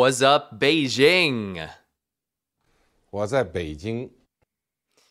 What's up, Beijing? What's up, Beijing?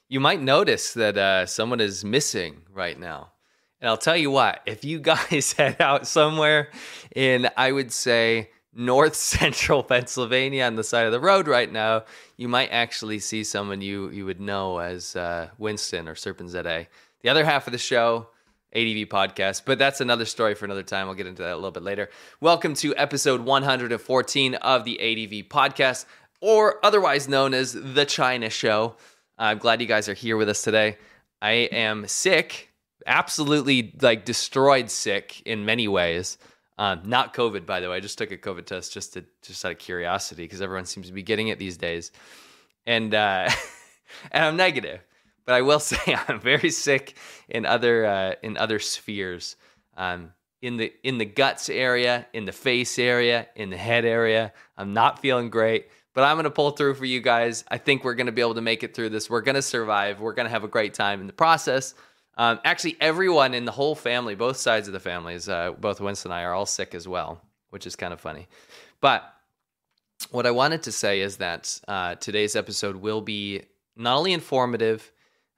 You might notice that uh, someone is missing right now. And I'll tell you what, if you guys head out somewhere in, I would say, north central Pennsylvania on the side of the road right now, you might actually see someone you, you would know as uh, Winston or SerpentZA. The other half of the show ADV podcast, but that's another story for another time. I'll get into that a little bit later. Welcome to episode 114 of the ADV podcast, or otherwise known as The China Show. I'm glad you guys are here with us today. I am sick, absolutely like destroyed sick in many ways. Um, not COVID, by the way. I just took a COVID test just to just out of curiosity because everyone seems to be getting it these days, and uh, and I'm negative. But I will say I'm very sick in other uh, in other spheres. Um, in the in the guts area, in the face area, in the head area. I'm not feeling great, but I'm gonna pull through for you guys. I think we're gonna be able to make it through this. We're gonna survive. We're gonna have a great time in the process. Um, actually, everyone in the whole family, both sides of the families, uh, both Winston and I are all sick as well, which is kind of funny. But what I wanted to say is that uh, today's episode will be not only informative,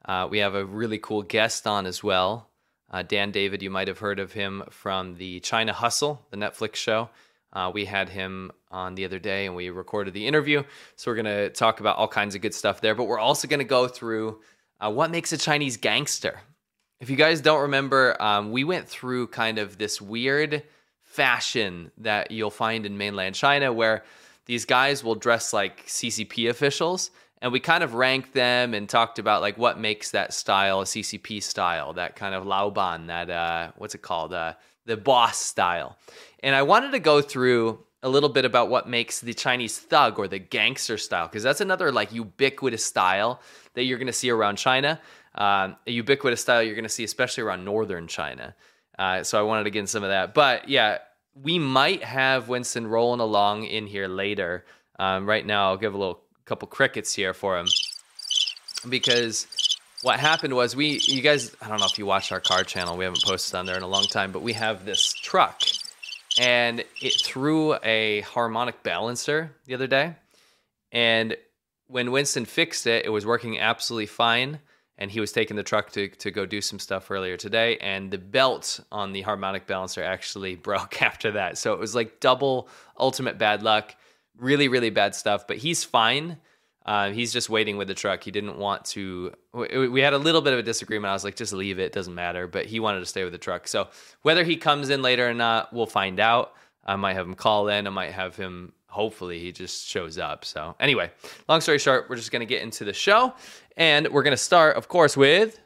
uh, we have a really cool guest on as well. Uh, Dan David, you might have heard of him from the China Hustle, the Netflix show. Uh, we had him on the other day and we recorded the interview. So we're going to talk about all kinds of good stuff there. But we're also going to go through uh, what makes a Chinese gangster. If you guys don't remember, um, we went through kind of this weird fashion that you'll find in mainland China where these guys will dress like CCP officials and we kind of ranked them and talked about like what makes that style a CCP style, that kind of Laoban, that uh, what's it called, uh, the boss style. And I wanted to go through a little bit about what makes the Chinese thug or the gangster style, because that's another like ubiquitous style that you're going to see around China. Um, a ubiquitous style you're going to see especially around northern China. Uh, so I wanted to get in some of that. But yeah, we might have Winston rolling along in here later. Um, right now, I'll give a little couple crickets here for him. Because what happened was we you guys i don't know if you watched our car channel we haven't posted on there in a long time but we have this truck. And it threw a harmonic balancer the other day. And when winston fixed it it was working absolutely fine. And he was taking the truck to, to go do some stuff earlier today. And the belt on the harmonic balancer actually broke after that. So it was like double ultimate bad luck really really bad stuff but he's fine. Uh, he's just waiting with the truck. He didn't want to we, we had a little bit of a disagreement. I was like just leave it, doesn't matter. But he wanted to stay with the truck. So whether he comes in later or not we'll find out. I might have him call in. I might have him hopefully he just shows up. So anyway long story short we're just to get into the show. And we're to start of course with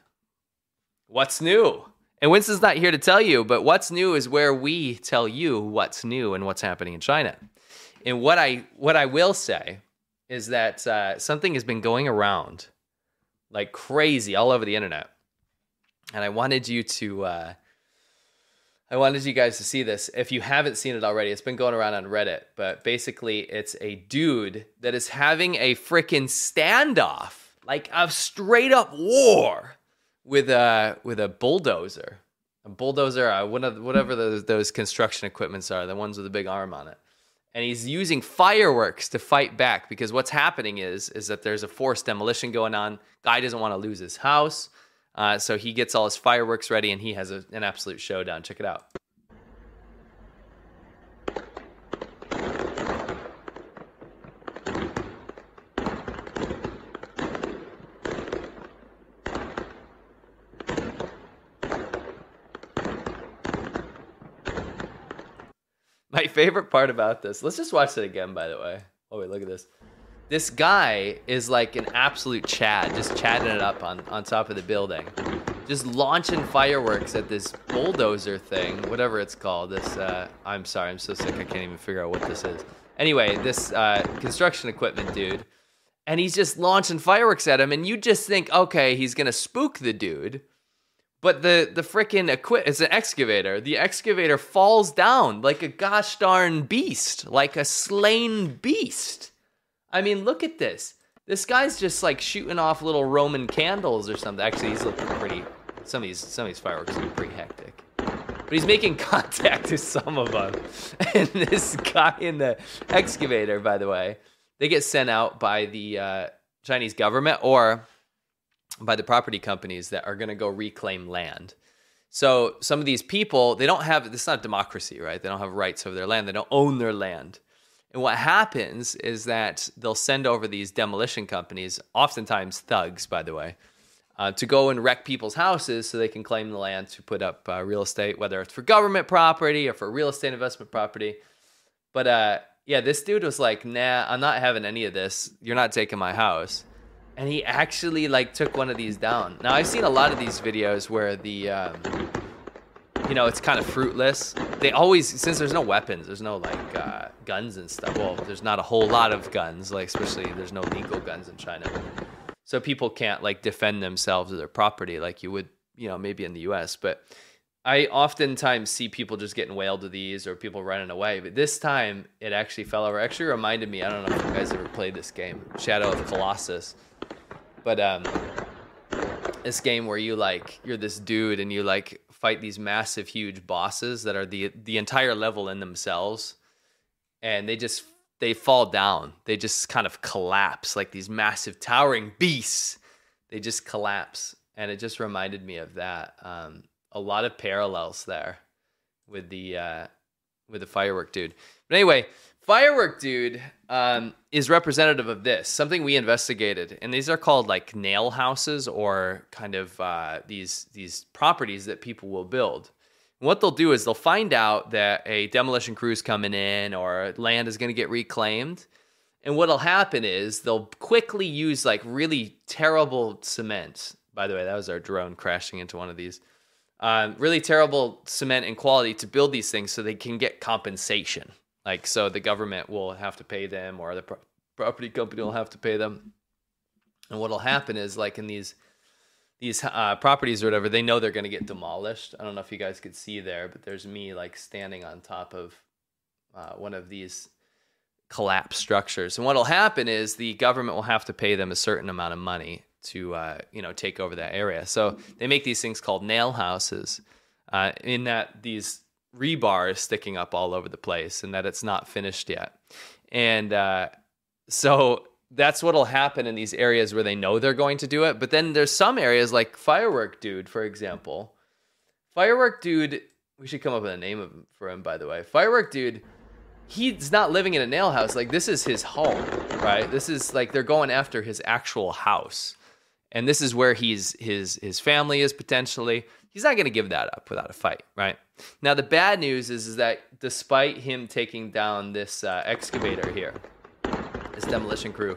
what's new? And winston's not here to tell you but what's new is where we tell you what's new and what's happening in china and what I what I will say is that uh, something has been going around like crazy all over the internet, and I wanted you to uh, I wanted you guys to see this. If you haven't seen it already, it's been going around on Reddit. But basically, it's a dude that is having a freaking standoff, like a straight up war with a with a bulldozer, a bulldozer, uh, whatever those, those construction equipments are, the ones with a big arm on it and he's using fireworks to fight back because what's happening is is that there's a forced demolition going on. Guy doesn't want to lose his house, uh, so he gets all his fireworks ready and he has a, an absolute showdown. Check it out. Favorite part about this, let's just watch it again, by the way. Oh, wait, look at this. This guy is like an absolute Chad, just chatting it up on, on top of the building. Just launching fireworks at this bulldozer thing, whatever it's called. This, uh, I'm sorry, I'm so sick, I can't even figure out what this is. Anyway, this uh, construction equipment dude, and he's just launching fireworks at him, and you just think, okay, he's gonna spook the dude. But the the freaking equip it's an excavator. The excavator falls down like a gosh darn beast, like a slain beast. I mean, look at this. This guy's just like shooting off little Roman candles or something. Actually, he's looking pretty. Some of these some of these fireworks look pretty hectic. but he's making contact with some of them. And this guy in the excavator, by the way, they get sent out by the uh, Chinese government or by the property companies that are going to go reclaim land. So some of these people, they don't have this is not democracy, right? They don't have rights over their land. They don't own their land. And what happens is that they'll send over these demolition companies, oftentimes thugs, by the way, uh, to go and wreck people's houses so they can claim the land to put up uh, real estate, whether it's for government property or for real estate investment property. But uh, yeah, this dude was like, "Nah, I'm not having any of this. You're not taking my house." And he actually like took one of these down. Now I've seen a lot of these videos where the um, you know, it's kind of fruitless. They always, since there's no weapons, there's no like uh, guns and stuff. Well, there's not a whole lot of guns, like especially there's no legal guns in China, so people can't like defend themselves or their property like you would, you know, maybe in the U.S. But I oftentimes see people just getting whaled to these or people running away. But this time it actually fell over. Actually reminded me. I don't know if you guys ever played this game, Shadow of the Colossus, but um, this game where you like you're this dude and you like fight these massive huge bosses that are the the entire level in themselves and they just they fall down. They just kind of collapse like these massive towering beasts. They just collapse and it just reminded me of that um, a lot of parallels there with the uh, with the firework dude. But anyway Firework Dude um, is representative of this, something we investigated, and these are called like nail houses or kind of uh, these these properties that people will build. And what they'll do is they'll find out that a demolition crew is coming in or land is going to get reclaimed, and what'll happen is they'll quickly use like really terrible cement. By the way, that was our drone crashing into one of these. Um, really terrible cement and quality to build these things so they can get compensation like, so the government will have to pay them, or the pro- property company will have to pay them. And what'll happen is, like in these these uh, properties or whatever, they know they're going to get demolished. I don't know if you guys could see there, but there's me like standing on top of uh, one of these collapsed structures. And what'll happen is the government will have to pay them a certain amount of money to uh, you know take over that area. So they make these things called nail houses. Uh, in that these rebar is sticking up all over the place and that it's not finished yet. And uh, so that's what'll happen in these areas where they know they're going to do it. But then there's some areas like Firework Dude, for example. Firework Dude, we should come up with a name for him, by the way. Firework Dude, he's not living in a nail house. Like this is his home, right? This is like they're going after his actual house. And this is where he's his his family is potentially. He's not going to give that up without a fight, right? Now the bad news is, is that despite him taking down this uh, excavator here, this demolition crew,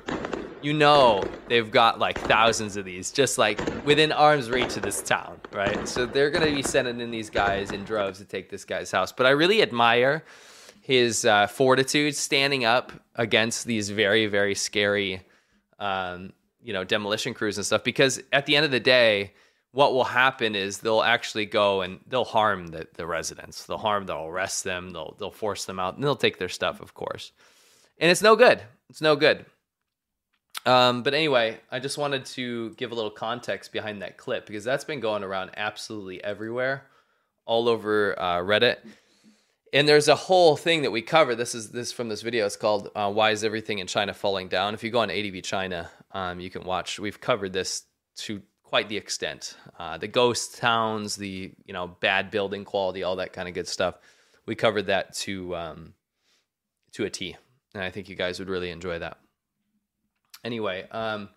you know they've got like thousands of these just like within arm's reach of this town, right? So they're gonna be sending in these guys in droves to take this guy's house. But I really admire his uh, fortitude standing up against these very very scary, um, you know, demolition crews and stuff. Because at the end of the day what will happen is they'll actually go and they'll harm the, the residents. They'll harm, they'll arrest them, they'll they'll force them out, and they'll take their stuff, of course. And it's no good. It's no good. Um, but anyway, I just wanted to give a little context behind that clip because that's been going around absolutely everywhere, all over uh, Reddit. And there's a whole thing that we cover. This is this from this video. It's called uh, "Why Is Everything in China Falling Down." If you go on ADV China, um, you can watch. We've covered this to quite the extent. Uh, the ghost towns, the you know bad building quality, all that kind of good stuff. We covered that to um, to a T, and I think you guys would really enjoy that. Anyway, um,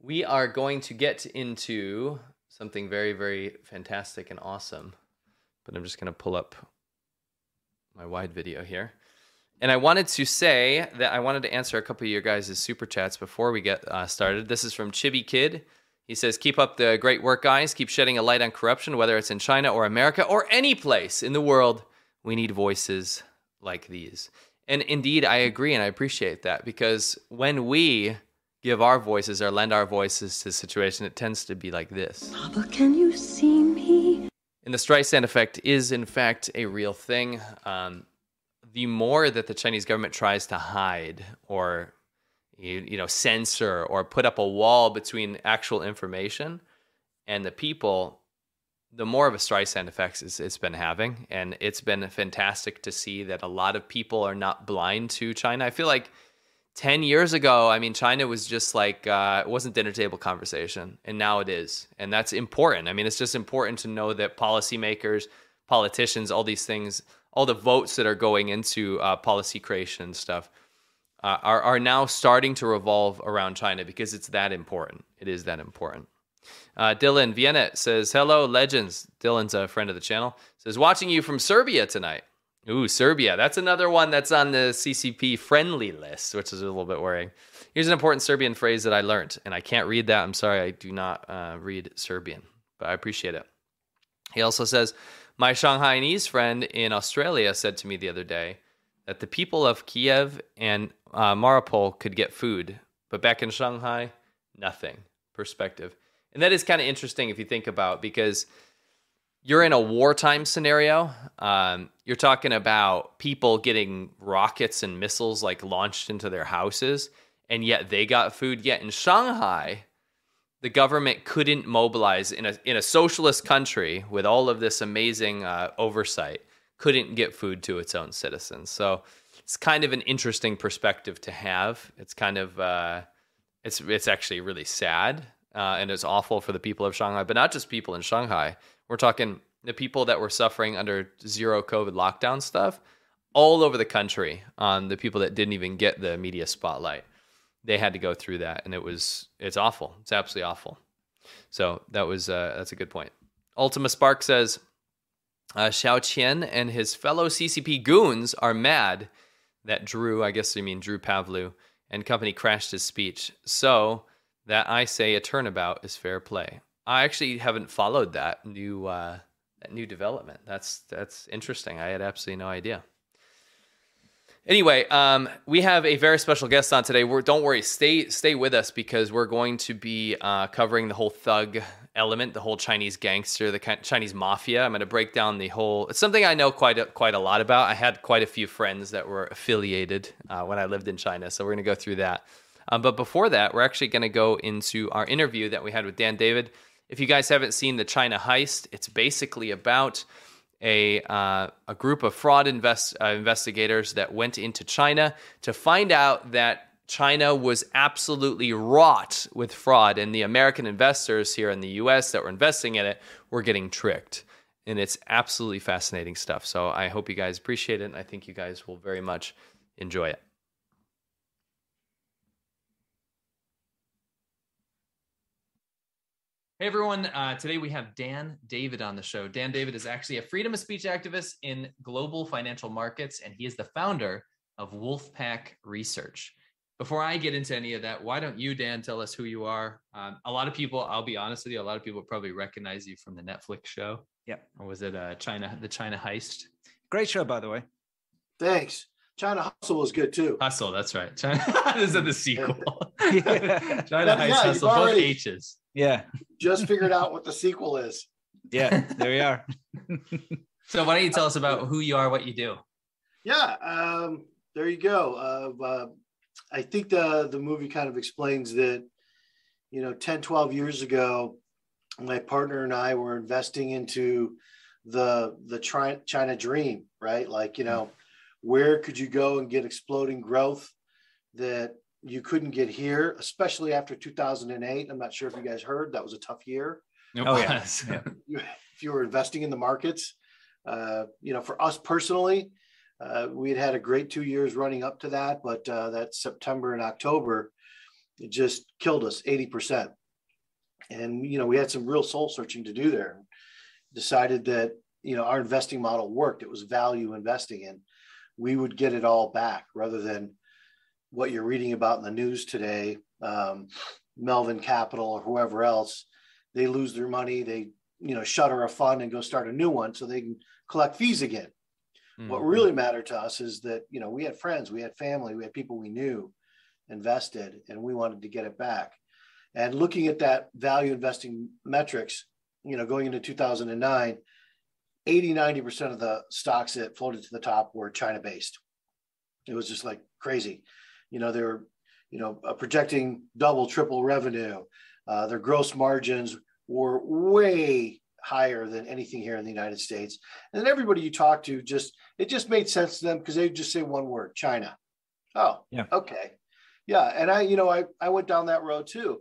we are going to get into something very very fantastic and awesome, but I'm just going to pull up my wide video here. And I wanted to say that I wanted to answer a couple of your guys' super chats before we get uh, started. This is from Chibi Kid. He says, Keep up the great work, guys. Keep shedding a light on corruption, whether it's in China or America or any place in the world. We need voices like these. And indeed, I agree and I appreciate that because when we give our voices or lend our voices to a situation, it tends to be like this. Papa, can you see me? And the Streisand effect is, in fact, a real thing. Um, the more that the Chinese government tries to hide or you, you know censor or put up a wall between actual information and the people the more of a Streisand effect it's, it's been having. And it's been fantastic to see that a lot of people are not blind to China. I feel like 10 years ago, I mean, China was just like, uh, it wasn't dinner table conversation. And now it is. And that's important. I mean, it's just important to know that policymakers, politicians, all these things, all the votes that are going into uh, policy creation and stuff uh, are, are now starting to revolve around China because it's that important. It is that important. Uh, Dylan Vienna says, Hello, legends. Dylan's a friend of the channel. Says, Watching you from Serbia tonight. Ooh, Serbia. That's another one that's on the CCP friendly list, which is a little bit worrying. Here's an important Serbian phrase that I learned, and I can't read that. I'm sorry, I do not uh, read Serbian, but I appreciate it. He also says, My Shanghainese friend in Australia said to me the other day that the people of Kiev and uh, Mariupol could get food, but back in Shanghai, nothing. Perspective. And that is kind of interesting if you think about because you're in a wartime scenario. Um, you're talking about people getting rockets and missiles like launched into their houses, and yet they got food. Yet in Shanghai, the government couldn't mobilize in a in a socialist country with all of this amazing uh, oversight, couldn't get food to its own citizens. So it's kind of an interesting perspective to have. It's kind of uh, it's it's actually really sad uh, and it's awful for the people of Shanghai, but not just people in Shanghai. We're talking the people that were suffering under zero COVID lockdown stuff all over the country. On the people that didn't even get the media spotlight, they had to go through that, and it was it's awful. It's absolutely awful. So that was uh, that's a good point. Ultima Spark says uh, Xiao Qian and his fellow CCP goons are mad that Drew, I guess you mean Drew Pavlou, and company crashed his speech. So that I say a turnabout is fair play. I actually haven't followed that new uh, that new development. That's that's interesting. I had absolutely no idea. Anyway, um, we have a very special guest on today. We're, don't worry, stay stay with us because we're going to be uh, covering the whole thug element, the whole Chinese gangster, the Chinese mafia. I'm going to break down the whole. It's something I know quite a, quite a lot about. I had quite a few friends that were affiliated uh, when I lived in China, so we're going to go through that. Um, but before that, we're actually going to go into our interview that we had with Dan David. If you guys haven't seen the China Heist, it's basically about a uh, a group of fraud invest, uh, investigators that went into China to find out that China was absolutely wrought with fraud, and the American investors here in the U.S. that were investing in it were getting tricked. And it's absolutely fascinating stuff. So I hope you guys appreciate it, and I think you guys will very much enjoy it. Hey everyone, uh, today we have Dan David on the show. Dan David is actually a freedom of speech activist in global financial markets, and he is the founder of Wolfpack Research. Before I get into any of that, why don't you, Dan, tell us who you are? Um, a lot of people, I'll be honest with you, a lot of people probably recognize you from the Netflix show. Yeah. Or was it uh, China, the China Heist? Great show, by the way. Thanks. China Hustle was good too. Hustle, that's right. China, this is the sequel. Yeah. China Heist, Yeah, Hustle, both already- H's. Yeah. Just figured out what the sequel is. Yeah. There we are. So why don't you tell us about who you are, what you do? Yeah, um, there you go. Uh, uh, I think the the movie kind of explains that, you know, 10, 12 years ago, my partner and I were investing into the the Tri- China dream, right? Like, you know, where could you go and get exploding growth that you couldn't get here, especially after 2008. I'm not sure if you guys heard that was a tough year. It Oh, yeah. Yeah. if you were investing in the markets. Uh, you know, for us personally, uh, we had had a great two years running up to that, but uh, that September and October, it just killed us 80%. And, you know, we had some real soul searching to do there. Decided that, you know, our investing model worked. It was value investing and we would get it all back rather than what you're reading about in the news today, um, Melvin Capital or whoever else, they lose their money. They, you know, shutter a fund and go start a new one so they can collect fees again. What Mhm. really mattered to us is that, you know, we had friends, we had family, we had people we knew invested, and we wanted to get it back. And looking at that value investing metrics, you know, going into 2009, 80, 90% of the stocks that floated to the top were China based. It was just like crazy. You know, they were, you know, uh, projecting double, triple revenue. Uh, their gross margins were way higher than anything here in the United States. And then everybody you talk to just it just made sense to them because they just say one word, China. Oh, Yeah. okay. Yeah. And I, you know, I, I went down that road too.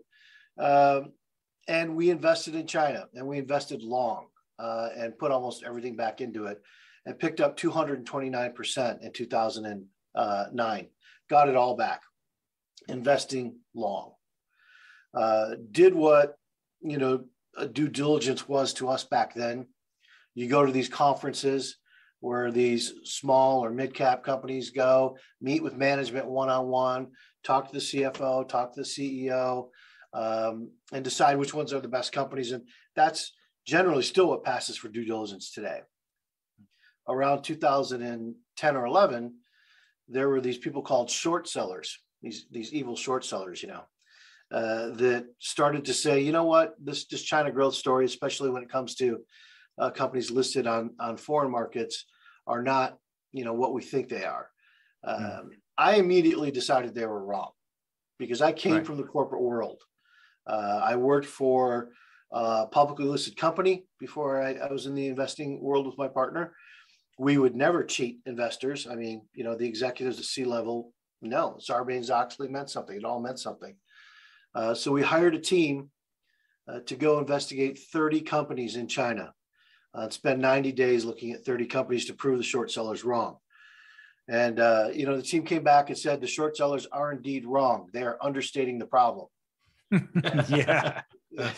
Um, and we invested in China and we invested long uh, and put almost everything back into it and picked up 229% in 2009. Got it all back, investing long. Uh, did what, you know, due diligence was to us back then. You go to these conferences where these small or mid cap companies go, meet with management one on one, talk to the CFO, talk to the CEO, um, and decide which ones are the best companies. And that's generally still what passes for due diligence today. Around 2010 or 11, there were these people called short sellers, these, these evil short sellers, you know, uh, that started to say, you know what, this, this China growth story, especially when it comes to uh, companies listed on, on foreign markets, are not, you know, what we think they are. Um, I immediately decided they were wrong because I came Right. from the corporate world. Uh, I worked for a publicly listed company before I, I was in the investing world with my partner. We would never cheat investors. I mean, you know, the executives at C level, no, Sarbanes Oxley meant something. It all meant something. Uh, so we hired a team uh, to go investigate 30 companies in China uh, and spend 90 days looking at 30 companies to prove the short sellers wrong. And, uh, you know, the team came back and said the short sellers are indeed wrong. They are understating the problem. yeah.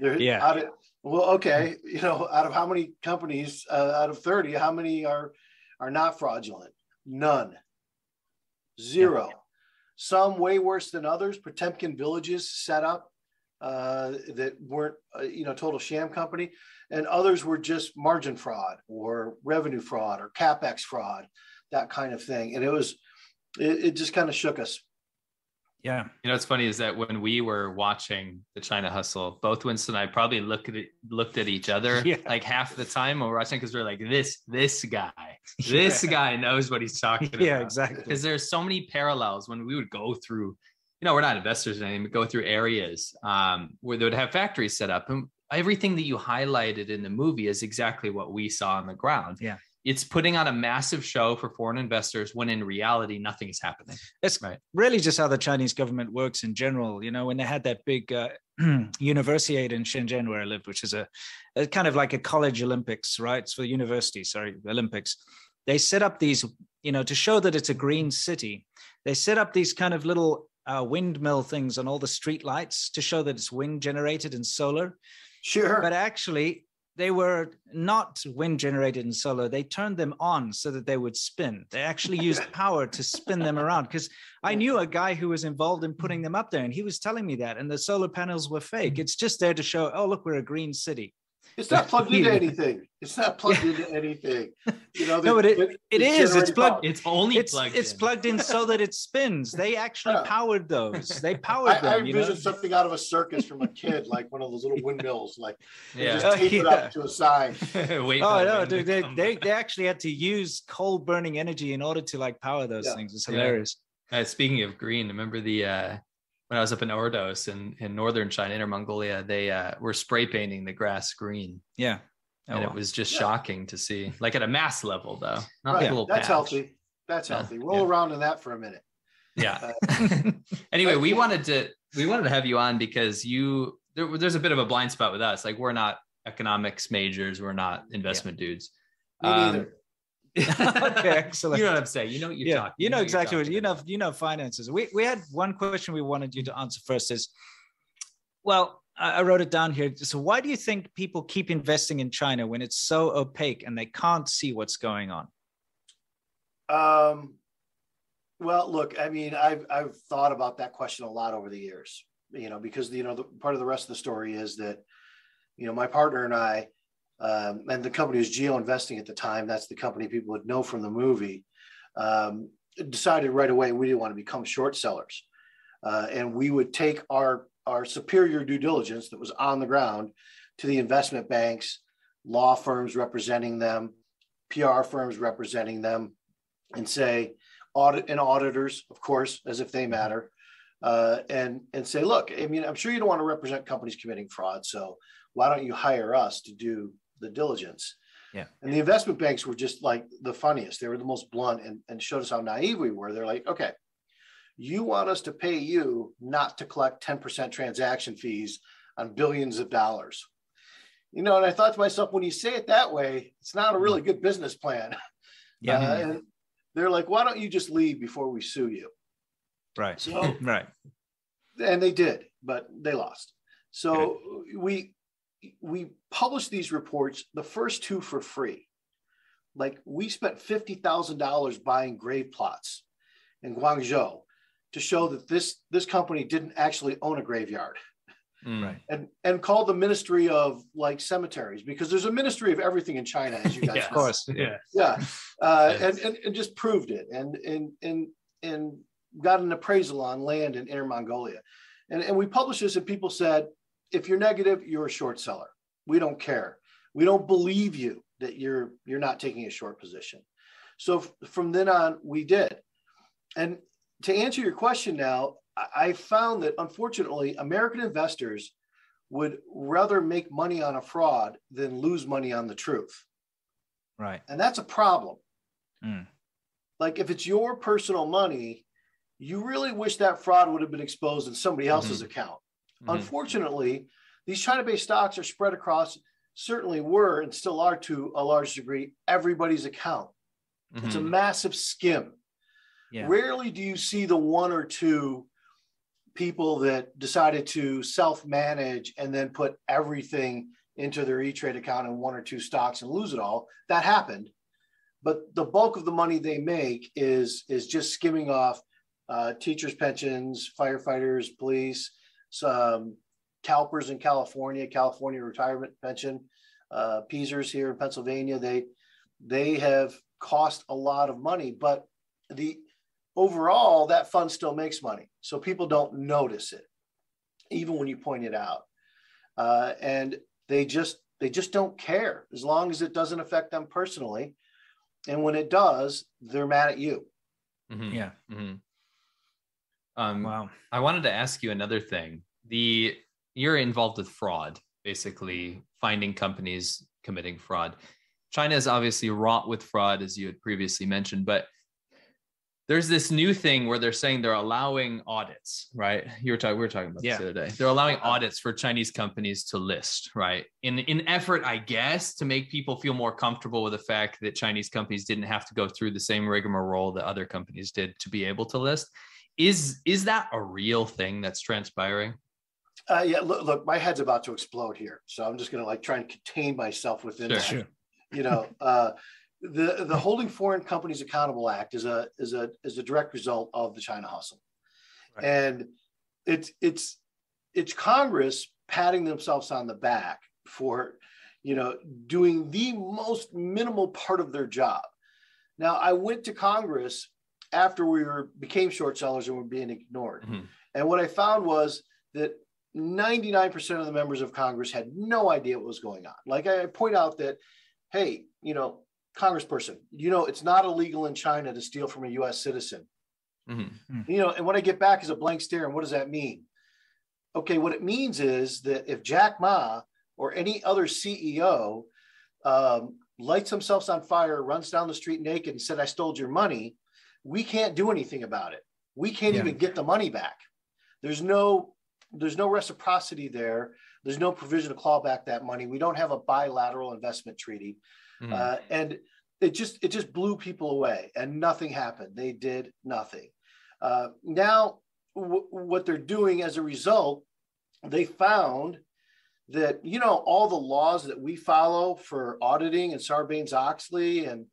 They're Yeah. Out of, well, okay. You know, out of how many companies, uh, out of 30, how many are, are not fraudulent? None. Zero. Some way worse than others. Potemkin villages set up uh, that weren't, uh, you know, total sham company. And others were just margin fraud or revenue fraud or capex fraud, that kind of thing. And it was, it, it just kind of shook us. Yeah. You know, what's funny is that when we were watching the China Hustle, both Winston and I probably looked at it, looked at each other Yeah. like half the time when we're watching because we're like, this this guy, this Yeah. guy knows what he's talking about. Yeah, exactly. Because there's so many parallels when we would go through. You know, we're not investors or anything, but go through areas um, where they would have factories set up, and everything that you highlighted in the movie is exactly what we saw on the ground. Yeah. It's putting on a massive show for foreign investors when in reality nothing is happening. that's Right. really just how the Chinese government works in general. You know, when they had that big uh, universiade in Shenzhen where I lived, which is a, a kind of like a college Olympics, right? It's for the university, sorry, Olympics. They set up these, you know, to show that it's a green city. They set up these kind of little uh, windmill things on all the street lights to show that it's wind generated and solar. Sure. But actually, they were not wind generated in solar. They turned them on so that they would spin. They actually used power to spin them around. Because I knew a guy who was involved in putting them up there, and he was telling me that. And the solar panels were fake. Mm. It's just there to show, oh, look, we're a green city. It's not plugged into anything. It's not plugged into anything. You know, No, but it- it it is. It's plugged- It's only It's plugged it's in. plugged in so that it spins. They actually Yeah. powered those. They powered I, I them. You know? envisioned something out of a circus from a kid, like one of those little windmills, like they Yeah. just Oh, tape it yeah. up to a sign. Wait Oh no, dude! They, they they actually had to use coal burning energy in order to like power those Yeah. things. It's Yeah. hilarious. Uh, speaking of green, remember the uh, when I was up in Ordos in, in northern China, Inner Mongolia, they uh, were spray painting the grass green, Yeah. Oh, and wow. it was just Yeah. shocking to see, like at a mass level, though, not Right. a little That's patch. healthy. That's Yeah. healthy. Roll Yeah. around in that for a minute. Yeah. anyway, we wanted to we wanted to have you on because you there, there's a bit of a blind spot with us. Like we're not economics majors, we're not investment dudes. Me Um, neither. okay, excellent. You know what I'm saying? You know what you're yeah, talking. you know what you're exactly what you know. You know finances. We we had one question we wanted you to answer first. Is well, I, I wrote it down here. So why do you think people keep investing in China when it's so opaque and they can't see what's going on? Um, well, look, I mean, I've I've thought about that question a lot over the years. You know, because you know, the part of the rest of the story is that, you know, my partner and I, um, and the company was Geo Investing at the time. That's the company people would know from the movie. Um, decided right away we didn't want to become short sellers, uh, and we would take our our superior due diligence that was on the ground to the investment banks, law firms representing them, PR firms representing them, and say audit and auditors, of course, as if they matter, uh, and and say, look, I mean, I'm sure you don't want to represent companies committing fraud, so why don't you hire us to do the diligence? Yeah. And the investment banks were just like the funniest. They were the most blunt and, and showed us how naive we were. They're like, okay, you want us to pay you not to collect 10% transaction fees on billions of dollars. You know, and I thought to myself, when you say it that way, it's not a really good business plan. Yeah. Uh, and they're like, why don't you just leave before we sue you? right. So, Right. and they did, but they lost. So we we published these reports, the first two for free. Like we spent fifty thousand dollars buying grave plots in Guangzhou to show that this this company didn't actually own a graveyard. Mm. Right. and and called the ministry of like cemeteries because there's a ministry of everything in China, as you guys Yeah, know. of course. Yeah. Yeah, uh, Yes. and, and and just proved it, and and and and got an appraisal on land in Inner Mongolia, and and we published this, and people said, if you're negative, you're a short seller. We don't care. We don't believe you that you're you're not taking a short position. So f- from then on, we did, and to answer your question now, I I found that unfortunately, American investors would rather make money on a fraud than lose money on the truth. Right. And that's a problem. Mm. Like if it's your personal money, you really wish that fraud would have been exposed in somebody else's account. Mhm. Unfortunately, these China based stocks are spread across, certainly were and still are to a large degree, everybody's account. It's a Mhm. massive skim. Yeah. Rarely do you see the one or two people that decided to self manage and then put everything into their E Trade account in one or two stocks and lose it all. That happened. But the bulk of the money they make is, is just skimming off uh, teachers' pensions, firefighters, police, some CalPERS in California, California retirement pension, uh, PSERS here in Pennsylvania. They they have cost a lot of money, but the overall that fund still makes money, so people don't notice it, even when you point it out, uh, and they just they just don't care as long as it doesn't affect them personally, and when it does, they're mad at you. Mhm. Yeah. Mhm. Um, Wow. I wanted to ask you another thing. The you're involved with fraud, basically finding companies committing fraud. China is obviously wrought with fraud, as you had previously mentioned, but there's this new thing where they're saying they're allowing audits, right? You were talking, we were talking about Yeah. this the other day. They're allowing audits for Chinese companies to list, right? In in effort, I guess, to make people feel more comfortable with the fact that Chinese companies didn't have to go through the same rigmarole that other companies did to be able to list. Is is that a real thing that's transpiring? Uh, yeah, look, look, my head's about to explode here, so I'm just gonna like try and contain myself within Sure. that. Sure. you know uh, the the holding foreign companies accountable act is a is a is a direct result of the china hustle Right. and it's it's it's congress patting themselves on the back for you know doing the most minimal part of their job now i went to congress after we were became short sellers and were being ignored Mhm. and what i found was that 99% of the members of Congress had no idea what was going on. Like I point out that, hey, you know, Congressperson, you know, it's not illegal in China to steal from a US citizen. Mhm. You know, and what I get back is a blank stare. And what does that mean? Okay, what it means is that if Jack Ma or any other CEO um, lights themselves on fire, runs down the street naked and said, I stole your money, we can't do anything about it. We can't Yeah. even get the money back. There's no there's no reciprocity there. There's no provision to claw back that money. We don't have a bilateral investment treaty. Mhm. Uh, and it just it just blew people away and nothing happened they did nothing uh, now w- what they're doing as a result they found that you know all the laws that we follow for auditing and sarbanes-oxley and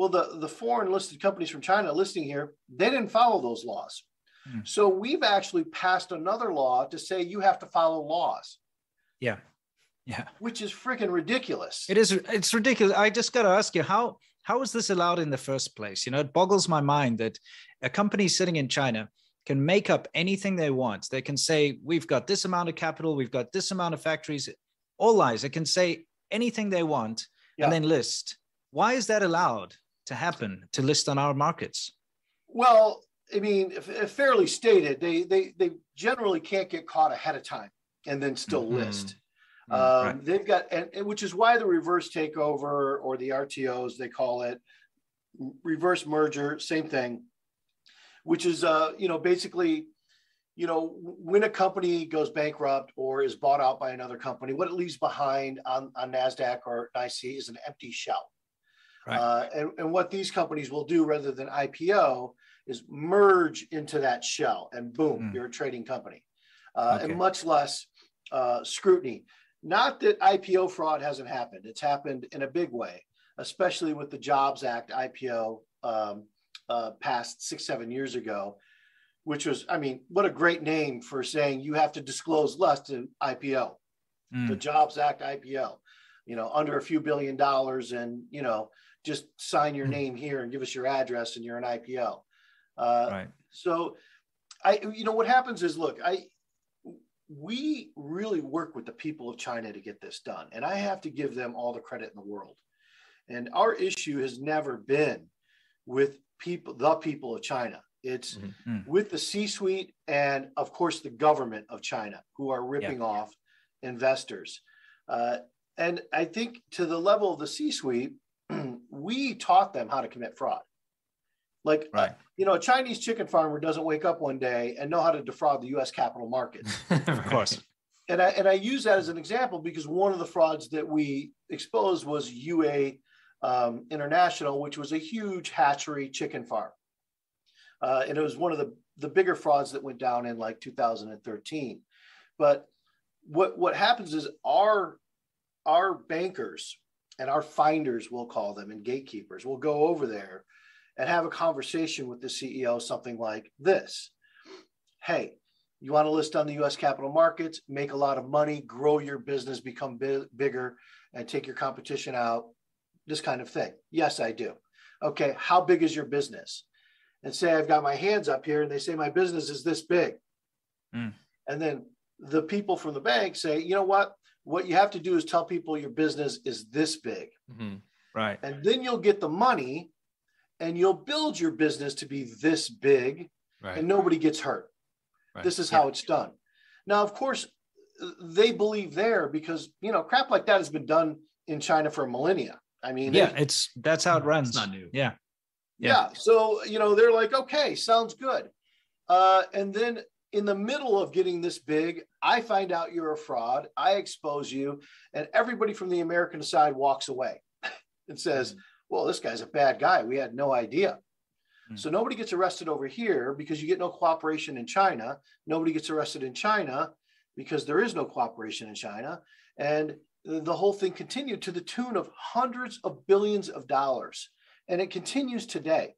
well the the foreign listed companies from china listing here they didn't follow those laws Hmm. so we've actually passed another law to say you have to follow laws Yeah. Yeah. which is freaking ridiculous It is. It's ridiculous. I just got to ask you how how is this allowed in the first place? You know, it boggles my mind that a company sitting in China can make up anything they want. They can say we've got this amount of capital, we've got this amount of factories. All lies. They can say anything they want Yeah. and then list. Why is that allowed to happen to list on our markets? Well, I mean, if, if fairly stated, they they they generally can't get caught ahead of time and then still Mhm. list. Mm, Um, right. They've got, and, and which is why the reverse takeover or the RTOs they call it, reverse merger, same thing. Which is, uh, you know, basically, you know, when a company goes bankrupt or is bought out by another company, what it leaves behind on on Nasdaq or NYSE is an empty shell. Right. Uh, and, and what these companies will do rather than IPO is merge into that shell and boom, Mm. you're a trading company. Uh, Okay. And much less uh, scrutiny. Not that IPO fraud hasn't happened, it's happened in a big way, especially with the Jobs Act IPO um, uh, passed six, seven years ago, which was, I mean, what a great name for saying you have to disclose less to IPO the Mm, Jobs Act IPO, you know, under a few billion dollars and, you know, just sign your Hmm. name here and give us your address and you're an IPO. Uh, right. So I, you know, what happens is, look, I, we really work with the people of China to get this done. And I have to give them all the credit in the world. And our issue has never been with people, the people of China. It's Mhm. Mm. with the C suite and, of course, the government of China who are ripping off investors. Uh, and I think to the level of the C suite, we taught them how to commit fraud. Like, uh, Right. you know, a Chinese chicken farmer doesn't wake up one day and know how to defraud the US capital markets. Of course. and I and I use that as an example because one of the frauds that we exposed was Yuhe um, International, which was a huge hatchery chicken farm, uh, and it was one of the the bigger frauds that went down in like 2013. But what what happens is our our bankers and our finders, we'll call them, and gatekeepers will go over there and have a conversation with the CEO, something like this: Hey, you want to list on the US capital markets, make a lot of money, grow your business, become bi- bigger, and take your competition out, this kind of thing. Yes, I do. Okay, how big is your business? And say, I've got my hands up here, and they say, my business is this big. Mm. And then the people from the bank say, you know what? What you have to do is tell people your business is this big. Mhm. Right. And then you'll get the money and you'll build your business to be this big Right. and nobody gets hurt. Right. This is how it's done. Now, of course, they believe there because you know crap like that has been done in China for millennia. I mean, Yeah, they- it's that's how it runs. It's not new. Yeah. yeah. So you know they're like, okay, sounds good. Uh, and then in the middle of getting this big, I find out you're a fraud. I expose you, and everybody from the American side walks away and says, "Well, this guy's a bad guy. We had no idea." Mm. So nobody gets arrested over here because you get no cooperation in China. Nobody gets arrested in China because there is no cooperation in China. And the whole thing continued to the tune of hundreds of billions of dollars. And it continues today.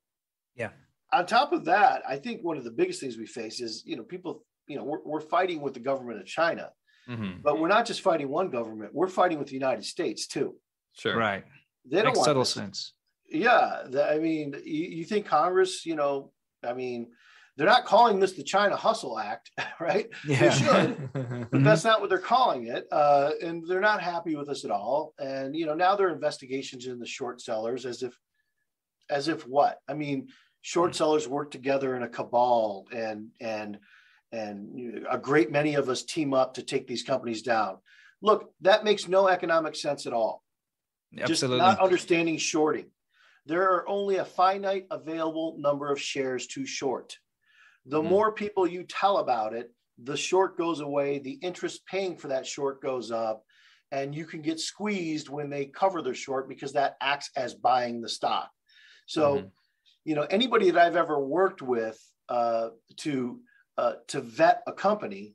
Yeah. On top of that, I think one of the biggest things we face is, you know, people, you know, we're, we're fighting with the government of China, Mhm. but we're not just fighting one government, we're fighting with the United States too. Sure. Right. They don't Makes want total this. sense. Yeah, the- I mean, you, you think Congress, you know, I mean, they're not calling this the China Hustle Act, right? Yeah. should. But that's not what they're calling it, uh, and they're not happy with us at all. And you know, now there are investigations in the short sellers, as if, as if what? I mean, short sellers work together in a cabal, and and and a great many of us team up to take these companies down. Look, that makes no economic sense at all just Absolutely. not understanding shorting. There are only a finite available number of shares to short. The Mhm. more people you tell about it, the short goes away, the interest paying for that short goes up, and you can get squeezed when they cover their short because that acts as buying the stock. So, Mhm. You know, anybody that I've ever worked with uh, to uh, to vet a company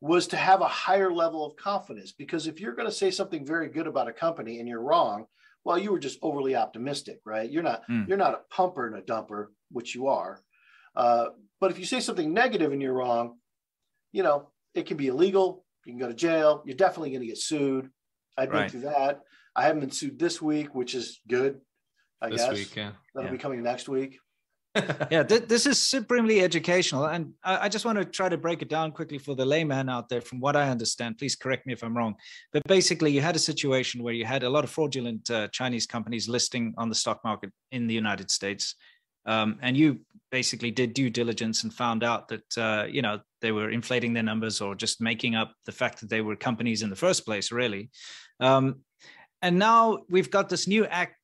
was to have a higher level of confidence because if you're going to say something very good about a company and you're wrong well you were just overly optimistic right? You're not Mm. you're not a pumper and a dumper which you are. Uh, but if you say something negative and you're wrong you know it can be illegal you can go to jail you're definitely going to get sued. I've been Right. through that. I haven't been sued this week which is good i This guess week, yeah. that'll Yeah. be coming next week yeah, th- this is supremely educational. And I, I just want to try to break it down quickly for the layman out there. From what I understand, please correct me if I'm wrong. But basically, you had a situation where you had a lot of fraudulent uh, Chinese companies listing on the stock market in the United States. Um, and you basically did due diligence and found out that uh, you know they were inflating their numbers or just making up the fact that they were companies in the first place, really. Um, and now we've got this new act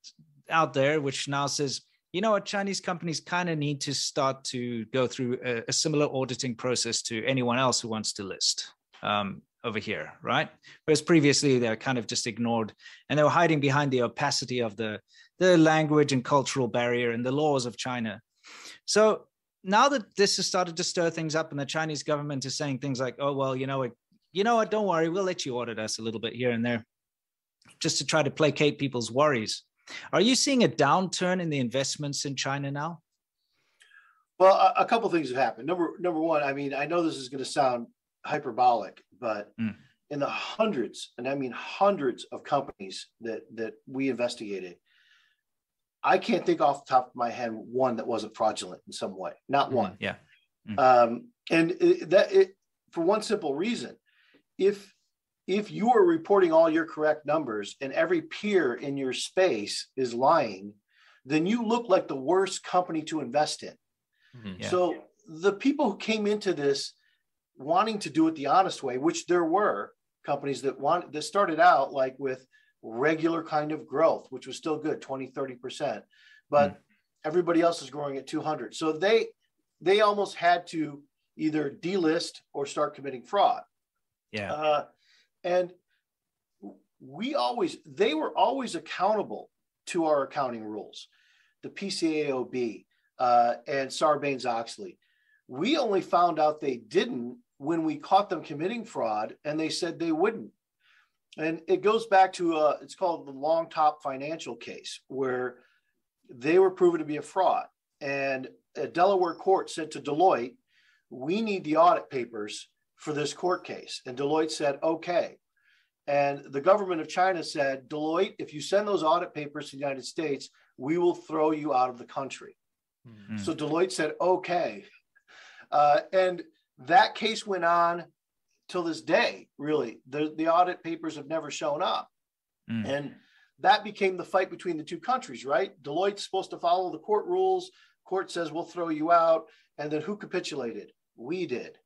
out there which now says you know what chinese companies kind of need to start to go through a, a, similar auditing process to anyone else who wants to list um, over here right? Whereas previously they're kind of just ignored and they were hiding behind the opacity of the the language and cultural barrier and the laws of china. So now that this has started to stir things up and the chinese government is saying things like oh well you know what you know what don't worry we'll let you audit us a little bit here and there just to try to placate people's worries are you seeing a downturn in the investments in China now? Well, a, a couple things have happened. Number number one, I mean, I know this is going to sound hyperbolic, but mm. in the hundreds, and I mean hundreds of companies that that we investigated, I can't think off the top of my head one that wasn't fraudulent in some way. Not mm, one. Yeah. Mm. Um, and it, that it, for one simple reason, if if you are reporting all your correct numbers and every peer in your space is lying, then you look like the worst company to invest in. Mm-hmm. Yeah. So the people who came into this wanting to do it the honest way, which there were companies that want that started out like with regular kind of growth, which was still good, 20, 30%. But mm. everybody else is growing at 200. So they they almost had to either delist or start committing fraud. Yeah. Uh, and we always, they were always accountable to our accounting rules, the PCAOB uh, and Sarbanes Oxley. We only found out they didn't when we caught them committing fraud and they said they wouldn't. And it goes back to, uh, it's called the Long Top Financial case, where they were proven to be a fraud. And a Delaware court said to Deloitte, we need the audit papers for this court case. And Deloitte said, okay. And the government of China said, Deloitte, if you send those audit papers to the United States, we will throw you out of the country. Mm-hmm. So Deloitte said, okay. Uh, and that case went on till this day, really. The, the audit papers have never shown up. Mm. And that became the fight between the two countries, right? Deloitte's supposed to follow the court rules. Court says, we'll throw you out. And then who capitulated? We did.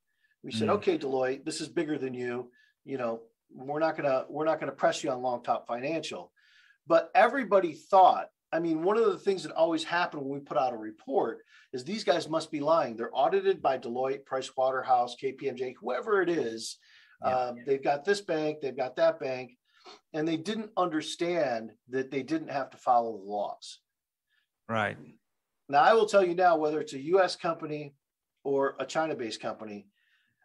We said, mm. okay, Deloitte, this is bigger than you. You know, we're not gonna we're not gonna press you on long top financial. But everybody thought. I mean, one of the things that always happened when we put out a report is these guys must be lying. They're audited by Deloitte, Price Waterhouse, KPMG, whoever it is. Yeah. Um, they've got this bank, they've got that bank, and they didn't understand that they didn't have to follow the laws. Right. Now, I will tell you now, whether it's a U.S. company or a China-based company,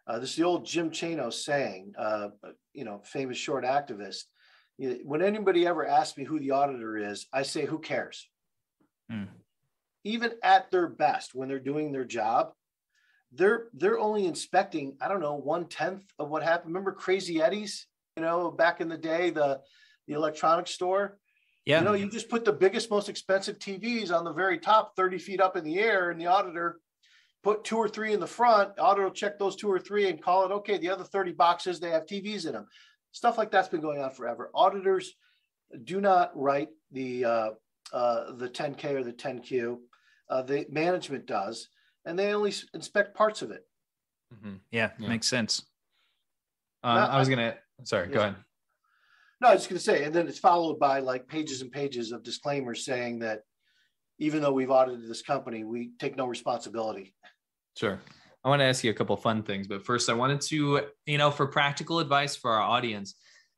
uh, this is the old Jim Chanos saying, uh, you know, famous short activist. When anybody ever asks me who the auditor is, I say, who cares? Mm. Even at their best, when they're doing their job, they're they're only inspecting, I don't know, one tenth of what happened. Remember Crazy Eddie's, you know, back in the day, the the electronics store. Yeah. You know, you just put the biggest, most expensive TVs on the very top, 30 feet up in the air, and the auditor put two or three in the front, auto will check those two or three and call it okay. The other 30 boxes, they have TVs in them. Stuff like that's been going on forever. Auditors do not write the uh, uh, the 10K or the 10Q. Uh, the management does, and they only inspect parts of it. Mm-hmm. Yeah, yeah, makes sense. Um, I was gonna. Sorry, yeah. go ahead. No, I was going to say, and then it's followed by like pages and pages of disclaimers saying that even though we've audited this company, we take no responsibility. Sure. I want to ask you a couple fun things, but first I wanted to, you know, for practical advice for our audience,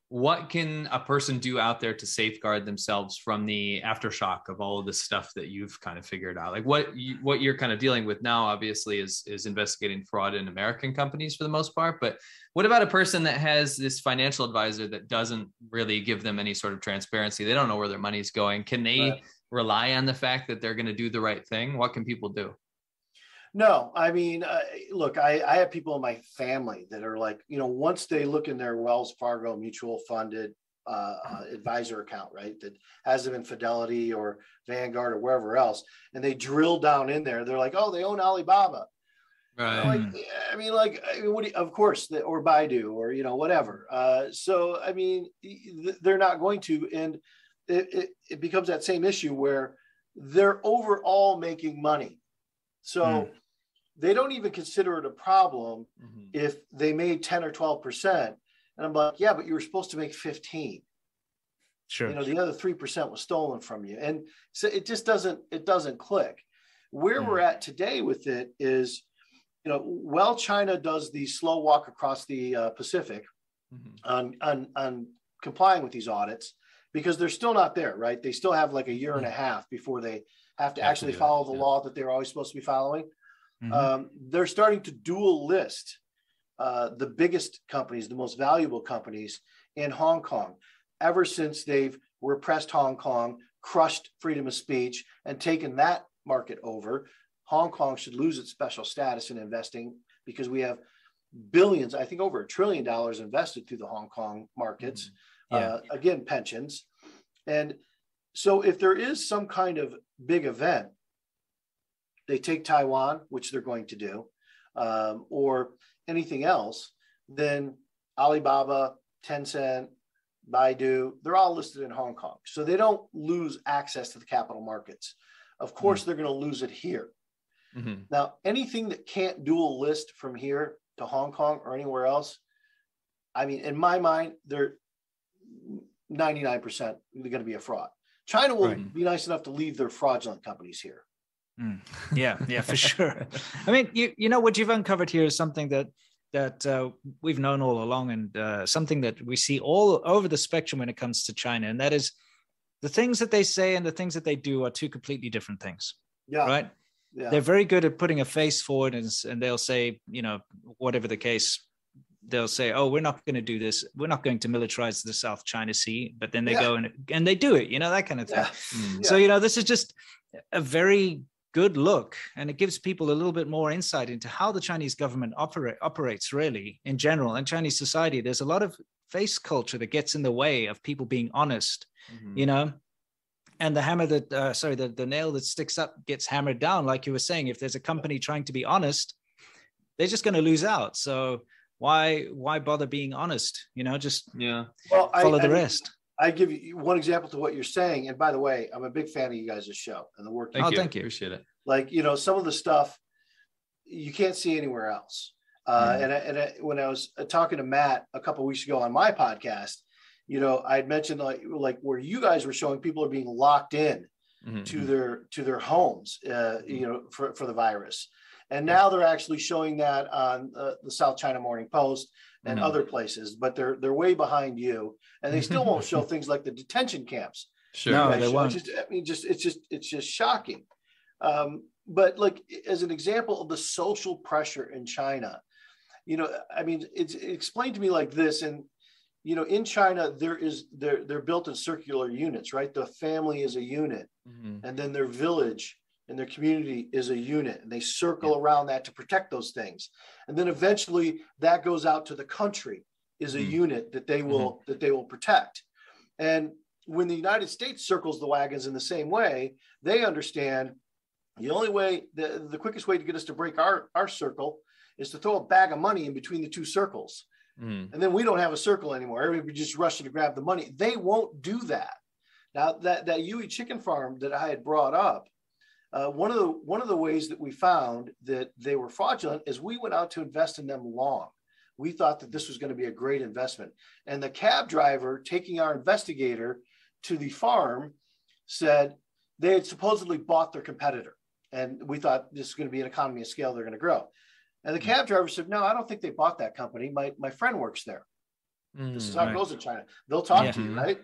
what can a person do out there to safeguard themselves from the aftershock of all of this stuff that you've kind of figured out? Like what you, what you're kind of dealing with now, obviously, is is investigating fraud in American companies for the most part. But what about a person that has this financial advisor that doesn't really give them any sort of transparency? They don't know where their money's going. Can they right. Rely on the fact that they're going to do the right thing? What can people do? No, I mean, uh, look, I, I have people in my family that are like, you know, once they look in their Wells Fargo mutual funded uh, uh, advisor account, right, that has them in Fidelity or Vanguard or wherever else, and they drill down in there, they're like, oh, they own Alibaba. Right. Like, I mean, like, I mean, what you, of course, the, or Baidu or, you know, whatever. Uh, so, I mean, they're not going to. And it, it, it becomes that same issue where they're overall making money So Mm. they don't even consider it a problem Mhm. if they made 10 or 12%. And I'm like, yeah, but you were supposed to make 15. Sure. You know, the other 3% was stolen from you. And so it just doesn't, it doesn't click. Where we're at today with it is, you know, while China does the slow walk across the uh, Pacific Mhm. on, on, on complying with these audits, because they're still not there, right? They still have like a year and a half before they have to Have to actually it, follow the yeah. law that they're always supposed to be following Mhm. um, they're starting to dual list uh, the biggest companies, the most valuable companies in Hong Kong. Ever since they've repressed Hong Kong, crushed freedom of speech, and taken that market over, Hong Kong should lose its special status in investing because we have billions, I think over a trillion dollars invested through the Hong Kong markets. Yeah. Uh, again, pensions. And so if there is some kind of big event, they take Taiwan, which they're going to do, um, or anything else, then Alibaba, Tencent, Baidu, they're all listed in Hong Kong. So they don't lose access to the capital markets. Of course, they're going to lose it here. Mhm. Now, anything that can't dual list from here to Hong Kong or anywhere else, I mean, in my mind, they're 99% going to be a fraud. China will Right. be nice enough to leave their fraudulent companies here. Mm. Yeah, yeah, for sure. I mean, you you know what you've uncovered here is something that that uh, we've known all along, and uh, something that we see all over the spectrum when it comes to China, and that is the things that they say and the things that they do are two completely different things, Yeah. right? Yeah. They're very good at putting a face forward, and, and they'll say, you know, whatever the case, they'll say, "Oh, we're not going to do this. We're not going to militarize the South China Sea," but then they Yeah. go and and they do it, you know, that kind of thing. yeah. Mm. So, you know, this is just a very good look and it gives people a little bit more insight into how the Chinese government operate, operates really in general and Chinese society. There's a lot of face culture that gets in the way of people being honest, Mhm. you know. And the hammer that, uh, sorry, the, the nail that sticks up gets hammered down. Like you were saying, if there's a company trying to be honest, they're just going to lose out. So why, why bother being honest? You know, just Yeah. Well, I- follow I the mean, rest. I give you one example to what you're saying. And by the way, I'm a big fan of you guys' show and the work. you Thank Oh, you. thank you. Appreciate it. like you know some of the stuff you can't see anywhere else uh, Mhm. and, I, and I, when i was uh, talking to matt a couple weeks ago on my podcast you know i had mentioned like like where you guys were showing people are being locked in Mhm. to their to their homes uh, you know for, for the virus and now they're actually showing that on uh, the south china morning post and Mhm. other places but they're they're way behind you and they still won't show things like the detention camps Sure. No, they show. won't. Just, I mean, just it's just it's just shocking. Um, but like as an example of the social pressure in China, you know, I mean, it's explained to me like this, and you know, in China there is they're they're built in circular units, right? The family is a unit, Mhm. and then their village and their community is a unit, and they circle around that to protect those things, and then eventually that goes out to the country is a Mhm. unit that they will that they will protect, and when the United States circles the wagons in the same way, they understand the only way, the, the quickest way to get us to break our, our circle is to throw a bag of money in between the two circles. Mhm. And then we don't have a circle anymore. Everybody just rushing to grab the money. They won't do that. Now that, that Yuhe chicken farm that I had brought up, uh, one of the one of the ways that we found that they were fraudulent is we went out to invest in them long. We thought that this was going to be a great investment. And the cab driver taking our investigator to the farm said they had supposedly bought their competitor. And we thought this is going to be an economy of scale, they're going to grow. And the cab driver said, No, I don't think they bought that company. My, my friend works there. This is how Right. it goes in China. They'll talk Yeah. to you, right?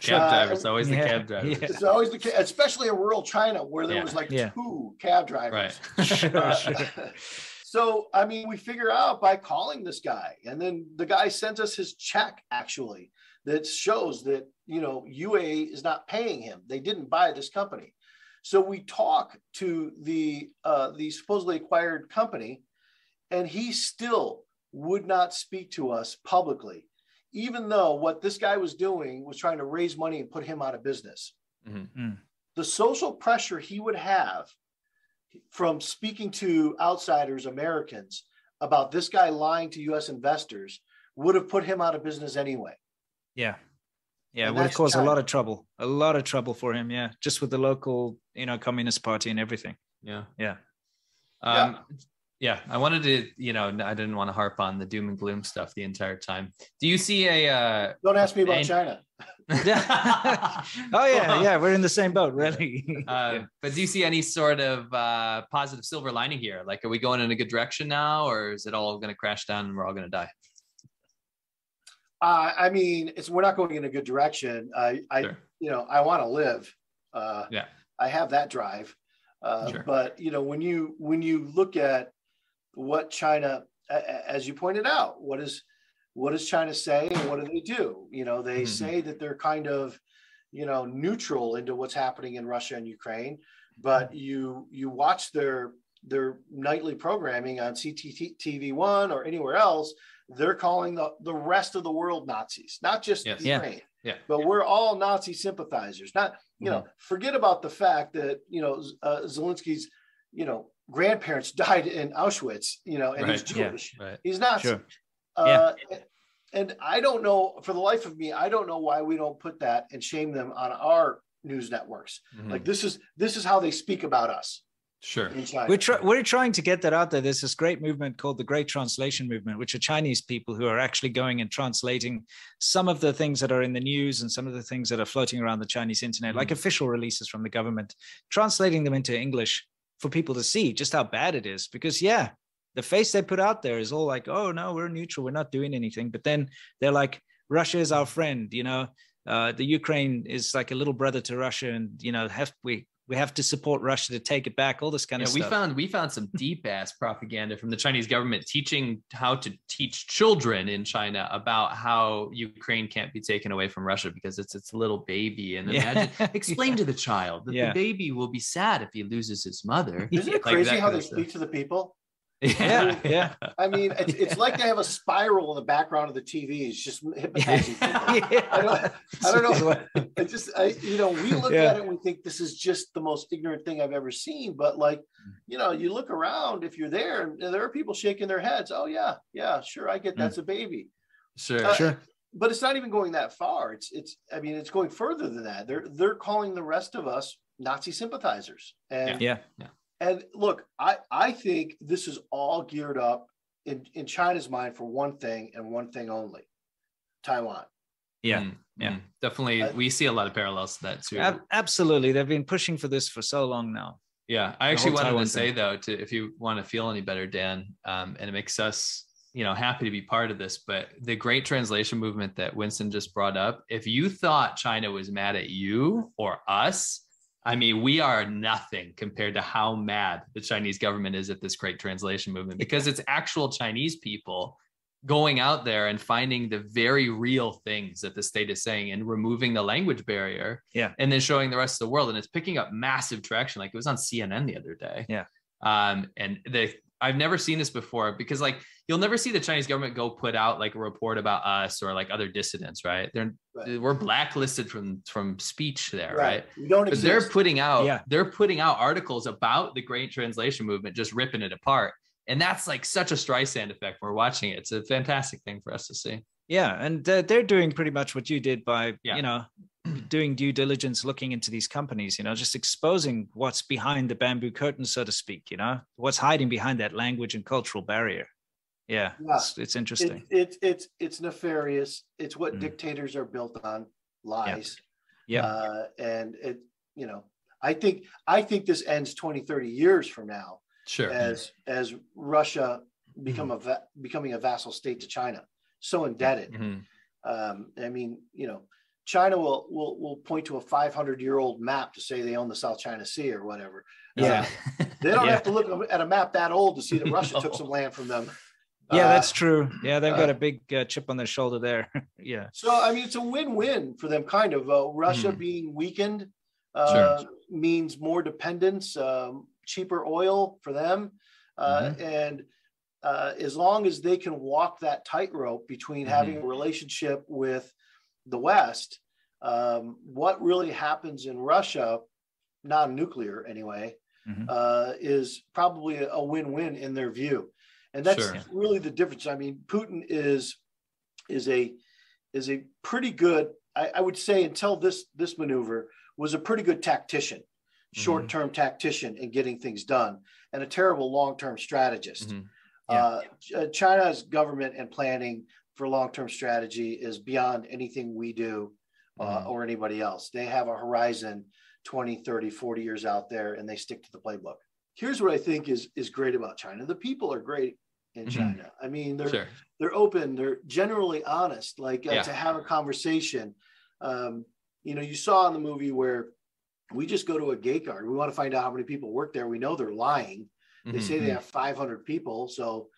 Cab Uh, drivers, always the cab drivers. yeah. It's always the, ca- especially in rural China where there Yeah. was like Yeah. two cab drivers. Right. Uh, so I mean, we figure out by calling this guy, and then the guy sends us his check actually that shows that you know Yuhe is not paying him. They didn't buy this company. So we talk to the uh, the supposedly acquired company, and he still would not speak to us publicly, even though what this guy was doing was trying to raise money and put him out of business. Mhm. The social pressure he would have from speaking to outsiders, Americans, about this guy lying to US investors would have put him out of business anyway. Yeah. Yeah, it would have that's caused a lot of trouble. A lot of trouble for him. Yeah. Just with the local, you know, Communist Party and everything. Yeah. Yeah. Um, yeah, Yeah i wanted to, you know, I didn't want to harp on the doom and gloom stuff the entire time. Do you see a? Uh, Don't ask me about and- China. oh yeah, yeah, we're in the same boat, really. Uh, But do you see any sort of uh, positive silver lining here? Like, are we going in a good direction now, or is it all going to crash down and we're all going to die? Uh, I mean, it's we're not going in a good direction. I, I Sure. you know, I want to live. Uh, Yeah. I have that drive. Uh, Sure. But you know, when you when you look at what China, a- a- as you pointed out, what is what does China say and what do they do? You know, they Mhm. say that they're kind of, you know, neutral into what's happening in Russia and Ukraine, but you you watch their their nightly programming on CCTV one or anywhere else, they're calling the, the rest of the world Nazis, not just Yes. Yeah. Ukraine. Yeah. But we're all Nazi sympathizers. Not, you know, forget about the fact that, you know, uh, Zelensky's, you know, grandparents died in Auschwitz, you know, and he's Right. Yeah. Jewish. Right. He's not. Sure. Uh, And I don't know, for the life of me, I don't know why we don't put that and shame them on our news networks. Mhm. Like this is this is how they speak about us sure. We're, try- we're trying to get that out there. There's this great movement called the Great Translation Movement, which are Chinese people who are actually going and translating some of the things that are in the news and some of the things that are floating around the Chinese internet, like official releases from the government, translating them into English for people to see just how bad it is. Because, yeah, the face they put out there is all like, oh, no, we're neutral. We're not doing anything. But then they're like, Russia is our friend, you know, uh, the Ukraine is like a little brother to Russia. And, you know, have we, we have to support Russia to take it back, all this kind Yeah, of we stuff. found we found some deep ass propaganda from the Chinese government teaching how to teach children in China about how Ukraine can't be taken away from Russia because it's its little baby. And Yeah. imagine explain to the child that Yeah. the baby will be sad if he loses his mother. Isn't it Like crazy how they stuff. speak to the people? Yeah, yeah. I mean, it's, it's like they have a spiral in the background of the TV. It's just hypnotizing people. I don't, I don't know. I just, I, you know, we look Yeah. at it and we think this is just the most ignorant thing I've ever seen. But like, you know, you look around if you're there, and there are people shaking their heads. Oh yeah, yeah, sure, I get Mm. that's a baby. Sure. Uh, Sure. But it's not even going that far. It's, it's. I mean, it's going further than that. They're, they're calling the rest of us Nazi sympathizers. And Yeah. And look, I, I think this is all geared up in, in China's mind for one thing and one thing only Taiwan. Yeah. Mm, yeah. mm. Definitely Uh, we see a lot of parallels to that too. Ab- absolutely. They've been pushing for this for so long now. Yeah, I The actually whole wanted Taiwan to say thing. though, to if you want to feel any better, Dan, um, and it makes us, you know, happy to be part of this. But the great translation movement that Winston just brought up, if you thought China was mad at you or us, I mean, we are nothing compared to how mad the Chinese government is at this great translation movement because it's actual Chinese people going out there and finding the very real things that the state is saying and removing the language barrier Yeah. and then showing the rest of the world and it's picking up massive traction like it was on cnn the other day Yeah. um and the i've never seen this before because like you'll never see the chinese government go put out like a report about us or like other dissidents right they're Right. we're blacklisted from from speech there right, We don't but they're putting out Yeah. they're putting out articles about the great translation movement just ripping it apart and that's like such a streisand effect we're watching it it's a fantastic thing for us to see Yeah. And uh, they're doing pretty much what you did by, Yeah. you know, doing due diligence, looking into these companies, you know, just exposing what's behind the bamboo curtain, so to speak, you know, what's hiding behind that language and cultural barrier. Yeah. Yeah. It's, it's interesting. It, it's it's it's nefarious. It's what Mm. dictators are built on lies. Yeah. Uh, and it, you know, I think I think this ends 20, 30 years from now sure as as Russia become Mm-hmm. a becoming a vassal state to China, so indebted. Mhm. Um, I mean, you know, China will will will point to a 500 year old map to say they own the South China Sea or whatever. Yeah. Uh, they don't Yeah. have to look at a map that old to see that Russia No. took some land from them. Yeah, Uh, that's true. Yeah. They've got uh, a big uh, chip on their shoulder there. yeah. So I mean, it's a win-win for them, kind of. Uh, Russia Mhm. being weakened uh, means more dependence, um, cheaper oil for them, uh, and uh, as long as they can walk that tightrope between having a relationship with the West, um, what really happens in Russia, non-nuclear anyway, Mhm. uh, is probably a win-win in their view, and that's Sure. really the difference. I mean, Putin is is a is a pretty good. I, I would say until this this maneuver was a pretty good tactician. short-term tactician in getting things done and a terrible long-term strategist. Mhm. Uh, Ch- uh, China's government and planning for long-term strategy is beyond anything we do uh, Mhm. or anybody else. They have a horizon 20, 30, 40 years out there and they stick to the playbook. Here's what I think is is great about China. The people are great in Mhm. China. I mean, they're Sure. they're open, they're generally honest, like uh, Yeah. to have a conversation. Um, you know, you saw in the movie where we just go to a gate guard. We want to find out how many people work there. We know they're lying. They Mhm. say they have 500 people. So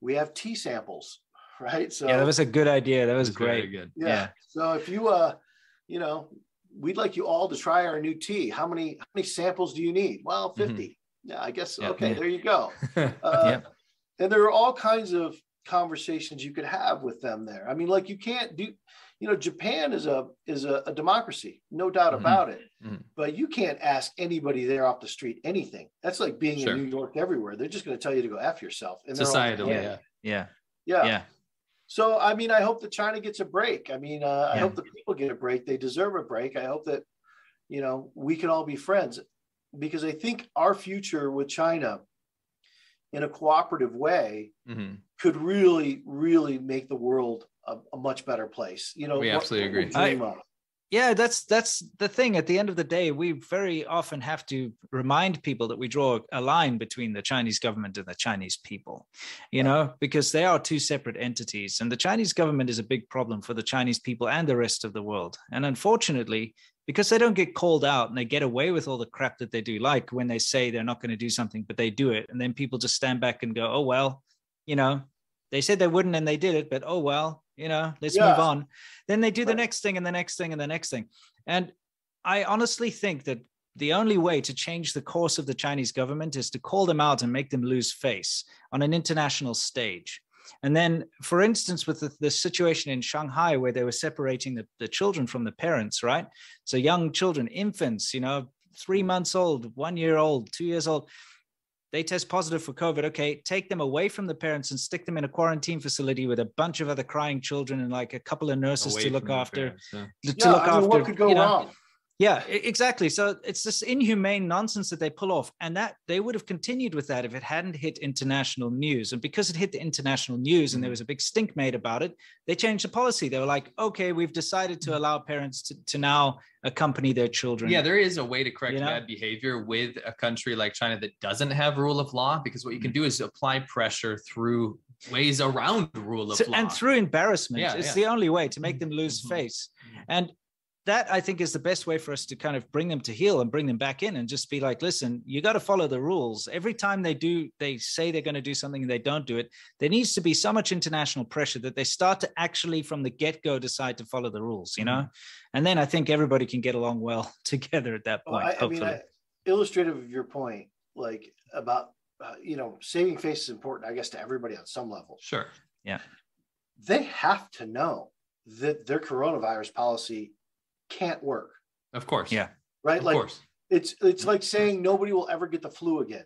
we have T samples, right? So yeah, that was a good idea. That was It's very great. good. yeah. yeah. So if you, uh, you know, we'd like you all to try our new tea. How many, how many samples do you need? Well, 50. Yeah, I guess. Yeah. Okay, Yeah. there you go. Uh, Yeah. And there are all kinds of conversations you could have with them there. I mean, like you can't do, you know, Japan is a is a, a democracy, no doubt Mhm. about it. Mhm. But you can't ask anybody there off the street anything. That's like being Sure. in New York everywhere. They're just going to tell you to go f yourself. And they're all- Societally, Yeah. yeah. Yeah. yeah, Yeah. So I mean, I hope that China gets a break. I mean, uh, I hope the people get a break. They deserve a break. I hope that you know we can all be friends because I think our future with China in a cooperative way Mhm. could really, really make the world a, a much better place. You know, We absolutely agree. Dream of. Yeah that's that's the thing. At the end of the day we very often have to remind people that we draw a line between the chinese government and the chinese people you know because they are two separate entities and the chinese government is a big problem for the chinese people and the rest of the world. And unfortunately because they don't get called out and they get away with all the crap that they do like when they say they're not going to do something but they do it and then people just stand back and go oh well you know? They said they wouldn't and they did it but oh well you know let's Yeah. move on. Then they do the next thing and the next thing and the next thing. And i honestly think that the only way to change the course of the chinese government is to call them out and make them lose face on an international stage. And then for instance with the, the situation in shanghai where they were separating the, the children from the parents right? So young children infants you know three months old one year old two years old they test positive for COVID. Okay, take them away from the parents and stick them in a quarantine facility with a bunch of other crying children and like a couple of nurses Away to look after. parents, yeah. To Yeah, look I mean, after. what could go you know, wrong? Yeah, exactly. So it's this inhumane nonsense that they pull off, and that they would have continued with that if it hadn't hit international news. And because it hit the international news, and there was a big stink made about it, they changed the policy. They were like, "Okay, we've decided to allow parents to, to now accompany their children." Yeah, there is a way to correct You know? bad behavior with a country like China that doesn't have rule of law because what you Mm. can do is apply pressure through ways around rule of So- law. and through embarrassment Yeah, it's yeah. the only way to make them lose Mhm. face and that i think is the best way for us to kind of bring them to heel and bring them back in and just be like listen you got to follow the rules every time they do they say they're going to do something and they don't do it there needs to be so much international pressure that they start to actually from the get-go decide to follow the rules you know and then i think everybody can get along well together at that Well, point I, I mean, I, illustrative of your point, like about uh, you know, saving face is important, I guess, to everybody on some level. sure. Yeah. They have to know that their coronavirus policy can't work, Of course. Yeah. right? Of like course. it's it's like saying nobody will ever get the flu again,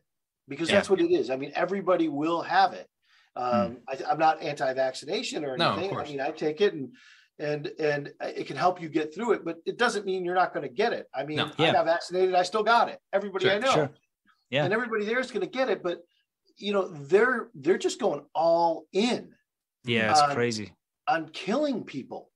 because Yeah. that's what it is. I mean, everybody will have it. Um, I, I'm not anti-vaccination or anything. No, of anything. I mean, I take it and and and it can help you get through it, but it doesn't mean you're not going to get it. I mean, No. I Yeah. got vaccinated, I still got it. Everybody Sure, I know, sure. Yeah. and everybody there is going to get it, but you know, they're they're just going all in yeah it's Uh, crazy on killing people.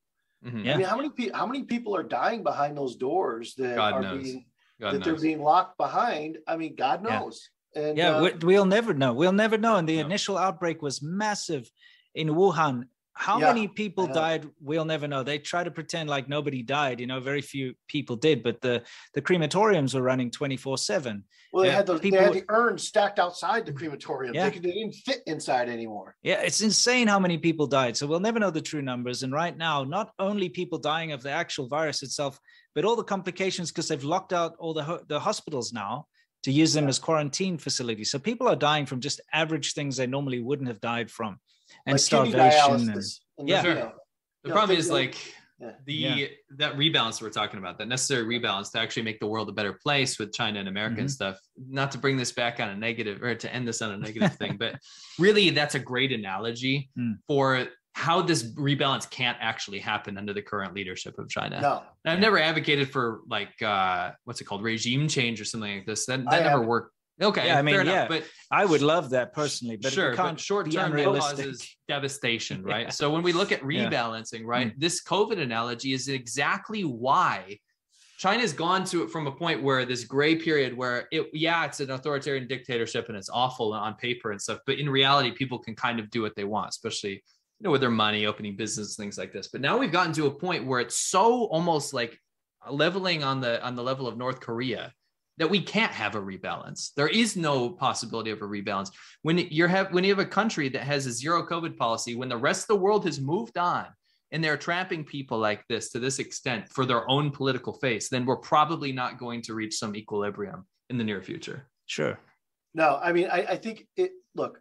Mhm. Yeah. I mean, how many people how many people are dying behind those doors that God are knows. being God that they're being locked behind? I mean, God Yeah. knows. And yeah uh, we, we'll never know we'll never know and the No. initial outbreak was massive in wuhan how Yeah, many people uh-huh. died? We'll never know. They try to pretend like nobody died you know very few people did but the the crematoriums were running 24 7 well, they had those people they had the urns stacked outside the crematorium. Yeah. They, they didn't fit inside anymore. yeah it's insane how many people died. So we'll never know the true numbers. And right now not only people dying of the actual virus itself but all the complications because they've locked out all the ho- the hospitals now to use them Yeah. as quarantine facilities. So people are dying from just average things they normally wouldn't have died from and Like starvation and, and, Yeah. you Sure. know, The Yeah, problem is like yeah. the Yeah. that rebalance we're talking about, that necessary rebalance to actually make the world a better place with China and America and Mhm. stuff. Not to bring this back on a negative or to end this on a negative thing, but really that's a great analogy Mm. for how this rebalance can't actually happen under the current leadership of China. No, And I've never advocated for like uh what's it called regime change or something like this. That, I that never haven't. worked. Okay, Yeah, I mean, fair yeah, enough. But I would love that personally, but sure, but short-term causes devastation, right? Yeah. So when we look at. Mm. rebalancing, right, this COVID analogy is exactly why China's gone to it from a point where this gray period where it, yeah, it's an authoritarian dictatorship and it's awful on paper and stuff, but in reality, people can kind of do what they want, especially you know with their money, opening business, things like this. But now we've gotten to a point where it's so almost like leveling on the on the level of North Korea that we can't have a rebalance. There is no possibility of a rebalance. When you have when you have a country that has a zero COVID policy, when the rest of the world has moved on and they're trapping people like this to this extent for their own political face, then we're probably not going to reach some equilibrium in the near future. Sure. no. I mean, I, I think it. Look,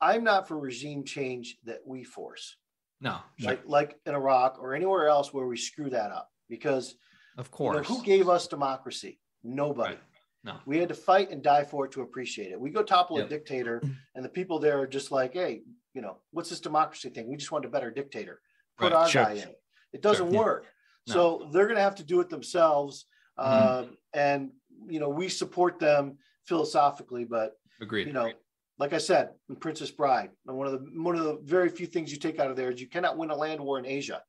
I'm not for regime change that we force, No, like like in Iraq or anywhere else where we screw that up. Because of you know, course. who gave us democracy? Nobody. Right. No. We had to fight and die for it to appreciate it. We go topple Yep. a dictator, and the people there are just like, hey, you know, what's this democracy thing? We just want a better dictator. Put Right. our Sure. guy in. It doesn't Sure. Yeah. work. No. So they're going to have to do it themselves. Mhm. Um, and, you know, we support them philosophically, but, Agreed. you know, like I said, in Princess Bride, and one of the one of the very few things you take out of there is you cannot win a land war in Asia.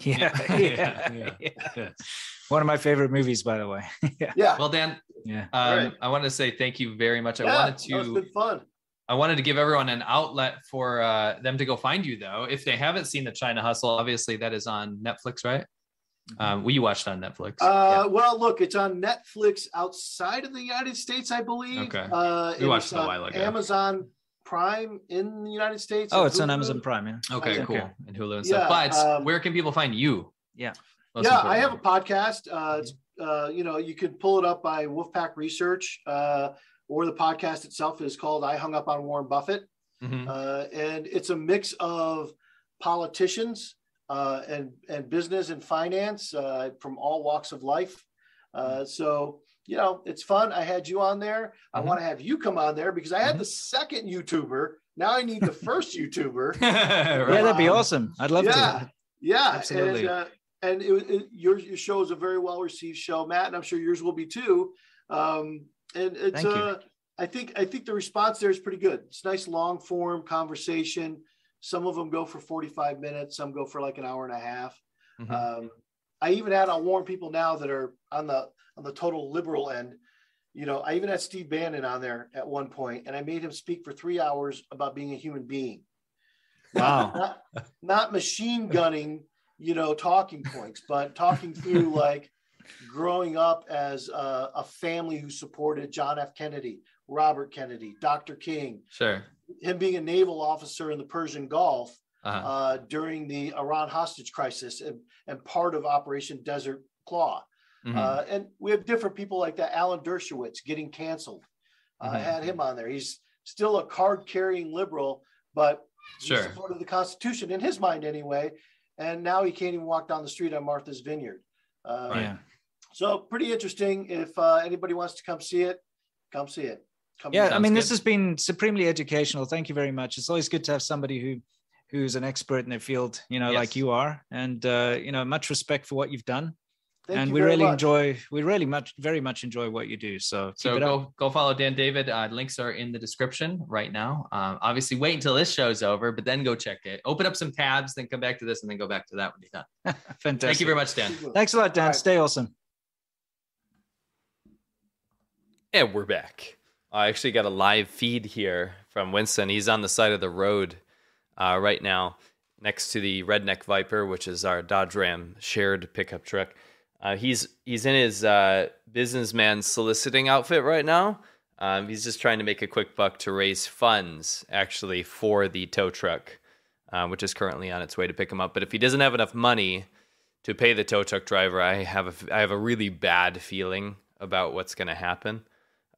Yeah. Yeah, Yeah. yeah. Yeah. One of my favorite movies, by the way. yeah. Yeah. well, Dan, Yeah. um, right. I want to say thank you very much. I yeah, wanted that was to good fun. I wanted to give everyone an outlet for uh, them to go find you, though. If they haven't seen the China Hustle, obviously that is on Netflix, right? Um, we watched on Netflix. Uh, Well, look, it's on Netflix outside of the United States, I believe. Okay. Uh, We watched it a while ago. Amazon Prime in the United States. Oh, and it's on Amazon Prime. Yeah. okay, okay. cool. And Hulu and Yeah, stuff. But um, where can people find you? Yeah. Most yeah, I have a podcast. Uh, it's, uh, you know, you can pull it up by Wolfpack Research, uh, or the podcast itself is called "I Hung Up on Warren Buffett," Mhm. uh, and it's a mix of politicians uh, and and business and finance uh, from all walks of life. Uh, so you know, it's fun. I had you on there. I Mhm. want to have you come on there because I had the second YouTuber. Now I need the first YouTuber. Yeah, that'd be Um, awesome. I'd love yeah, to. yeah, Absolutely. And, uh, and it, it, your, your show is a very well received show, Matt, and I'm sure yours will be too. Um, and it's, uh, I think, I think the response there is pretty good. It's nice long form conversation. Some of them go for 45 minutes, some go for like an hour and a half. Mhm. Um, I even had on warn people now that are on the on the total liberal end. You know, I even had Steve Bannon on there at one point, and I made him speak for three hours about being a human being. Wow. Not, not machine gunning, you know, talking points, but talking through like growing up as a, a family who supported John F. Kennedy, Robert Kennedy, Dr. King, Sure. him being a naval officer in the Persian Gulf Uh-huh. uh, during the Iran hostage crisis and, and part of Operation Desert Claw. Mhm. Uh, and we have different people like that. Alan Dershowitz getting canceled. Uh, I Mhm. had him on there. He's still a card carrying liberal, but he Sure. supported the Constitution in his mind anyway. And now he can't even walk down the street on Martha's Vineyard. Uh, Right. Yeah. So pretty interesting. If uh, anybody wants to come see it, come see it. Come Yeah. I mean, good. this has been supremely educational. Thank you very much. It's always good to have somebody who who's an expert in their field, you know, like you are. And uh, you know, much respect for what you've done. Thank and you we very really much. enjoy we really much very much enjoy what you do. So So it up. go go follow Dan David. Uh, links are in the description right now. Um, obviously, wait until this show's over, but then go check it. Open up some tabs, then come back to this, and then go back to that when you're done. Fantastic. Thank you very much, Dan. Thanks a lot, Dan. All right. Stay awesome. And we're back. I actually got a live feed here from Winston. He's on the side of the road uh, right now, next to the Redneck Viper, which is our Dodge Ram shared pickup truck. Uh, he's he's in his uh, businessman soliciting outfit right now. Um, he's just trying to make a quick buck to raise funds, actually, for the tow truck, uh, which is currently on its way to pick him up. But if he doesn't have enough money to pay the tow truck driver, I have a, I have a really bad feeling about what's going to happen.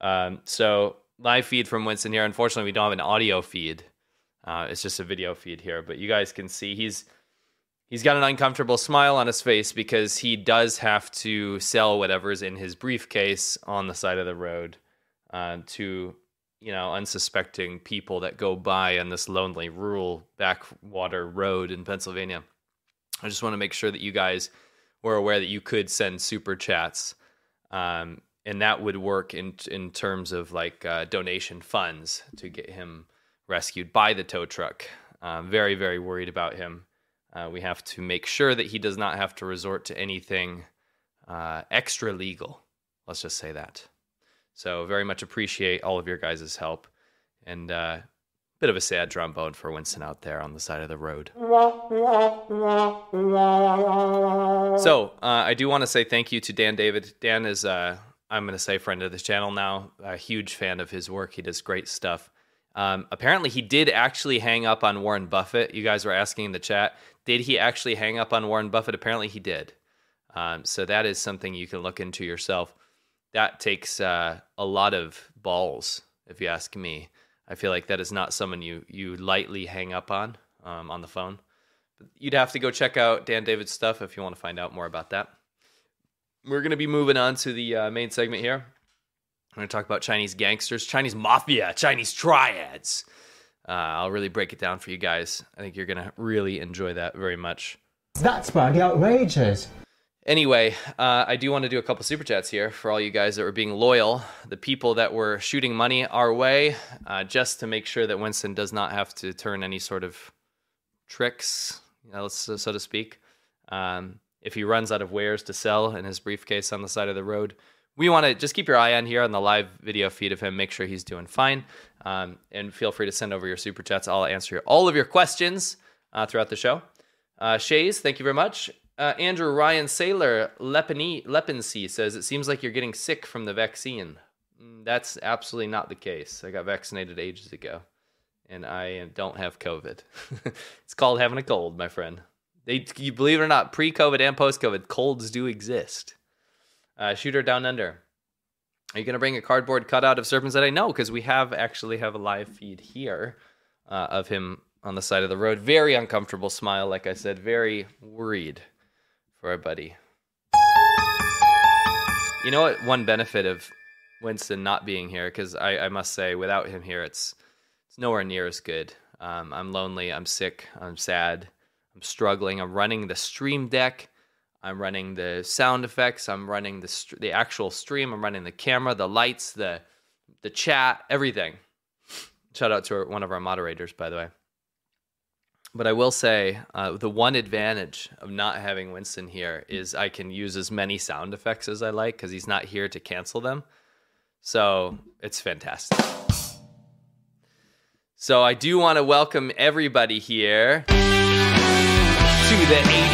Um, so live feed from Winston here. Unfortunately, we don't have an audio feed. Uh, it's just a video feed here, but you guys can see he's he's got an uncomfortable smile on his face because he does have to sell whatever's in his briefcase on the side of the road uh, to you know, unsuspecting people that go by on this lonely rural backwater road in Pennsylvania. I just want to make sure that you guys were aware that you could send super chats. Um, and that would work in in terms of like uh, donation funds to get him rescued by the tow truck. Uh, very very worried about him. Uh, we have to make sure that he does not have to resort to anything uh, extra legal. Let's just say that. So very much appreciate all of your guys' help, and uh, bit of a sad trombone for Winston out there on the side of the road. So uh, I do want to say thank you to Dan David. Dan is, uh, I'm going to say, friend of this channel now. A huge fan of his work. He does great stuff. Um, apparently, he did actually hang up on Warren Buffett. You guys were asking in the chat, did he actually hang up on Warren Buffett? Apparently, he did. Um, so that is something you can look into yourself. That takes uh, a lot of balls, if you ask me. I feel like that is not someone you you lightly hang up on um, on the phone. You'd have to go check out Dan David's stuff if you want to find out more about that. We're going to be moving on to the uh, main segment here. I'm going to talk about Chinese gangsters, Chinese mafia, Chinese triads. Uh, I'll really break it down for you guys. I think you're going to really enjoy that very much. That's bloody outrageous. Anyway, uh, I do want to do a couple super chats here for all you guys that were being loyal, the people that were shooting money our way, uh, just to make sure that Winston does not have to turn any sort of tricks, you know, so, so to speak. Um, if he runs out of wares to sell in his briefcase on the side of the road, we want to just keep your eye on here on the live video feed of him. Make sure he's doing fine, um, and feel free to send over your super chats. I'll answer all of your questions uh, throughout the show. Uh, Shays, thank you very much. Uh, Andrew Ryan Sailor Lepensee says it seems like you're getting sick from the vaccine. Mm, that's absolutely not the case. I got vaccinated ages ago, and I don't have COVID. it's called having a cold, my friend. They, you believe it or not, pre-COVID and post-COVID, colds do exist. Uh, Shooter down under. Are you going to bring a cardboard cutout of SerpentZA? I know because we have actually have a live feed here uh, of him on the side of the road. Very uncomfortable smile, like I said. Very worried for our buddy. You know what? One benefit of Winston not being here, because I, I, must say, without him here, it's it's nowhere near as good. Um, I'm lonely. I'm sick. I'm sad. I'm struggling. I'm running the stream deck. I'm running the sound effects. I'm running the st- the actual stream. I'm running the camera, the lights, the the chat, everything. Shout out to our, one of our moderators, by the way. But I will say uh, the one advantage of not having Winston here is I can use as many sound effects as I like because he's not here to cancel them. So it's fantastic. So I do want to welcome everybody here to the ADV podcast.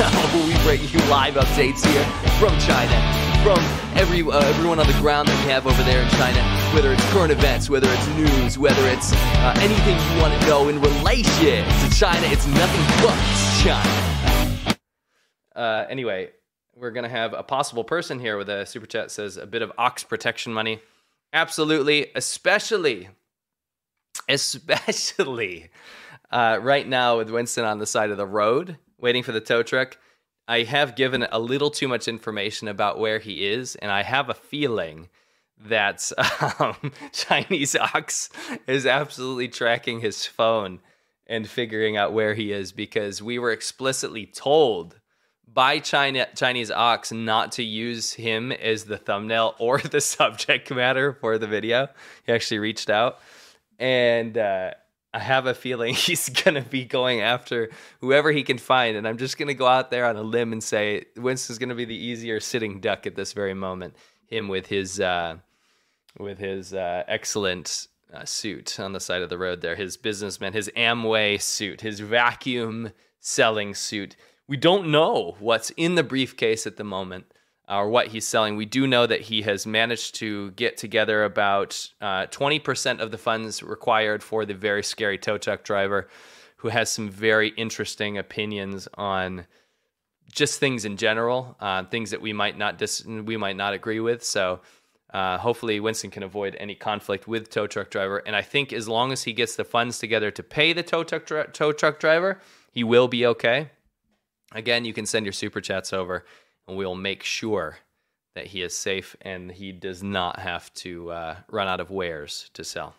We bring you live updates here from China from every uh, everyone on the ground that we have over there in China, whether it's current events, whether it's news, whether it's uh, anything you want to know in relation to China. It's nothing but China. Uh, anyway, we're gonna have a possible person here with a super chat says a bit of ox protection money. Absolutely, especially, especially uh, right now with Winston on the side of the road waiting for the tow truck I have given a little too much information about where he is, and I have a feeling that um, Chinese Ox is absolutely tracking his phone and figuring out where he is because we were explicitly told by China Chinese Ox not to use him as the thumbnail or the subject matter for the video. He actually reached out, and uh, I have a feeling he's going to be going after whoever he can find. And I'm just going to go out there on a limb and say Winston's going to be the easier sitting duck at this very moment. Him with his, uh, with his uh, excellent uh, suit on the side of the road there, his businessman, his Amway suit, his vacuum selling suit. We don't know what's in the briefcase at the moment or what he's selling. We do know that he has managed to get together about uh, 20% of the funds required for the very scary tow truck driver who has some very interesting opinions on just things in general, uh, things that we might not dis- we might not agree with. So uh, hopefully Winston can avoid any conflict with tow truck driver. And I think as long as he gets the funds together to pay the tow truck, tow truck driver, he will be okay. Again, you can send your super chats over and we'll make sure that he is safe and he does not have to uh, run out of wares to sell.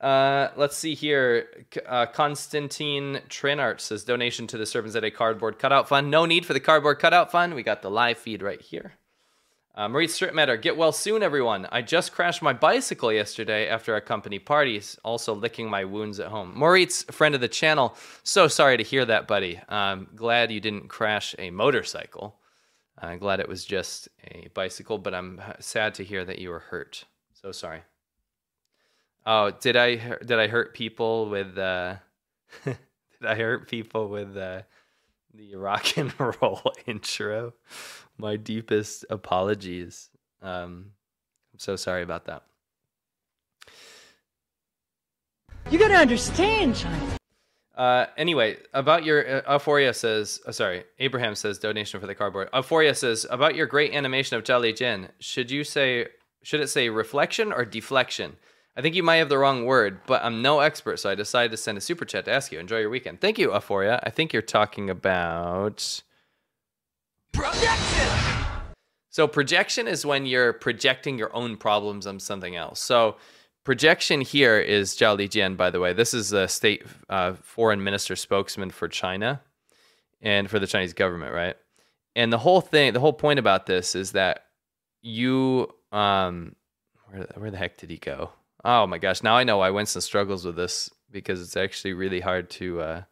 Uh, let's see here. Uh, Constantine Trinart says donation to the SerpentZA Cardboard Cutout Fund. No need for the Cardboard Cutout Fund. We got the live feed right here. Uh, Marie Stripmatter, get well soon, everyone. I just crashed my bicycle yesterday after a company party, also licking my wounds at home. Moritz, friend of the channel, so sorry to hear that, buddy. I'm glad you didn't crash a motorcycle. I'm glad it was just a bicycle, but I'm sad to hear that you were hurt. So sorry. Oh, did I did I hurt people with uh did I hurt people with uh the rock and roll intro? My deepest apologies. Um I'm so sorry about that. You gotta understand, China. Uh, anyway, about your uh, Euphoria says, uh, sorry, Abraham says donation for the cardboard. Euphoria says about your great animation of Jolly Jin. Should you say, should it say reflection or deflection? I think you might have the wrong word, but I'm no expert, so I decided to send a super chat to ask you. Enjoy your weekend. Thank you, Euphoria. I think you're talking about projection. So projection is when you're projecting your own problems on something else. So projection here is Zhao Lijian, by the way. This is a state uh, foreign minister spokesman for China and for the Chinese government, right? And the whole thing, the whole point about this is that you, um, where, where the heck did he go? Oh my gosh! Now I know why Winston struggles with this because it's actually really hard to uh,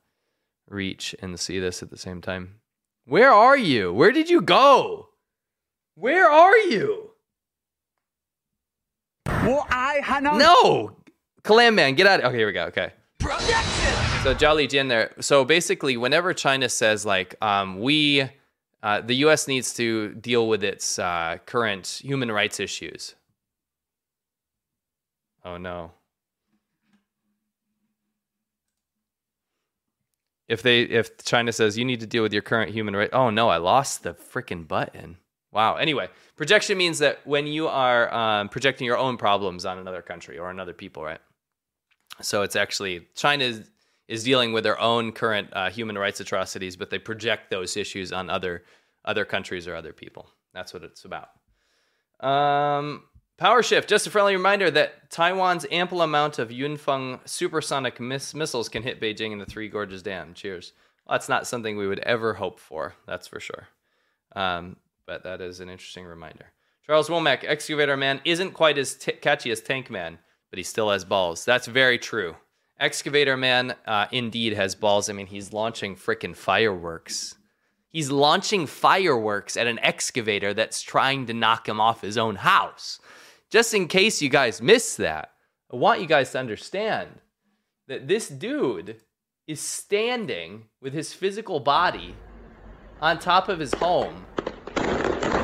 reach and see this at the same time. Where are you? Where did you go? Where are you? No, Clam Man, get out! Okay, here we go. Okay. So Jolly Jin there. So basically, whenever China says like um, we, uh, the U.S. needs to deal with its uh, current human rights issues. Oh no. If they if China says you need to deal with your current human right, oh no, I lost the freaking button. Wow. Anyway, projection means that when you are um, projecting your own problems on another country or another people, right? So it's actually China is, is dealing with their own current uh, human rights atrocities, but they project those issues on other other countries or other people. That's what it's about. Um, Power shift. Just a friendly reminder that Taiwan's ample amount of Yunfeng supersonic miss- missiles can hit Beijing and the Three Gorges Dam. Cheers. Well, that's not something we would ever hope for. That's for sure. Um, but that is an interesting reminder. Charles Womack, Excavator Man, isn't quite as t- catchy as Tank Man, but he still has balls. That's very true. Excavator Man uh, indeed has balls. I mean, he's launching freaking fireworks. He's launching fireworks at an excavator that's trying to knock him off his own house. Just in case you guys missed that, I want you guys to understand that this dude is standing with his physical body on top of his home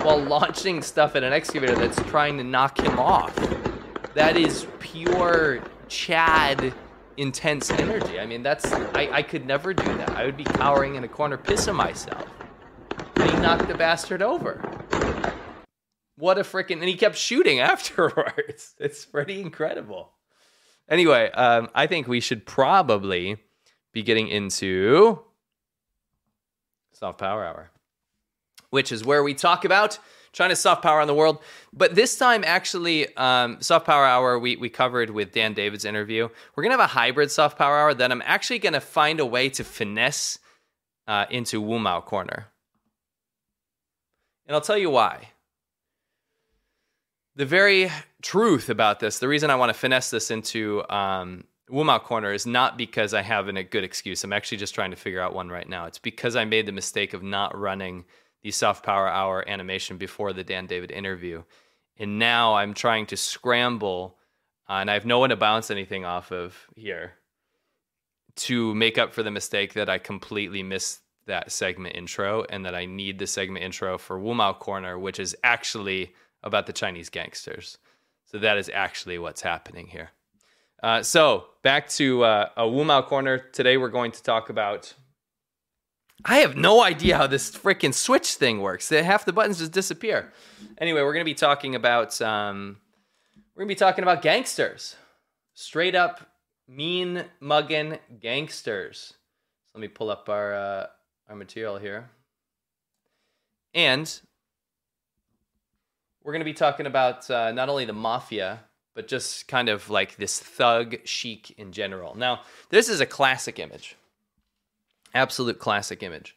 while launching stuff at an excavator that's trying to knock him off. That is pure Chad intense energy. I mean, that's I, I could never do that. I would be cowering in a corner, pissing myself. And he knocked the bastard over. What a freaking and he kept shooting afterwards. It's pretty incredible. Anyway, um, I think we should probably be getting into soft power hour, which is where we talk about China's soft power on the world. But this time, actually, um, soft power hour we we covered with Dan David's interview. We're gonna have a hybrid soft power hour. that I'm actually gonna find a way to finesse uh, into Wu Mao corner, and I'll tell you why the very truth about this, the reason I want to finesse this into um, Wumao Corner is not because I have a good excuse. I'm actually just trying to figure out one right now. It's because I made the mistake of not running the soft power hour animation before the Dan David interview. And now I'm trying to scramble, uh, and I have no one to bounce anything off of here to make up for the mistake that I completely missed that segment intro and that I need the segment intro for Wumao Corner, which is actually about the Chinese gangsters. So that is actually what's happening here. Uh, so back to uh, a Wumao corner. Today we're going to talk about. I have no idea how this freaking switch thing works. Half the buttons just disappear. Anyway, we're going to be talking about. Um, we're to be talking about gangsters, straight up mean mugging gangsters. So let me pull up our uh, our material here. And we're going to be talking about uh, not only the mafia, but just kind of like this thug chic in general. Now, this is a classic image, absolute classic image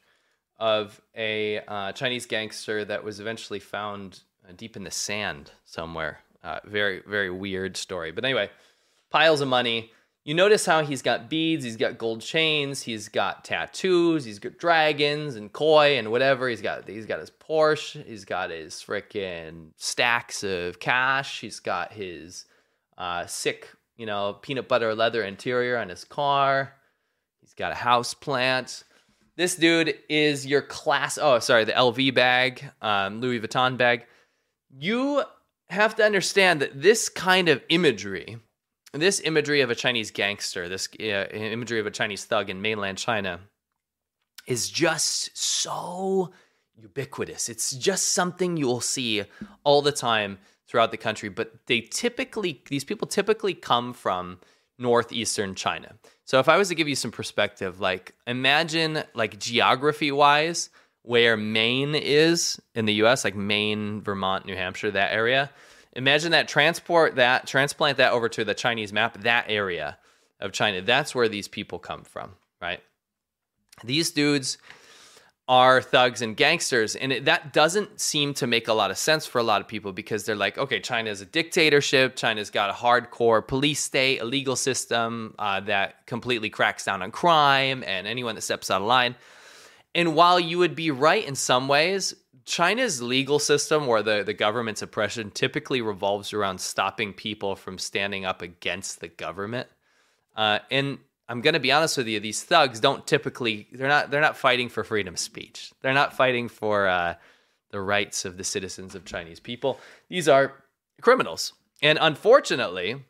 of a uh, Chinese gangster that was eventually found uh, deep in the sand somewhere. Uh, very, very weird story. But anyway, piles of money. You notice how he's got beads, he's got gold chains, he's got tattoos, he's got dragons and koi and whatever. He's got he's got his Porsche, he's got his freaking stacks of cash, he's got his uh, sick, you know, peanut butter leather interior on his car. Got a house plant. This dude is your class. Oh, sorry, the LV bag, um, Louis Vuitton bag. You have to understand that this kind of imagery, this imagery of a Chinese gangster, this uh, imagery of a Chinese thug in mainland China, is just so ubiquitous. It's just something you will see all the time throughout the country. But they typically, these people typically come from northeastern China. So if I was to give you some perspective, like imagine like geography wise, where Maine is in the US, like Maine, Vermont, New Hampshire, that area. Imagine that transport that, transplant that over to the Chinese map, that area of China. That's where these people come from, right? These dudes are thugs and gangsters. And it, that doesn't seem to make a lot of sense for a lot of people because they're like, okay, China is a dictatorship. China's got a hardcore police state, a legal system uh, that completely cracks down on crime and anyone that steps out of line. And while you would be right in some ways, China's legal system or the, the government's oppression typically revolves around stopping people from standing up against the government. Uh, and I'm going to be honest with you, these thugs don't typically they're not they're not fighting for freedom of speech. They're not fighting for uh, the rights of the citizens of Chinese people. These are criminals. And unfortunately,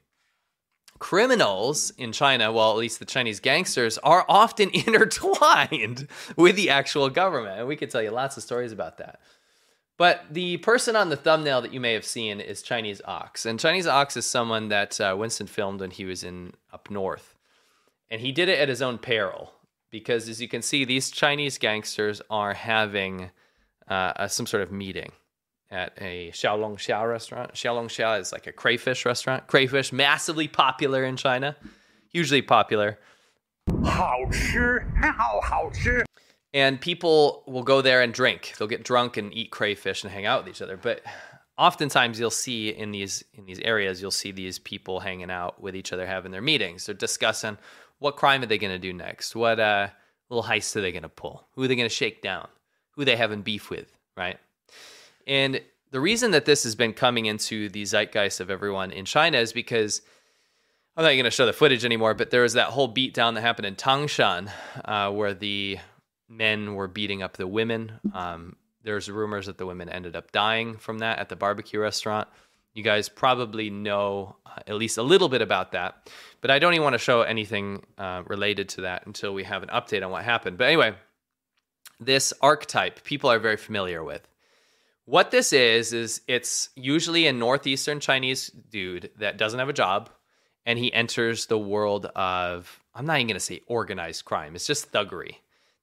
criminals in China, well, at least the Chinese gangsters, are often intertwined with the actual government. And we could tell you lots of stories about that. But the person on the thumbnail that you may have seen is Chinese Ox. And Chinese Ox is someone that uh, Winston filmed when he was in up north. And he did it at his own peril because, as you can see, these Chinese gangsters are having uh, a, some sort of meeting at a Xiaolong Xia restaurant. Xiaolong Xia is like a crayfish restaurant. Crayfish, massively popular in China, hugely popular. And people will go there and drink. They'll get drunk and eat crayfish and hang out with each other. But oftentimes you'll see in these in these areas, you'll see these people hanging out with each other, having their meetings. They're discussing what crime are they going to do next? What uh, little heist are they going to pull? Who are they going to shake down? Who they having beef with? Right? And the reason that this has been coming into the zeitgeist of everyone in China is because I'm not going to show the footage anymore, but there was that whole beatdown that happened in Tangshan uh, where the men were beating up the women. Um, there's rumors that the women ended up dying from that at the barbecue restaurant. You guys probably know uh, at least a little bit about that, but I don't even want to show anything uh, related to that until we have an update on what happened. But anyway, this archetype people are very familiar with. What this is, is it's usually a northeastern Chinese dude that doesn't have a job and he enters the world of, I'm not even going to say organized crime, it's just thuggery.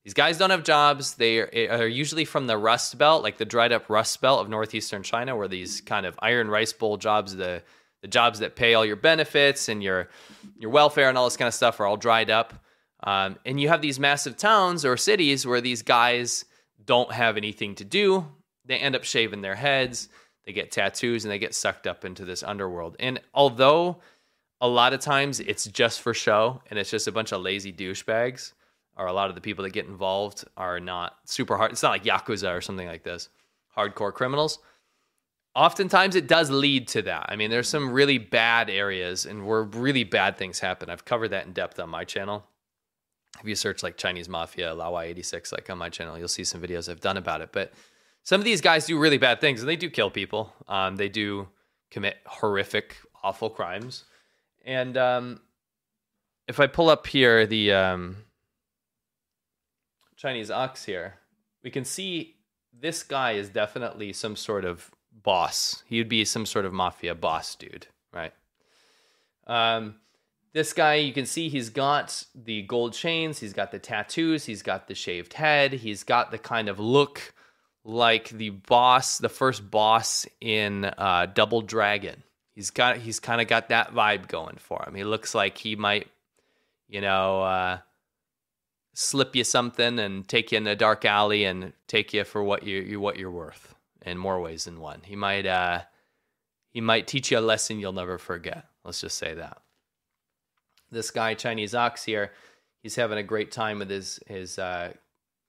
These guys don't have jobs. They are, usually from the Rust Belt, like the dried up Rust Belt of northeastern China, where these kind of iron rice bowl jobs, the the jobs that pay all your benefits and your your welfare and all this kind of stuff, are all dried up. Um, and you have these massive towns or cities where these guys don't have anything to do. They end up shaving their heads. They get tattoos and they get sucked up into this underworld. And although a lot of times it's just for show and it's just a bunch of lazy douchebags or a lot of the people that get involved are not super hard. It's not like Yakuza or something like this, hardcore criminals. Oftentimes it does lead to that. I mean, there's some really bad areas and where really bad things happen. I've covered that in depth on my channel. If you search like Chinese Mafia, Laowhy86, like on my channel, you'll see some videos I've done about it. But some of these guys do really bad things and they do kill people. Um, they do commit horrific, awful crimes. And um, if I pull up here the um, Chinese ox here, we can see this guy is definitely some sort of boss. He would be some sort of mafia boss dude, right? Um, this guy, you can see he's got the gold chains, he's got the tattoos, he's got the shaved head, he's got the kind of look like the boss, the first boss in uh, Double Dragon. He's got he's kind of got that vibe going for him. He looks like he might, you know, uh, slip you something and take you in a dark alley and take you for what you, you what you're worth in more ways than one. He might uh, he might teach you a lesson you'll never forget. Let's just say that. This guy Chinese Ox here, he's having a great time with his his uh,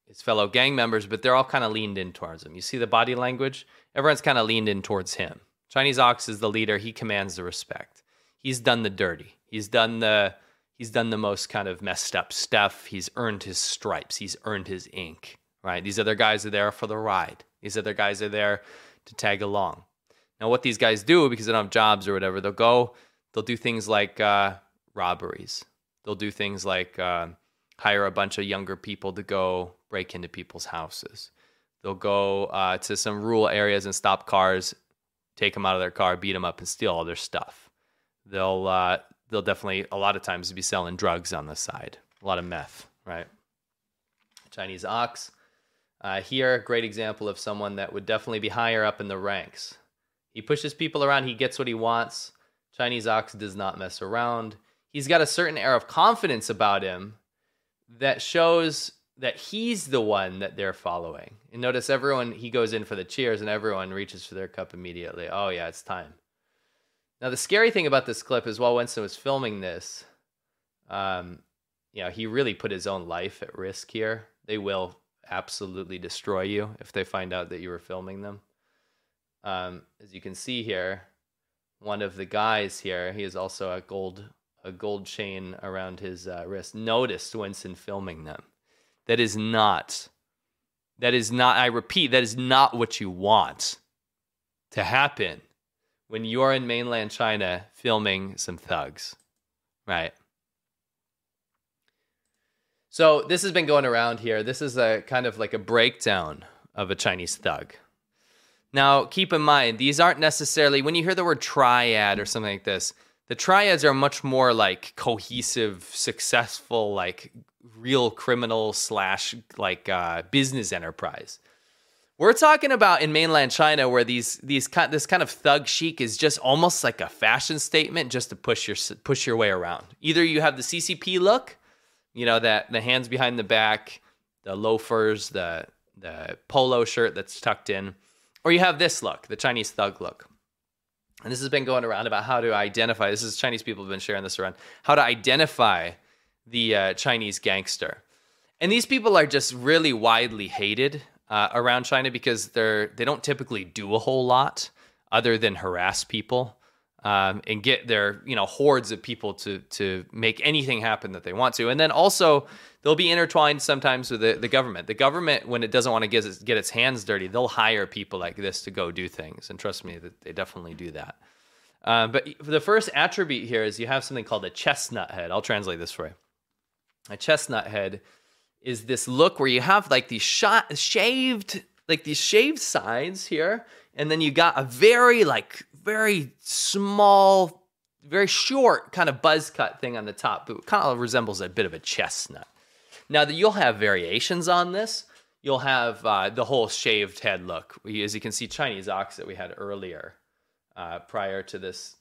his fellow gang members, but they're all kind of leaned in towards him. You see the body language? Everyone's kind of leaned in towards him. Chinese Ox is the leader. He commands the respect. He's done the dirty. He's done the he's done the most kind of messed up stuff. He's earned his stripes. He's earned his ink. Right? These other guys are there for the ride. These other guys are there to tag along. Now, what these guys do because they don't have jobs or whatever, they'll go. They'll do things like uh, robberies. They'll do things like uh, hire a bunch of younger people to go break into people's houses. They'll go uh, to some rural areas and stop cars, take them out of their car, beat them up, and steal all their stuff. They'll uh, they'll definitely a lot of times be selling drugs on the side, a lot of meth, right? Chinese ox. Uh, here, a great example of someone that would definitely be higher up in the ranks. He pushes people around. He gets what he wants. Chinese ox does not mess around. He's got a certain air of confidence about him that shows that he's the one that they're following. And notice everyone, he goes in for the cheers and everyone reaches for their cup immediately. Oh, yeah, it's time. Now, the scary thing about this clip is while Winston was filming this, um, you know, he really put his own life at risk here. They will absolutely destroy you if they find out that you were filming them. Um, as you can see here, one of the guys here, he has also a gold a gold chain around his uh, wrist. Noticed Winston filming them. That is not. That is not. I repeat, that is not what you want to happen when you are in mainland China filming some thugs, right? So this has been going around here. This is a kind of like a breakdown of a Chinese thug. Now, keep in mind, these aren't necessarily, when you hear the word triad or something like this, the triads are much more like cohesive, successful, like real criminal slash like uh, business enterprise. We're talking about in mainland China where these these this kind of thug chic is just almost like a fashion statement just to push your push your way around. Either you have the CCP look, you know that the hands behind the back, the loafers, the the polo shirt that's tucked in, or you have this look, the Chinese thug look. And this has been going around about how to identify. This is Chinese people have been sharing this around how to identify the uh, Chinese gangster. And these people are just really widely hated uh, around China because they're they don't typically do a whole lot other than harass people um, and get their you know hordes of people to to make anything happen that they want to. And then also they'll be intertwined sometimes with the, the government. The government, when it doesn't want to get its, get its hands dirty, they'll hire people like this to go do things. And trust me, that they definitely do that. Um, but the first attribute here is you have something called a chestnut head. I'll translate this for you. A chestnut head is this look where you have like these shot, shaved, like these shaved sides here, and then you got a very like very small, very short kind of buzz cut thing on the top, but kind of resembles a bit of a chestnut. Now that you'll have variations on this, you'll have uh, the whole shaved head look. As you can see, Chinese ox that we had earlier uh, prior to this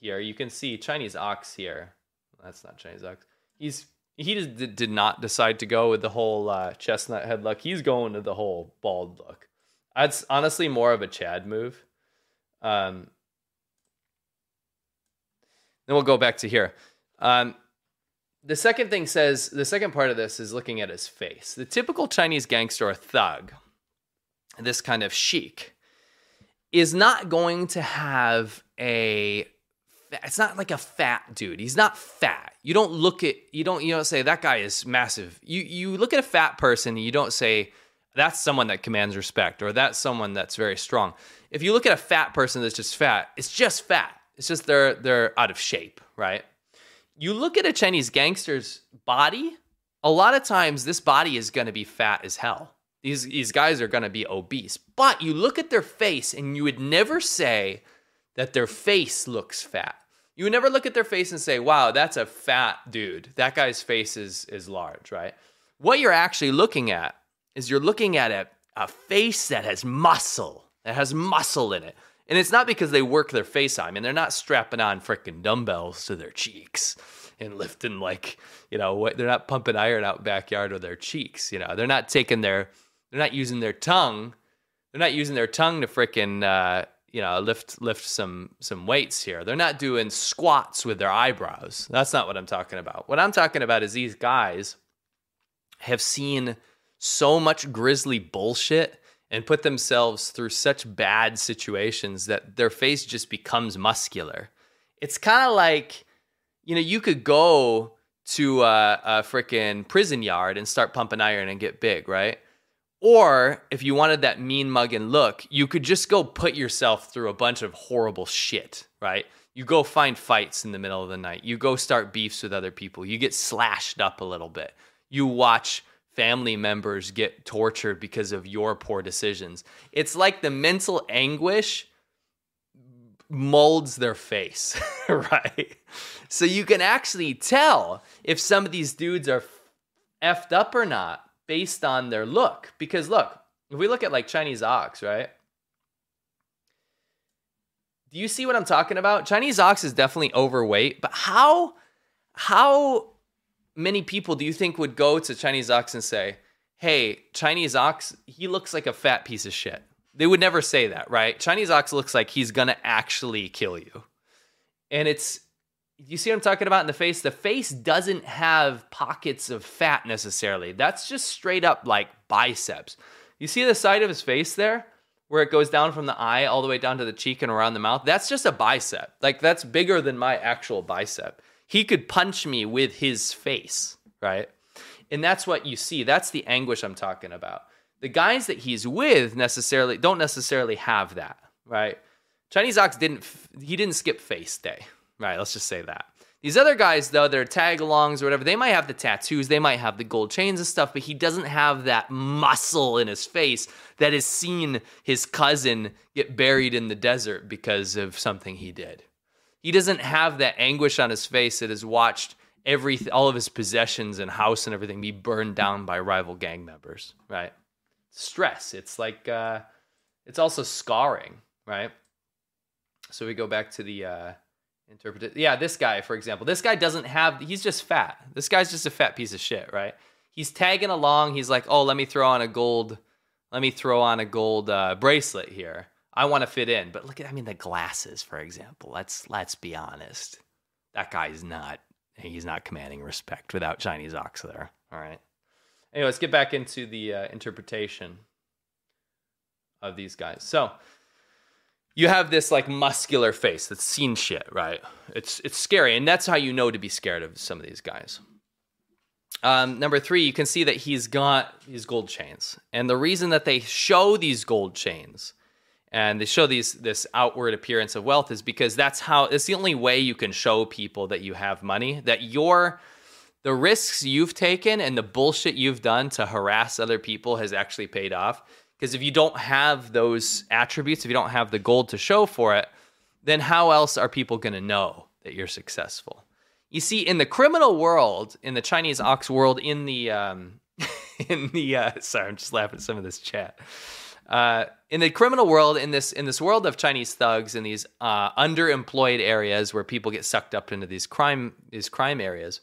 here. You can see Chinese ox here. That's not Chinese ox. He's he just did not decide to go with the whole uh, chestnut head look. He's going to the whole bald look. That's honestly more of a Chad move. Um, then we'll go back to here. Um, the second thing says the second part of this is looking at his face. The typical Chinese gangster or thug, this kind of chic, is not going to have a it's not like a fat dude. He's not fat. You don't look at you don't you don't say that guy is massive. You you look at a fat person and you don't say that's someone that commands respect or that's someone that's very strong. If you look at a fat person that's just fat, it's just fat. It's just they're they're out of shape, right? you look at a Chinese gangster's body, a lot of times this body is going to be fat as hell. These, these guys are going to be obese. But you look at their face and you would never say that their face looks fat. You would never look at their face and say, wow, that's a fat dude. That guy's face is, is large, right? What you're actually looking at is you're looking at a, a face that has muscle, that has muscle in it. And it's not because they work their face out. I mean, they're not strapping on freaking dumbbells to their cheeks and lifting like, you know, what they're not pumping iron out backyard with their cheeks. You know, they're not taking their, they're not using their tongue. They're not using their tongue to freaking, uh, you know, lift lift some some weights here. They're not doing squats with their eyebrows. That's not what I'm talking about. What I'm talking about is these guys have seen so much grisly bullshit and put themselves through such bad situations that their face just becomes muscular. It's kind of like, you know, you could go to a, a freaking prison yard and start pumping iron and get big, right? Or if you wanted that mean mugging look, you could just go put yourself through a bunch of horrible shit, right? You go find fights in the middle of the night. You go start beefs with other people. You get slashed up a little bit. You watch family members get tortured because of your poor decisions. It's like the mental anguish molds their face, right? So you can actually tell if some of these dudes are effed up or not based on their look. Because look, if we look at like Chinese ox, right? Do you see what I'm talking about? Chinese ox is definitely overweight, but how how many people do you think would go to Chinese ox and say, "Hey, Chinese ox, he looks like a fat piece of shit." They would never say that, right? Chinese ox looks like he's going to actually kill you. And it's you see what I'm talking about in the face? The face doesn't have pockets of fat necessarily. That's just straight up like biceps. You see the side of his face there? Where it goes down from the eye all the way down to the cheek and around the mouth. That's just a bicep. Like that's bigger than my actual bicep. He could punch me with his face, right? And that's what you see. That's the anguish I'm talking about. The guys that he's with necessarily don't necessarily have that, right? Chinese Ox didn't he didn't skip face day, right? Let's just say that. These other guys, though, they're tag alongs or whatever, they might have the tattoos, they might have the gold chains and stuff, but he doesn't have that muscle in his face that has seen his cousin get buried in the desert because of something he did. He doesn't have that anguish on his face that has watched every all of his possessions and house and everything be burned down by rival gang members, right? Stress. It's like uh, it's also scarring, right? So we go back to the uh, interpret. Yeah, this guy, for example, this guy doesn't have. He's just fat. This guy's just a fat piece of shit, right? He's tagging along. He's like, oh, let me throw on a gold. Let me throw on a gold uh, bracelet here. I want to fit in. But look at, I mean, the glasses, for example. Let's let's be honest. That guy's not. He's not commanding respect without Chinese ox there. All right. Anyway, let's get back into the uh, interpretation of these guys. So you have this like muscular face that's seen shit, right? It's it's scary, and that's how you know to be scared of some of these guys. Um, number three, you can see that he's got these gold chains, and the reason that they show these gold chains and they show these this outward appearance of wealth is because that's how it's the only way you can show people that you have money, that your the risks you've taken and the bullshit you've done to harass other people has actually paid off because if you don't have those attributes, if you don't have the gold to show for it, then how else are people going to know that you're successful? You see, in the criminal world, in the Chinese ox world, in the um, in the uh, sorry, I'm just laughing at some of this chat. Uh, in the criminal world, in this in this world of Chinese thugs in these uh, underemployed areas where people get sucked up into these crime these crime areas,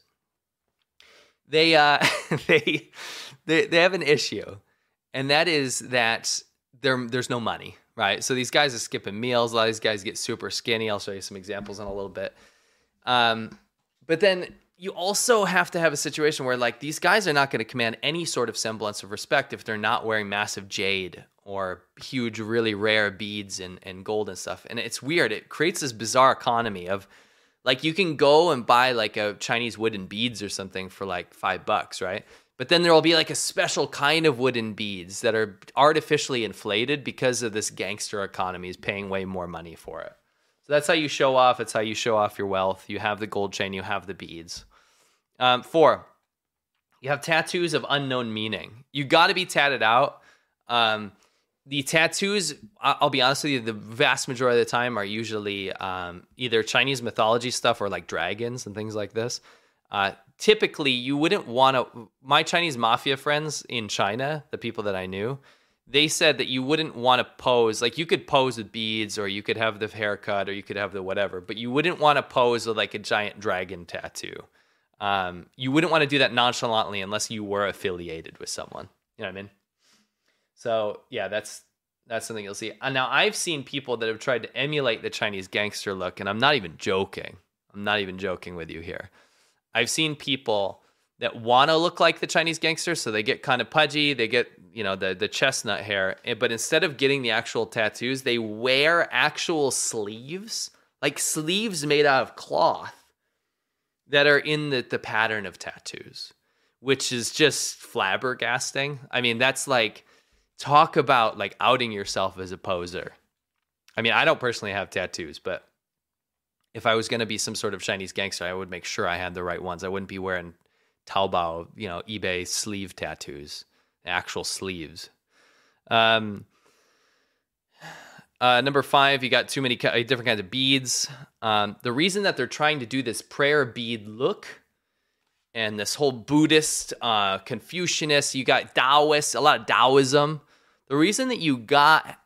they uh, they they they have an issue and that is that there there's no money, right? So these guys are skipping meals. A lot of these guys get super skinny. I'll show you some examples in a little bit. Um, but then you also have to have a situation where like these guys are not going to command any sort of semblance of respect if they're not wearing massive jade or huge, really rare beads and, and gold and stuff. And it's weird. It creates this bizarre economy of like you can go and buy like a Chinese wooden beads or something for like five bucks, right? But then there will be like a special kind of wooden beads that are artificially inflated because of this gangster economy is paying way more money for it. So that's how you show off. It's how you show off your wealth. You have the gold chain, you have the beads. Um, four, you have tattoos of unknown meaning. You got to be tatted out. Um, the tattoos, I'll be honest with you, the vast majority of the time are usually um, either Chinese mythology stuff or like dragons and things like this. Uh, typically, you wouldn't want to. My Chinese mafia friends in China, the people that I knew, they said that you wouldn't want to pose like you could pose with beads or you could have the haircut or you could have the whatever, but you wouldn't want to pose with like a giant dragon tattoo. Um, you wouldn't want to do that nonchalantly unless you were affiliated with someone. You know what I mean? So yeah, that's that's something you'll see. And now I've seen people that have tried to emulate the Chinese gangster look, and I'm not even joking. I'm not even joking with you here. I've seen people that want to look like the Chinese gangster, so they get kind of pudgy, they get you know the the chestnut hair, eh, but instead of getting the actual tattoos, they wear actual sleeves, like sleeves made out of cloth that are in the the pattern of tattoos, which is just flabbergasting. I mean, that's like talk about like outing yourself as a poser. I mean, I don't personally have tattoos, but if I was going to be some sort of Chinese gangster, I would make sure I had the right ones. I wouldn't be wearing Taobao, you know, eBay sleeve tattoos, actual sleeves. Um, uh, number five, you got too many different kinds of beads. Um, the reason that they're trying to do this prayer bead look and this whole Buddhist, uh, Confucianist, you got Taoist, a lot of Taoism. The reason that you got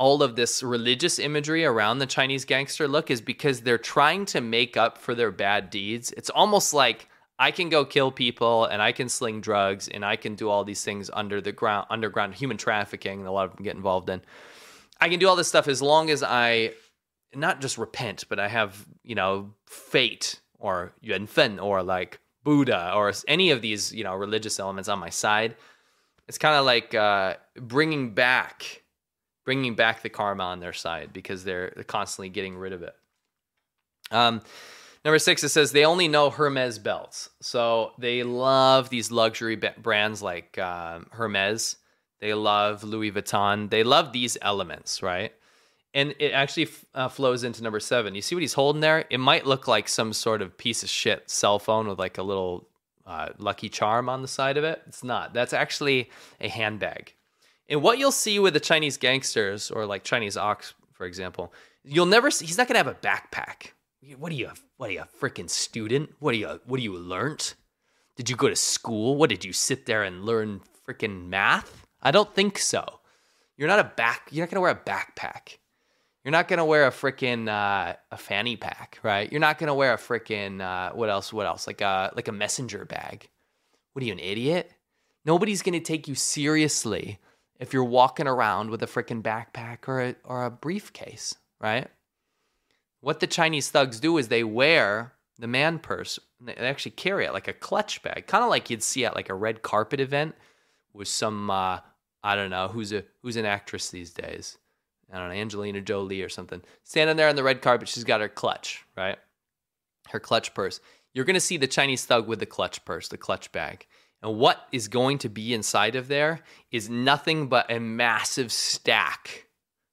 all of this religious imagery around the Chinese gangster look is because they're trying to make up for their bad deeds. It's almost like I can go kill people and I can sling drugs and I can do all these things under the ground, underground human trafficking, a lot of them get involved in. I can do all this stuff as long as I not just repent, but I have, you know, fate or yuan fen or like Buddha or any of these, you know, religious elements on my side. It's kind of like uh, bringing back, bringing back the karma on their side because they're constantly getting rid of it. Um, Number six, it says they only know Hermes belts. So they love these luxury brands like um, Hermes. They love Louis Vuitton. They love these elements, right? And it actually uh, flows into number seven. You see what he's holding there? It might look like some sort of piece of shit cell phone with like a little uh, lucky charm on the side of it. It's not. That's actually a handbag. And what you'll see with the Chinese gangsters or like Chinese ox, for example, you'll never see, he's not to have a backpack what are you? What are you, a freaking student? What are you? What are you learnt? Did you go to school? What did you sit there and learn freaking math? I don't think so. You're not a back. You're not gonna wear a backpack. You're not gonna wear a freaking uh, a fanny pack, right? You're not gonna wear a freaking uh, what else? What else? Like a like a messenger bag. What are you, an idiot? Nobody's gonna take you seriously if you're walking around with a freaking backpack or a, or a briefcase, right? What the Chinese thugs do is they wear the man purse. They actually carry it like a clutch bag, kind of like you'd see at like a red carpet event with some uh, I don't know who's a who's an actress these days. I don't know Angelina Jolie or something standing there on the red carpet. She's got her clutch, right? Her clutch purse. You're gonna see the Chinese thug with the clutch purse, the clutch bag. And what is going to be inside of there is nothing but a massive stack,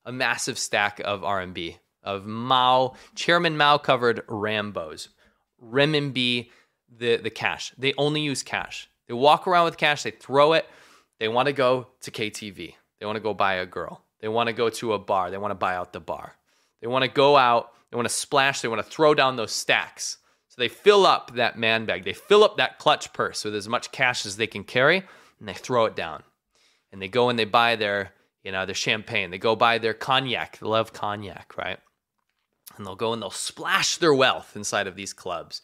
a massive stack of RMB of Mao. Chairman Mao covered Rambos, renminbi, the the cash. They only use cash. They walk around with cash. They throw it. They want to go to KTV. They want to go buy a girl. They want to go to a bar. They want to buy out the bar. They want to go out. They want to splash. They want to throw down those stacks. So they fill up that man bag. They fill up that clutch purse with as much cash as they can carry, and they throw it down. And they go and they buy their, you know, their champagne. They go buy their cognac. They love cognac, right? and they'll go and they'll splash their wealth inside of these clubs.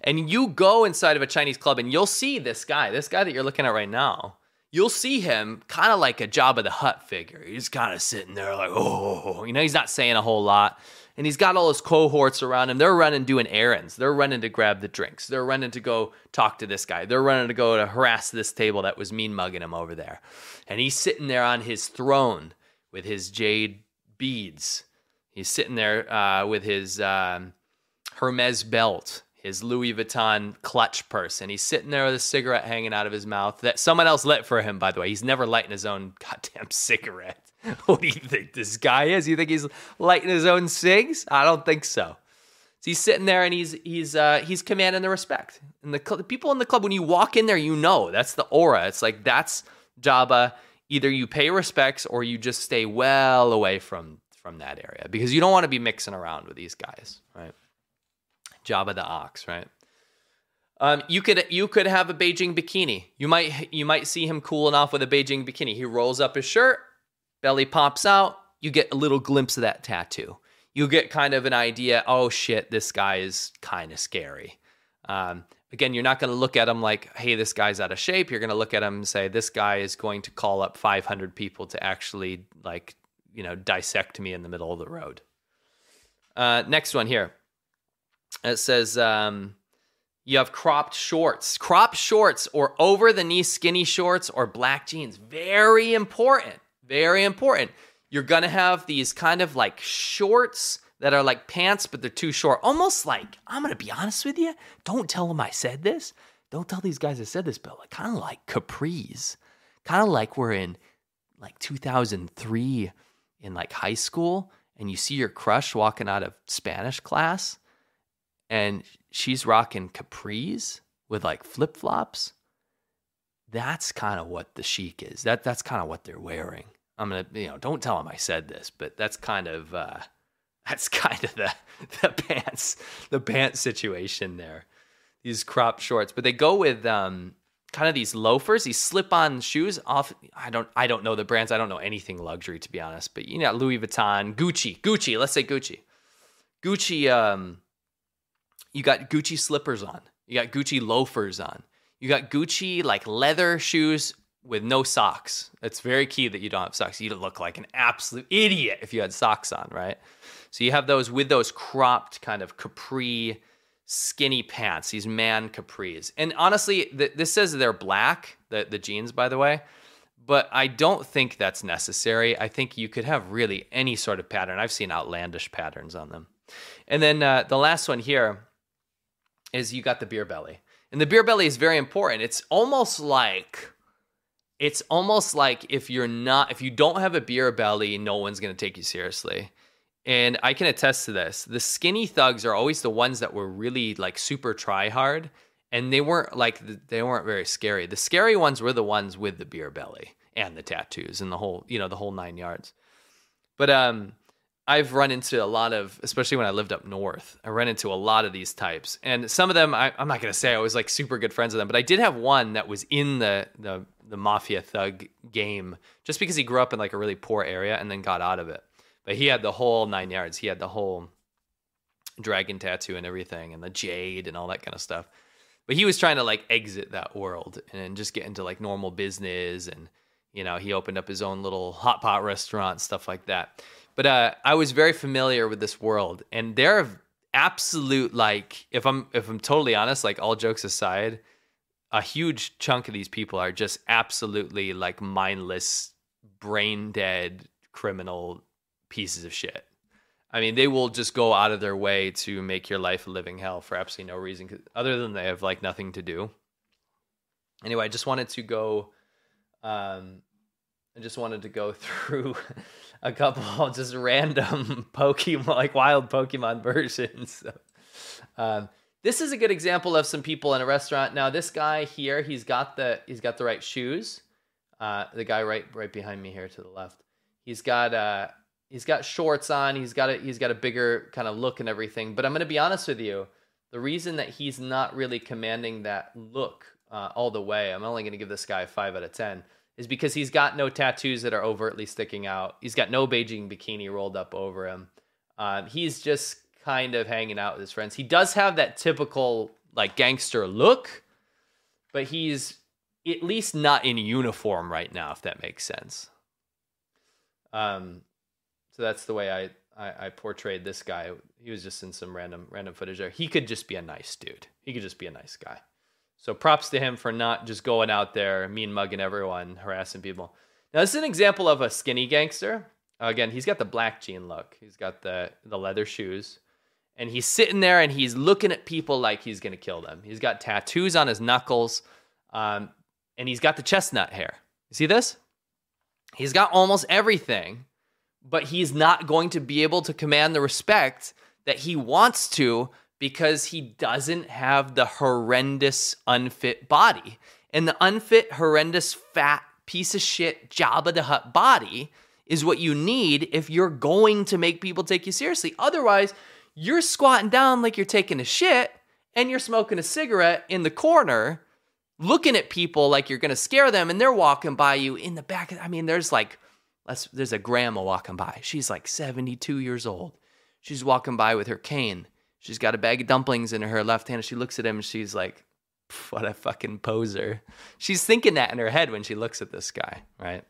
And you go inside of a Chinese club and you'll see this guy, this guy that you're looking at right now. You'll see him kind of like a Jabba the Hutt figure. He's kind of sitting there like, oh, you know, he's not saying a whole lot. And he's got all his cohorts around him. They're running doing errands. They're running to grab the drinks. They're running to go talk to this guy. They're running to go to harass this table that was mean mugging him over there. And he's sitting there on his throne with his jade beads He's sitting there uh, with his um, Hermes belt, his Louis Vuitton clutch purse, and he's sitting there with a cigarette hanging out of his mouth that someone else lit for him, by the way. He's never lighting his own goddamn cigarette. what do you think this guy is? You think he's lighting his own cigs? I don't think so. So he's sitting there and he's he's uh, he's commanding the respect. And the, cl- the people in the club, when you walk in there, you know that's the aura. It's like that's Jabba. Either you pay respects or you just stay well away from from that area because you don't want to be mixing around with these guys, right? Jabba the Ox, right? Um, you could you could have a Beijing bikini. You might you might see him cooling off with a Beijing bikini. He rolls up his shirt belly pops out, you get a little glimpse of that tattoo. You get kind of an idea, oh shit, this guy is kind of scary. Um, again, you're not going to look at him like, hey, this guy's out of shape. You're going to look at him and say, this guy is going to call up 500 people to actually, like, you know, dissect me in the middle of the road. Uh, next one here. It says, um, you have cropped shorts. Cropped shorts or over the knee skinny shorts or black jeans. Very important. Very important. You're going to have these kind of like shorts that are like pants, but they're too short. Almost like, I'm going to be honest with you. Don't tell them I said this. Don't tell these guys I said this, but like, kind of like capris. Kind of like we're in like 2003 in like high school and you see your crush walking out of Spanish class and she's rocking capris with like flip flops. That's kind of what the chic is. That that's kind of what they're wearing. I'm gonna, you know, don't tell him I said this, but that's kind of uh, that's kind of the the pants the pants situation there. These crop shorts, but they go with um, kind of these loafers, these slip-on shoes. Off, I don't I don't know the brands. I don't know anything luxury to be honest. But you know, Louis Vuitton, Gucci, Gucci. Let's say Gucci, Gucci. Um, you got Gucci slippers on. You got Gucci loafers on. You got Gucci like leather shoes with no socks. It's very key that you don't have socks. You'd look like an absolute idiot if you had socks on, right? So you have those with those cropped kind of capri skinny pants, these man capris. And honestly, th- this says they're black, the, the jeans, by the way, but I don't think that's necessary. I think you could have really any sort of pattern. I've seen outlandish patterns on them. And then uh, the last one here is you got the beer belly. And the beer belly is very important. It's almost like it's almost like if you're not if you don't have a beer belly, no one's going to take you seriously. And I can attest to this. The skinny thugs are always the ones that were really like super try hard and they weren't like they weren't very scary. The scary ones were the ones with the beer belly and the tattoos and the whole, you know, the whole 9 yards. But um I've run into a lot of, especially when I lived up north, I ran into a lot of these types. And some of them, I, am not going to say I was like super good friends with them, but I did have one that was in the, the, the mafia thug game just because he grew up in like a really poor area and then got out of it. But he had the whole nine yards. He had the whole dragon tattoo and everything and the jade and all that kind of stuff. But he was trying to like exit that world and just get into like normal business. And, you know, he opened up his own little hot pot restaurant, stuff like that. But uh, I was very familiar with this world, and there are absolute like if I'm if I'm totally honest, like all jokes aside, a huge chunk of these people are just absolutely like mindless, brain dead criminal pieces of shit. I mean, they will just go out of their way to make your life a living hell for absolutely no reason, other than they have like nothing to do. Anyway, I just wanted to go. Um, I just wanted to go through a couple just random Pokemon, like wild Pokemon versions. Um, this is a good example of some people in a restaurant. Now, this guy here, he's got the he's got the right shoes. Uh, the guy right right behind me here to the left, he's got uh he's got shorts on. He's got a he's got a bigger kind of look and everything. But I'm gonna be honest with you, the reason that he's not really commanding that look uh, all the way, I'm only gonna give this guy five out of ten is because he's got no tattoos that are overtly sticking out. He's got no Beijing bikini rolled up over him. Um, he's just kind of hanging out with his friends. He does have that typical like gangster look, but he's at least not in uniform right now, if that makes sense. Um, so that's the way I, I, I portrayed this guy. He was just in some random random footage there. He could just be a nice dude. He could just be a nice guy. So props to him for not just going out there, mean mugging everyone, harassing people. Now this is an example of a skinny gangster. Again, he's got the black jean look. He's got the the leather shoes, and he's sitting there and he's looking at people like he's gonna kill them. He's got tattoos on his knuckles, um, and he's got the chestnut hair. You see this? He's got almost everything, but he's not going to be able to command the respect that he wants to because he doesn't have the horrendous unfit body. And the unfit, horrendous, fat piece of shit Jabba the Hutt body is what you need if you're going to make people take you seriously. Otherwise, you're squatting down like you're taking a shit and you're smoking a cigarette in the corner, looking at people like you're to scare them and they're walking by you in the back. I mean, there's like there's a grandma walking by. She's like 72 years old. She's walking by with her cane. She's got a bag of dumplings in her left hand. She looks at him and she's like, what a fucking poser. She's thinking that in her head when she looks at this guy, right?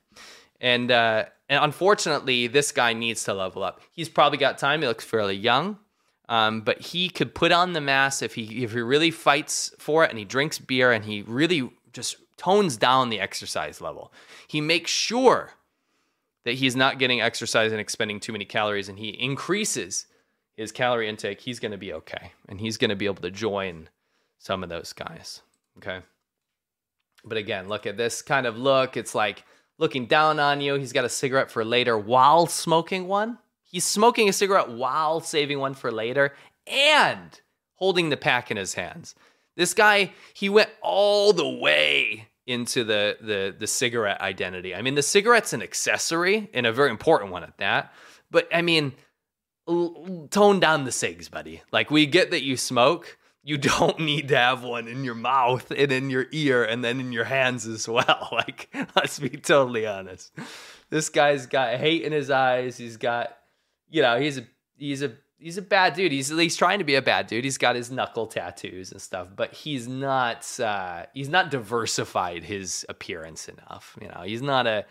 And uh, and unfortunately, this guy needs to level up. He's probably got time. He looks fairly young, um, but he could put on the mass if he if he really fights for it and he drinks beer and he really just tones down the exercise level. He makes sure that he's not getting exercise and expending too many calories, and he increases his calorie intake. He's going to be okay, and he's going to be able to join some of those guys. Okay. But again, look at this kind of look. It's like looking down on you. He's got a cigarette for later while smoking one. He's smoking a cigarette while saving one for later and holding the pack in his hands. This guy, he went all the way into the the the cigarette identity. I mean, the cigarette's an accessory and a very important one at that. But I mean, l- tone down the cigs, buddy. Like we get that you smoke, you don't need to have one in your mouth and in your ear and then in your hands as well. Like, let's be totally honest. This guy's got hate in his eyes. He's got, you know, he's a he's a he's a bad dude. He's at least trying to be a bad dude. He's got his knuckle tattoos and stuff, but he's not uh he's not diversified his appearance enough. You know, he's not a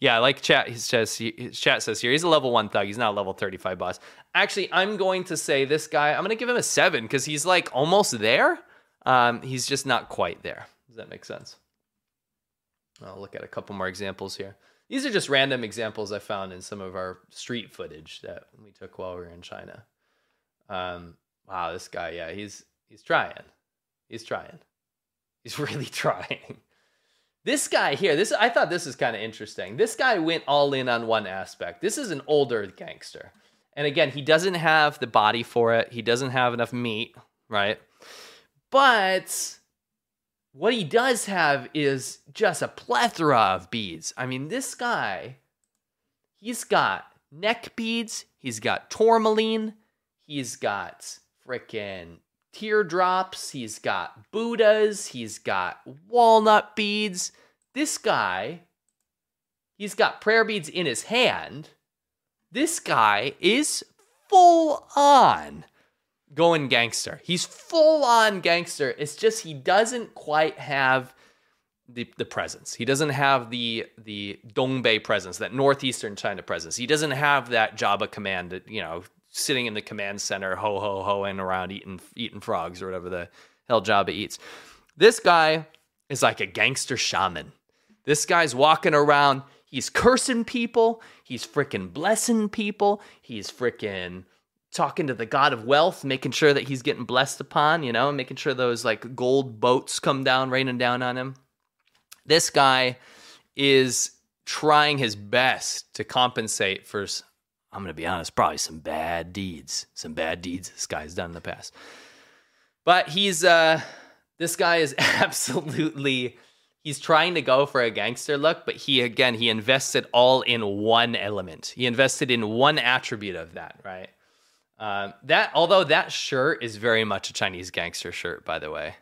yeah, like chat his chat, his chat says here, he's a level one thug. He's not a level 35 boss. Actually, I'm going to say this guy, I'm going to give him a seven because he's like almost there. Um, he's just not quite there. Does that make sense? I'll look at a couple more examples here. These are just random examples I found in some of our street footage that we took while we were in China. Um, wow, this guy, yeah, he's he's trying. He's trying. He's really trying. This guy here, this I thought this is kind of interesting. This guy went all in on one aspect. This is an older gangster. And again, he doesn't have the body for it. He doesn't have enough meat, right? But what he does have is just a plethora of beads. I mean, this guy, he's got neck beads, he's got tourmaline, he's got freaking teardrops, he's got Buddhas, he's got walnut beads. This guy, he's got prayer beads in his hand. This guy is full on going gangster. He's full on gangster. It's just he doesn't quite have the, the presence. He doesn't have the the Dongbei presence, that northeastern China presence. He doesn't have that Jabba command, you know, sitting in the command center, ho ho ho, and around eating eating frogs or whatever the hell Jabba eats. This guy is like a gangster shaman. This guy's walking around. He's cursing people. He's freaking blessing people. He's freaking talking to the god of wealth, making sure that he's getting blessed upon, you know, making sure those like gold boats come down, raining down on him. This guy is trying his best to compensate for I'm going to be honest, probably some bad deeds, some bad deeds this guy's done in the past. But he's uh this guy is absolutely he's trying to go for a gangster look, but he again he invested all in one element. He invested in one attribute of that, right? Um, that although that shirt is very much a Chinese gangster shirt, by the way.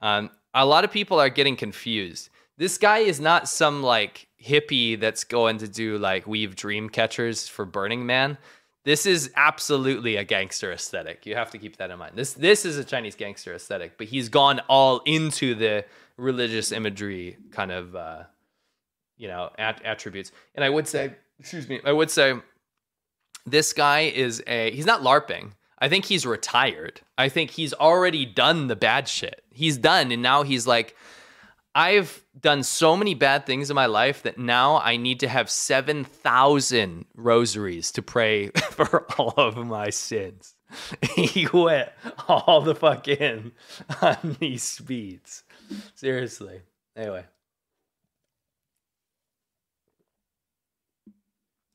Um, a lot of people are getting confused. This guy is not some like hippie that's going to do like weave dream catchers for Burning Man. This is absolutely a gangster aesthetic. You have to keep that in mind. This this is a Chinese gangster aesthetic, but he's gone all into the religious imagery kind of uh, you know at- attributes. And I would say, excuse me, I would say this guy is a he's not larping. I think he's retired. I think he's already done the bad shit. He's done and now he's like I've done so many bad things in my life that now I need to have 7,000 rosaries to pray for all of my sins. he went all the fuck in on these speeds. Seriously. Anyway.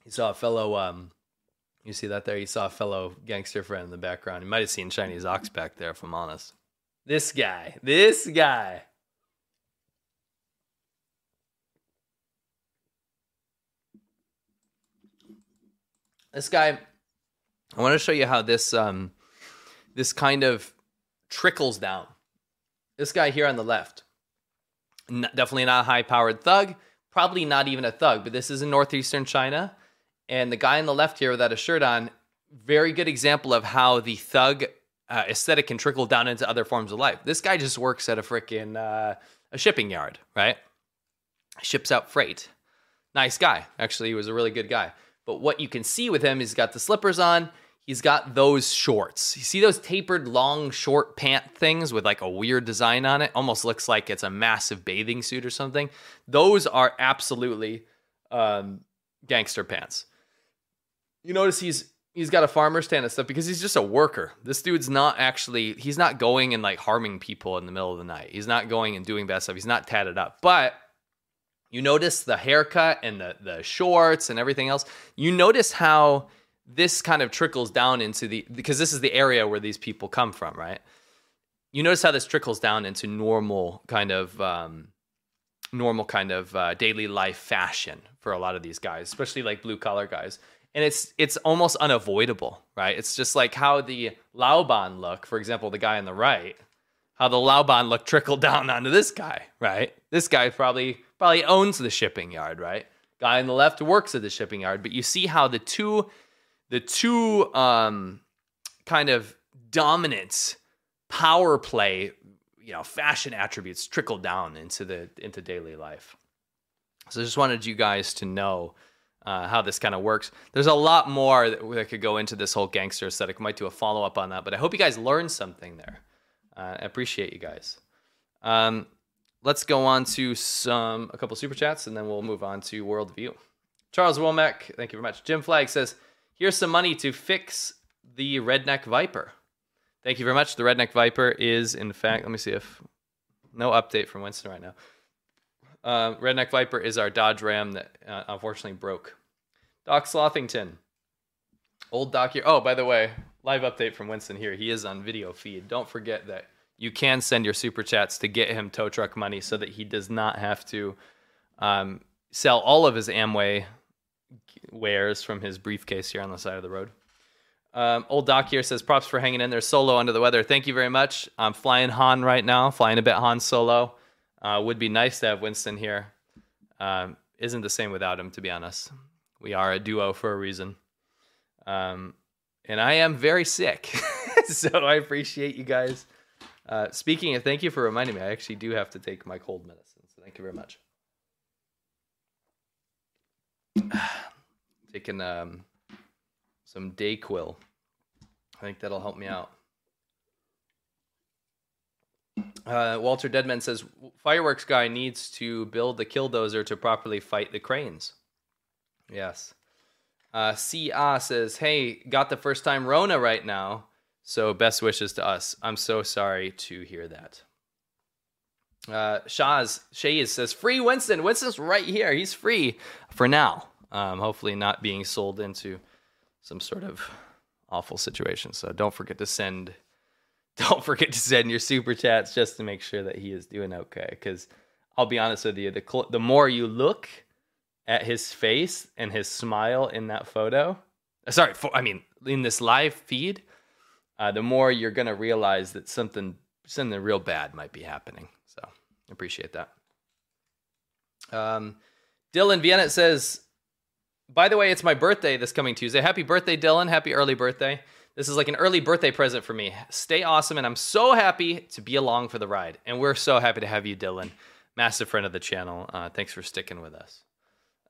He saw a fellow, um, you see that there? You saw a fellow gangster friend in the background. You might have seen Chinese Ox back there, if I'm honest. This guy, this guy. this guy i want to show you how this um this kind of trickles down this guy here on the left definitely not a high powered thug probably not even a thug, but this is in northeastern China. And the guy on the left here without a shirt on, very good example of how the thug uh, aesthetic can trickle down into other forms of life. This guy just works at a freaking uh, a shipping yard, right? Ships out freight. Nice guy. Actually, he was a really good guy. But what you can see with him, he's got the slippers on. He's got those shorts. You see those tapered, long, short pant things with like a weird design on it? Almost looks like it's a massive bathing suit or something. Those are absolutely um, gangster pants. You notice he's he's got a farmer stand and stuff because he's just a worker. This dude's not actually he's not going and like harming people in the middle of the night. He's not going and doing bad stuff. He's not tatted up. But you notice the haircut and the the shorts and everything else. You notice how this kind of trickles down into the because this is the area where these people come from, right? You notice how this trickles down into normal kind of um, normal kind of uh, daily life fashion for a lot of these guys, especially like blue collar guys. And it's it's almost unavoidable, right? It's just like how the Laoban look, for example, the guy on the right, how the Laoban look trickled down onto this guy, right? This guy probably probably owns the shipping yard, right? Guy on the left works at the shipping yard, but you see how the two the two um, kind of dominant power play, you know, fashion attributes trickle down into the into daily life. So I just wanted you guys to know uh, how this kind of works. There's a lot more that, that could go into this whole gangster aesthetic. Might do a follow up on that, but I hope you guys learned something there. Uh, I appreciate you guys. Um, let's go on to some a couple super chats, and then we'll move on to worldview. Charles Womack, thank you very much. Jim Flag says, Here's some money to fix the Redneck Viper. Thank you very much. The Redneck Viper is, in fact, let me see if no update from Winston right now. Uh, Redneck Viper is our Dodge Ram that uh, unfortunately broke. Doc Slothington, old Doc here. Oh, by the way, live update from Winston here. He is on video feed. Don't forget that you can send your super chats to get him tow truck money so that he does not have to um, sell all of his Amway wares from his briefcase here on the side of the road. Um, old Doc here says props for hanging in there solo under the weather. Thank you very much. I'm flying Han right now, flying a bit Han solo. Uh, would be nice to have Winston here. Um, isn't the same without him, to be honest. We are a duo for a reason. Um, and I am very sick, so I appreciate you guys. Uh, speaking of, thank you for reminding me. I actually do have to take my cold medicine, so thank you very much. taking um, some Dayquil. I think that'll help me out. Uh, Walter Deadman says fireworks guy needs to build the killdozer to properly fight the cranes. Yes. Uh, C.A. says, hey, got the first time Rona right now. So best wishes to us. I'm so sorry to hear that. Uh, Shaz Shays says, free Winston. Winston's right here. He's free for now um, hopefully not being sold into some sort of awful situation. So don't forget to send don't forget to send your super chats just to make sure that he is doing okay. Because I'll be honest with you, the cl- the more you look at his face and his smile in that photo, uh, sorry, for, I mean in this live feed, uh, the more you're gonna realize that something something real bad might be happening. So appreciate that. Um, Dylan Vienna says by the way, it's my birthday this coming Tuesday. Happy birthday, Dylan. Happy early birthday. This is like an early birthday present for me. Stay awesome, and I'm so happy to be along for the ride. And we're so happy to have you, Dylan. Massive friend of the channel. Uh, thanks for sticking with us.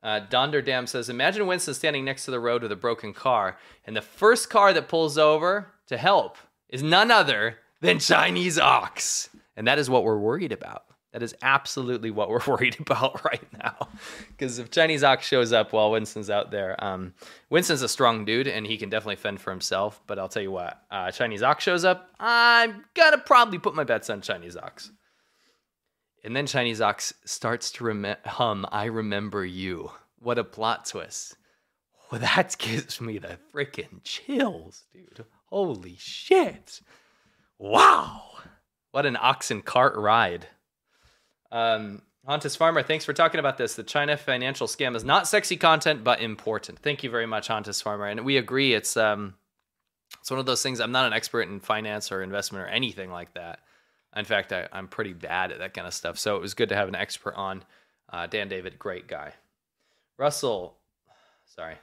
Uh, Donder Dam says, Imagine Winston standing next to the road with a broken car, and the first car that pulls over to help is none other than Chinese Ox. And that is what we're worried about. That is absolutely what we're worried about right now. Because if Chinese Ox shows up while Winston's out there, um, Winston's a strong dude and he can definitely fend for himself. But I'll tell you what, uh, Chinese Ox shows up, I'm gonna probably put my bets on Chinese Ox. And then Chinese Ox starts to rem- hum, I remember you. What a plot twist. Well, that gives me the freaking chills, dude. Holy shit. Wow. What an ox and cart ride. Um, Hontus Farmer, thanks for talking about this. The China financial scam is not sexy content, but important. Thank you very much, Hontus Farmer. And we agree. It's um, it's one of those things. I'm not an expert in finance or investment or anything like that. In fact, I, am pretty bad at that kind of stuff. So it was good to have an expert on. Uh, Dan David, great guy. Russell, sorry.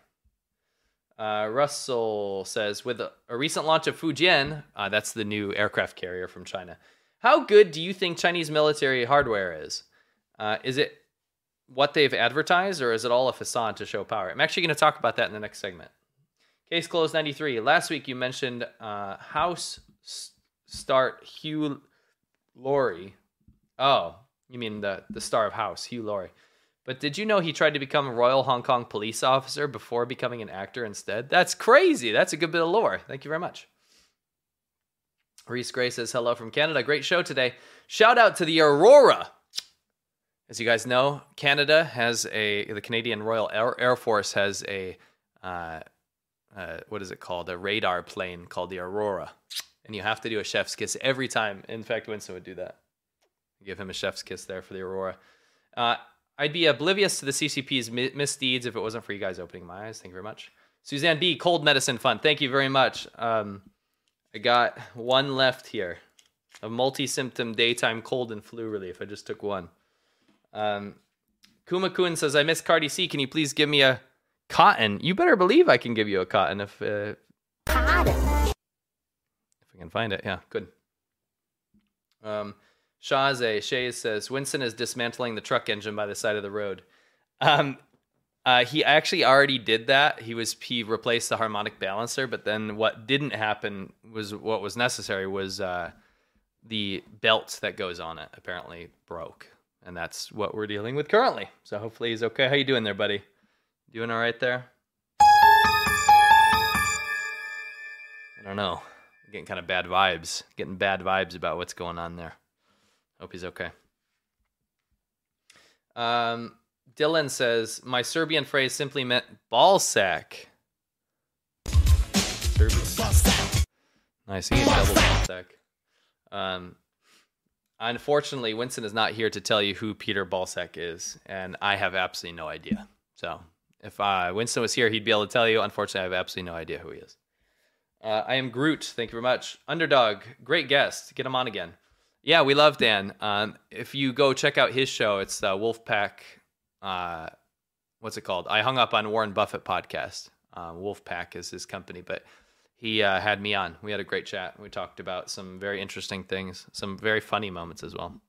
Uh, Russell says, with a, a recent launch of Fujian, uh, that's the new aircraft carrier from China. How good do you think Chinese military hardware is? Uh, is it what they've advertised, or is it all a facade to show power? I'm actually going to talk about that in the next segment. Case closed 93. Last week you mentioned uh, House start Hugh Laurie. Oh, you mean the, the star of House, Hugh Laurie. But did you know he tried to become a Royal Hong Kong police officer before becoming an actor instead? That's crazy. That's a good bit of lore. Thank you very much. Reese Gray says, hello from Canada. Great show today. Shout out to the Aurora. As you guys know, Canada has a, the Canadian Royal Air, Force has a, uh, uh, what is it called? A radar plane called the Aurora. And you have to do a chef's kiss every time. In fact, Winston would do that. Give him a chef's kiss there for the Aurora. Uh, I'd be oblivious to the CCP's misdeeds if it wasn't for you guys opening my eyes. Thank you very much. Suzanne B, Cold Medicine Fund. Thank you very much. Um, I got one left here. A multi-symptom daytime cold and flu relief. I just took one. Um, Kuma says, I miss Cardi C. Can you please give me a cotton? You better believe I can give you a cotton if uh, if I can find it. Yeah, good. Um, Shaze Shays says Winston is dismantling the truck engine by the side of the road. Um, uh, he actually already did that. He was he replaced the harmonic balancer, but then what didn't happen was what was necessary was uh, the belt that goes on it apparently broke, and that's what we're dealing with currently. So hopefully he's okay. How you doing there, buddy? Doing all right there? I don't know. I'm getting kind of bad vibes. Getting bad vibes about what's going on there. Hope he's okay. Um, Dylan says, My Serbian phrase simply meant ball sack. Serbian. Nice. He double ball sack. Um, unfortunately, Winston is not here to tell you who Peter Balsack is, and I have absolutely no idea. So if uh, Winston was here, he'd be able to tell you. Unfortunately, I have absolutely no idea who he is. Uh, I am Groot. Thank you very much. Underdog, great guest. Get him on again. Yeah, we love Dan. Um, if you go check out his show, it's the Wolfpack. Uh, what's it called? I hung up on Warren Buffett podcast. Uh, Wolfpack is his company, but he uh, had me on. We had a great chat. We talked about some very interesting things, some very funny moments as well.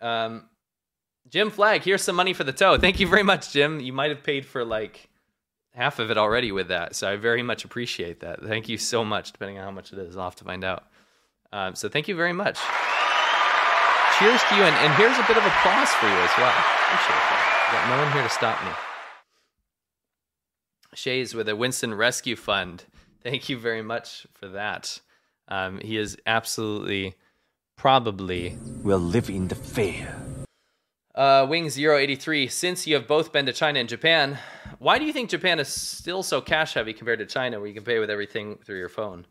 Um, Jim Flag, here's some money for the toe. Thank you very much, Jim. You might have paid for like half of it already with that, so I very much appreciate that. Thank you so much. Depending on how much it is, I'll have to find out. Um, so thank you very much. Cheers to you, and, and here's a bit of applause for you as well. Appreciate that. Got no one here to stop me. Shays with a Winston Rescue Fund. Thank you very much for that. Um, he is absolutely, probably will live in the fear. uh, Wing 083, since you have both been to China and Japan, why do you think Japan is still so cash heavy compared to China, where you can pay with everything through your phone?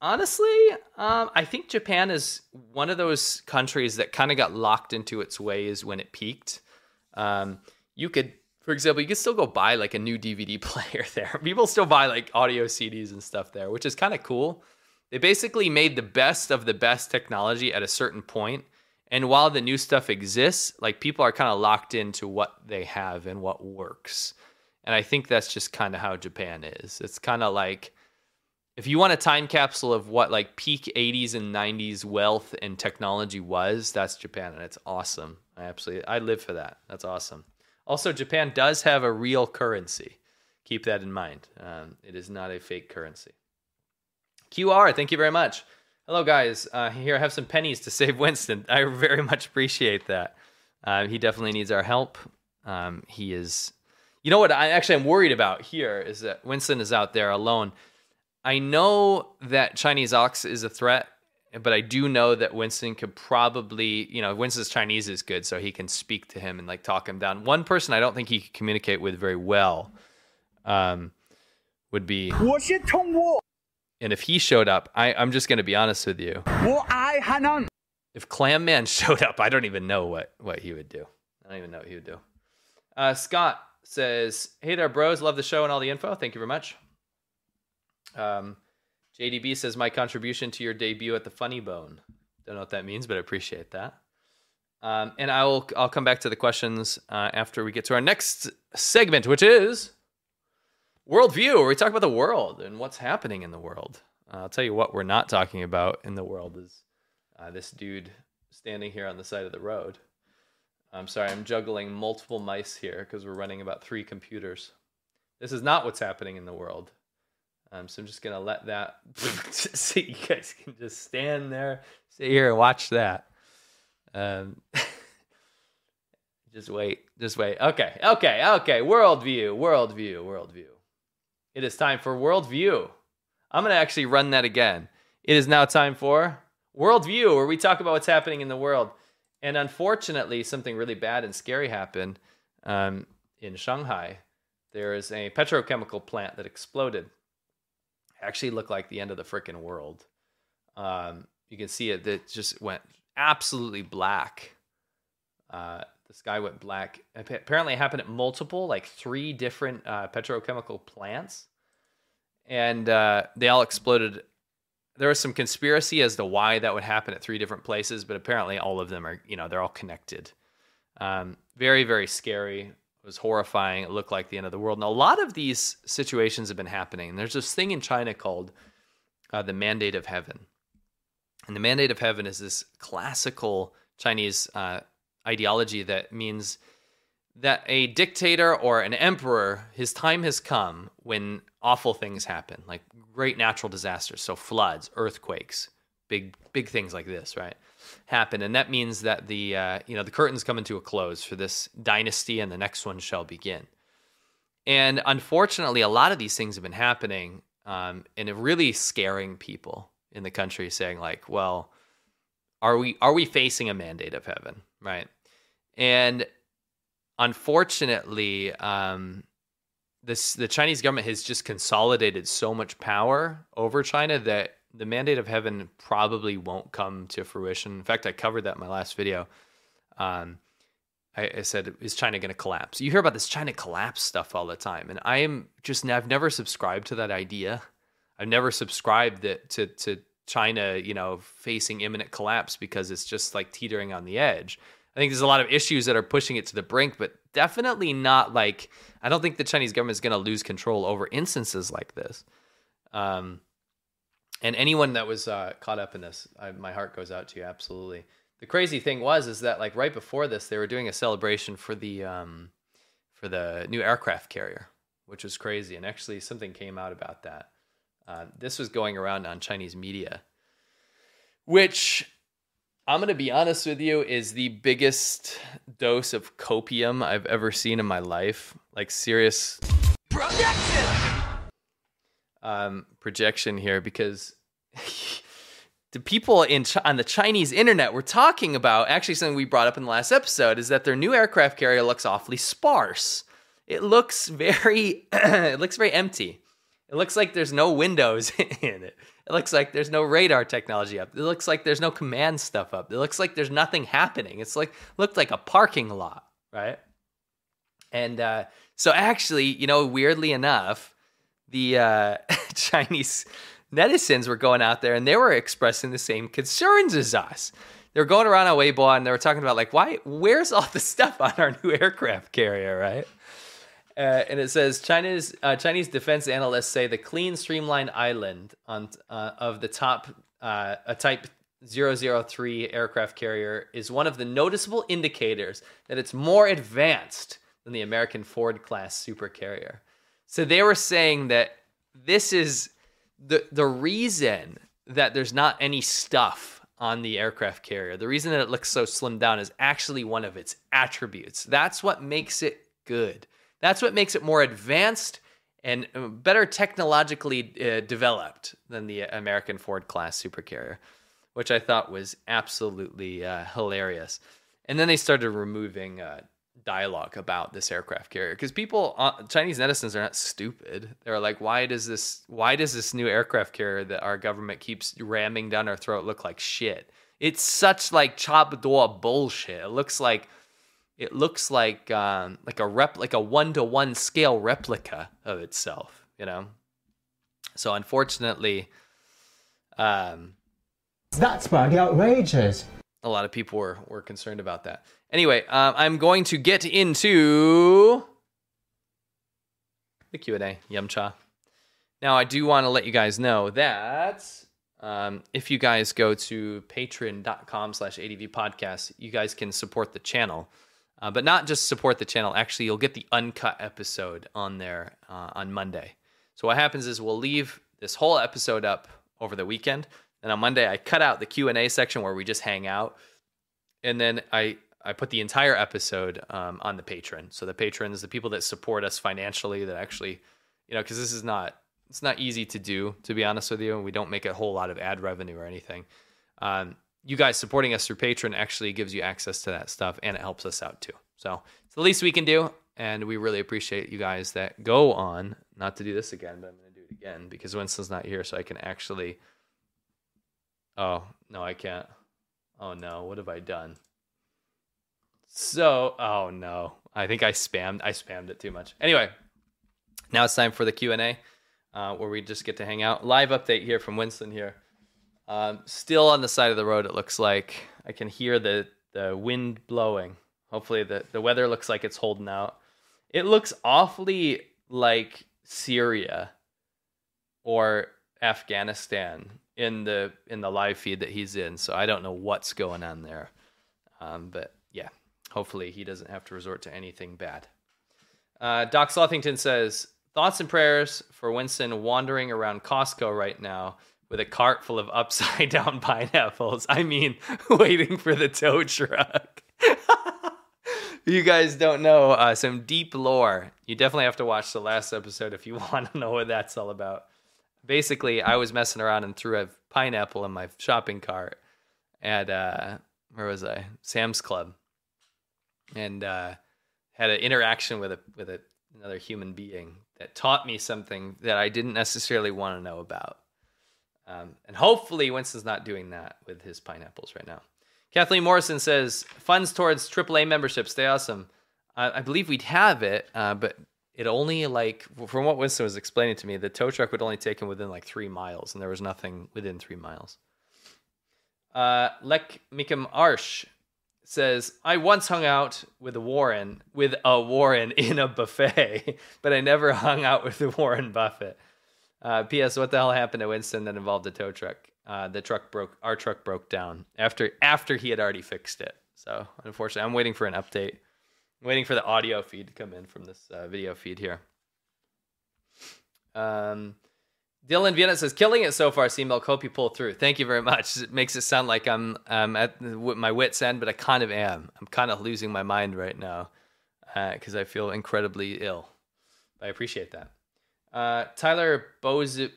Honestly, um, I think Japan is one of those countries that kind of got locked into its ways when it peaked. Um, you could, for example, you could still go buy like a new DVD player there. People still buy like audio CDs and stuff there, which is kind of cool. They basically made the best of the best technology at a certain point, and while the new stuff exists, like people are kind of locked into what they have and what works. And I think that's just kind of how Japan is. It's kind of like if you want a time capsule of what like peak 80s and 90s wealth and technology was, that's Japan and it's awesome. I absolutely I live for that. That's awesome. Also, Japan does have a real currency. Keep that in mind. Um, it is not a fake currency. QR, thank you very much. Hello, guys. Uh, here, I have some pennies to save Winston. I very much appreciate that. Uh, he definitely needs our help. Um, he is, you know what? I actually am worried about here is that Winston is out there alone. I know that Chinese ox is a threat, but I do know that Winston could probably, you know, Winston's Chinese is good, so he can speak to him and like talk him down. One person I don't think he could communicate with very well um, would be. And if he showed up, I, I'm just going to be honest with you. If Clam Man showed up, I don't even know what, what he would do. I don't even know what he would do. Uh, Scott says, Hey there, bros. Love the show and all the info. Thank you very much. Um, JDB says, My contribution to your debut at the Funny Bone. Don't know what that means, but I appreciate that. Um, and I will I'll come back to the questions uh, after we get to our next segment, which is worldview, where we talk about the world and what's happening in the world. Uh, I'll tell you what we're not talking about in the world is uh, this dude standing here on the side of the road. I'm sorry, I'm juggling multiple mice here because we're running about three computers. This is not what's happening in the world. Um, so I'm just gonna let that. so you guys can just stand there, sit here, and watch that. Um, just wait, just wait. Okay, okay, okay. Worldview, worldview, worldview. It is time for worldview. I'm gonna actually run that again. It is now time for worldview, where we talk about what's happening in the world. And unfortunately, something really bad and scary happened um, in Shanghai. There is a petrochemical plant that exploded. Actually, looked like the end of the freaking world. Um, you can see it. That just went absolutely black. Uh, the sky went black. Apparently, it happened at multiple, like three different uh, petrochemical plants, and uh, they all exploded. There was some conspiracy as to why that would happen at three different places, but apparently, all of them are, you know, they're all connected. Um, very, very scary. Was horrifying. It looked like the end of the world. And a lot of these situations have been happening. There's this thing in China called uh, the Mandate of Heaven and the mandate of heaven is this classical Chinese uh, ideology that means that a dictator or an emperor, his time has come when awful things happen, like great natural disasters, so floods, earthquakes, big big things like this, right? Happen, and that means that the uh, you know the curtains come into a close for this dynasty, and the next one shall begin. And unfortunately, a lot of these things have been happening, um, and really scaring people in the country saying like, well, are we are we facing a mandate of heaven, right? And unfortunately, um, this the Chinese government has just consolidated so much power over China that the mandate of heaven probably won't come to fruition. In fact, I covered that in my last video. Um, I, I said, is China going to collapse? You hear about this China collapse stuff all the time, and I am just I've never subscribed to that idea. I've never subscribed that to to China, you know, facing imminent collapse because it's just like teetering on the edge. I think there's a lot of issues that are pushing it to the brink, but definitely not like I don't think the Chinese government is going to lose control over instances like this. Um, and anyone that was uh, caught up in this, I, my heart goes out to you absolutely. The crazy thing was is that like right before this, they were doing a celebration for the um, for the new aircraft carrier, which was crazy. And actually, something came out about that. Uh, this was going around on Chinese media, which I'm going to be honest with you is the biggest dose of copium I've ever seen in my life. Like serious projection. Um, projection here because the people in on the Chinese internet were talking about actually something we brought up in the last episode is that their new aircraft carrier looks awfully sparse. It looks very it looks very empty. It looks like there's no windows in it. It looks like there's no radar technology up. It looks like there's no command stuff up. It looks like there's nothing happening. It's like looked like a parking lot, right? And uh, so actually, you know, weirdly enough, the uh, Chinese netizens were going out there and they were expressing the same concerns as us. They were going around on Weibo and they were talking about like, why? Where's all the stuff on our new aircraft carrier, right? Uh, and it says China's uh, Chinese defense analysts say the clean, streamlined island on uh, of the top uh, a Type 003 aircraft carrier is one of the noticeable indicators that it's more advanced than the American Ford class supercarrier. So they were saying that this is the the reason that there's not any stuff on the aircraft carrier. The reason that it looks so slimmed down is actually one of its attributes. That's what makes it good. That's what makes it more advanced and uh, better technologically uh, developed than the American Ford class supercarrier, which I thought was absolutely uh, hilarious. And then they started removing uh, dialogue about this aircraft carrier because people, uh, Chinese netizens, are not stupid. They're like, why does this? Why does this new aircraft carrier that our government keeps ramming down our throat look like shit? It's such like chabuduo bullshit. It looks like it looks like um, like a rep like a one to one scale replica of itself you know so unfortunately um that's bloody outrageous a lot of people were were concerned about that. Anyway, um, I'm going to get into the Q and A. Yum cha. Now, I do want to let you guys know that um, if you guys go to patreon.com slash ADV podcast, you guys can support the channel. Uh, but not just support the channel. Actually, you'll get the uncut episode on there uh, on Monday. So what happens is we'll leave this whole episode up over the weekend, and on Monday I cut out the Q and A section where we just hang out, and then I I put the entire episode um, on the patron. So the patrons, the people that support us financially, that actually, you know, because this is not it's not easy to do, to be honest with you. And we don't make a whole lot of ad revenue or anything. Um, you guys supporting us through Patreon actually gives you access to that stuff and it helps us out too. So it's the least we can do. And we really appreciate you guys that go on, not to do this again, but I'm going to do it again because Winston's not here. So I can actually. Oh, no, I can't. Oh, no. What have I done? So, oh, no. I think I spammed. I spammed it too much. Anyway, now it's time for the Q&A uh, where we just get to hang out. Live update here from Winston here. Um, still on the side of the road, it looks like. I can hear the, the wind blowing. Hopefully, the, the weather looks like it's holding out. It looks awfully like Syria or Afghanistan in the in the live feed that he's in. So I don't know what's going on there. Um, but yeah, hopefully he doesn't have to resort to anything bad. Uh, Doc Slothington says thoughts and prayers for Winston wandering around Costco right now with a cart full of upside down pineapples. I mean, waiting for the tow truck. you guys don't know uh, some deep lore. You definitely have to watch the last episode if you want to know what that's all about. Basically, I was messing around and threw a pineapple in my shopping cart at uh, where was I? Sam's Club, and uh, had an interaction with a with a, another human being that taught me something that I didn't necessarily want to know about. Um, and hopefully, Winston's not doing that with his pineapples right now. Kathleen Morrison says funds towards AAA membership. Stay awesome. I, believe we'd have it, uh, but it only like from what Winston was explaining to me, the tow truck would only take him within like three miles, and there was nothing within three miles. Uh, Lek Mikim Arsh says, I once hung out with a Warren with a Warren in a buffet, but I never hung out with the Warren Buffett. Uh, P.S. What the hell happened to Winston that involved a tow truck? Uh, the truck broke. Our truck broke down after after he had already fixed it. So unfortunately, I'm waiting for an update. I'm waiting for the audio feed to come in from this uh, video feed here. Um, Dylan Vienna says, "Killing it so far, C Milk. Hope you pull through. Thank you very much. It makes it sound like I'm um, at my wits' end, but I kind of am. I'm kind of losing my mind right now because uh, I feel incredibly ill. I appreciate that." Uh, Tyler Boz-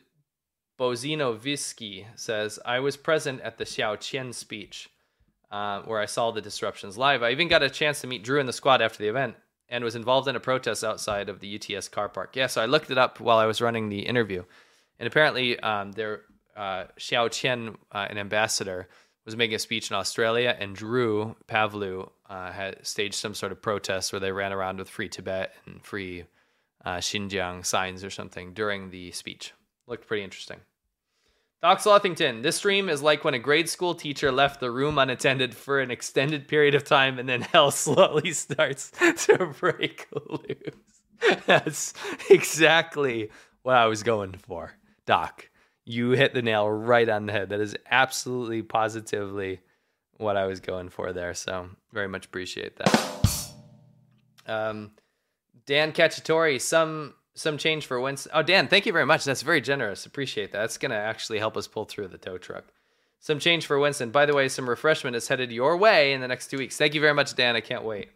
Bozinovisky says, "I was present at the Xiao Qian speech." Uh, where I saw the disruptions live. I even got a chance to meet Drew and the squad after the event and was involved in a protest outside of the UTS car park. Yeah, so I looked it up while I was running the interview. And apparently, um, uh, Xiao Qian, uh, an ambassador, was making a speech in Australia, and Drew Pavlou uh, had staged some sort of protest where they ran around with free Tibet and free uh, Xinjiang signs or something during the speech. Looked pretty interesting. Doc Slothington, this stream is like when a grade school teacher left the room unattended for an extended period of time and then hell slowly starts to break loose. That's exactly what I was going for. Doc, you hit the nail right on the head. That is absolutely positively what I was going for there. So, very much appreciate that. Um, Dan Cacciatore, some some change for Winston. Oh, Dan, thank you very much. That's very generous. Appreciate that. That's going to actually help us pull through the tow truck. Some change for Winston. By the way, some refreshment is headed your way in the next two weeks. Thank you very much, Dan. I can't wait.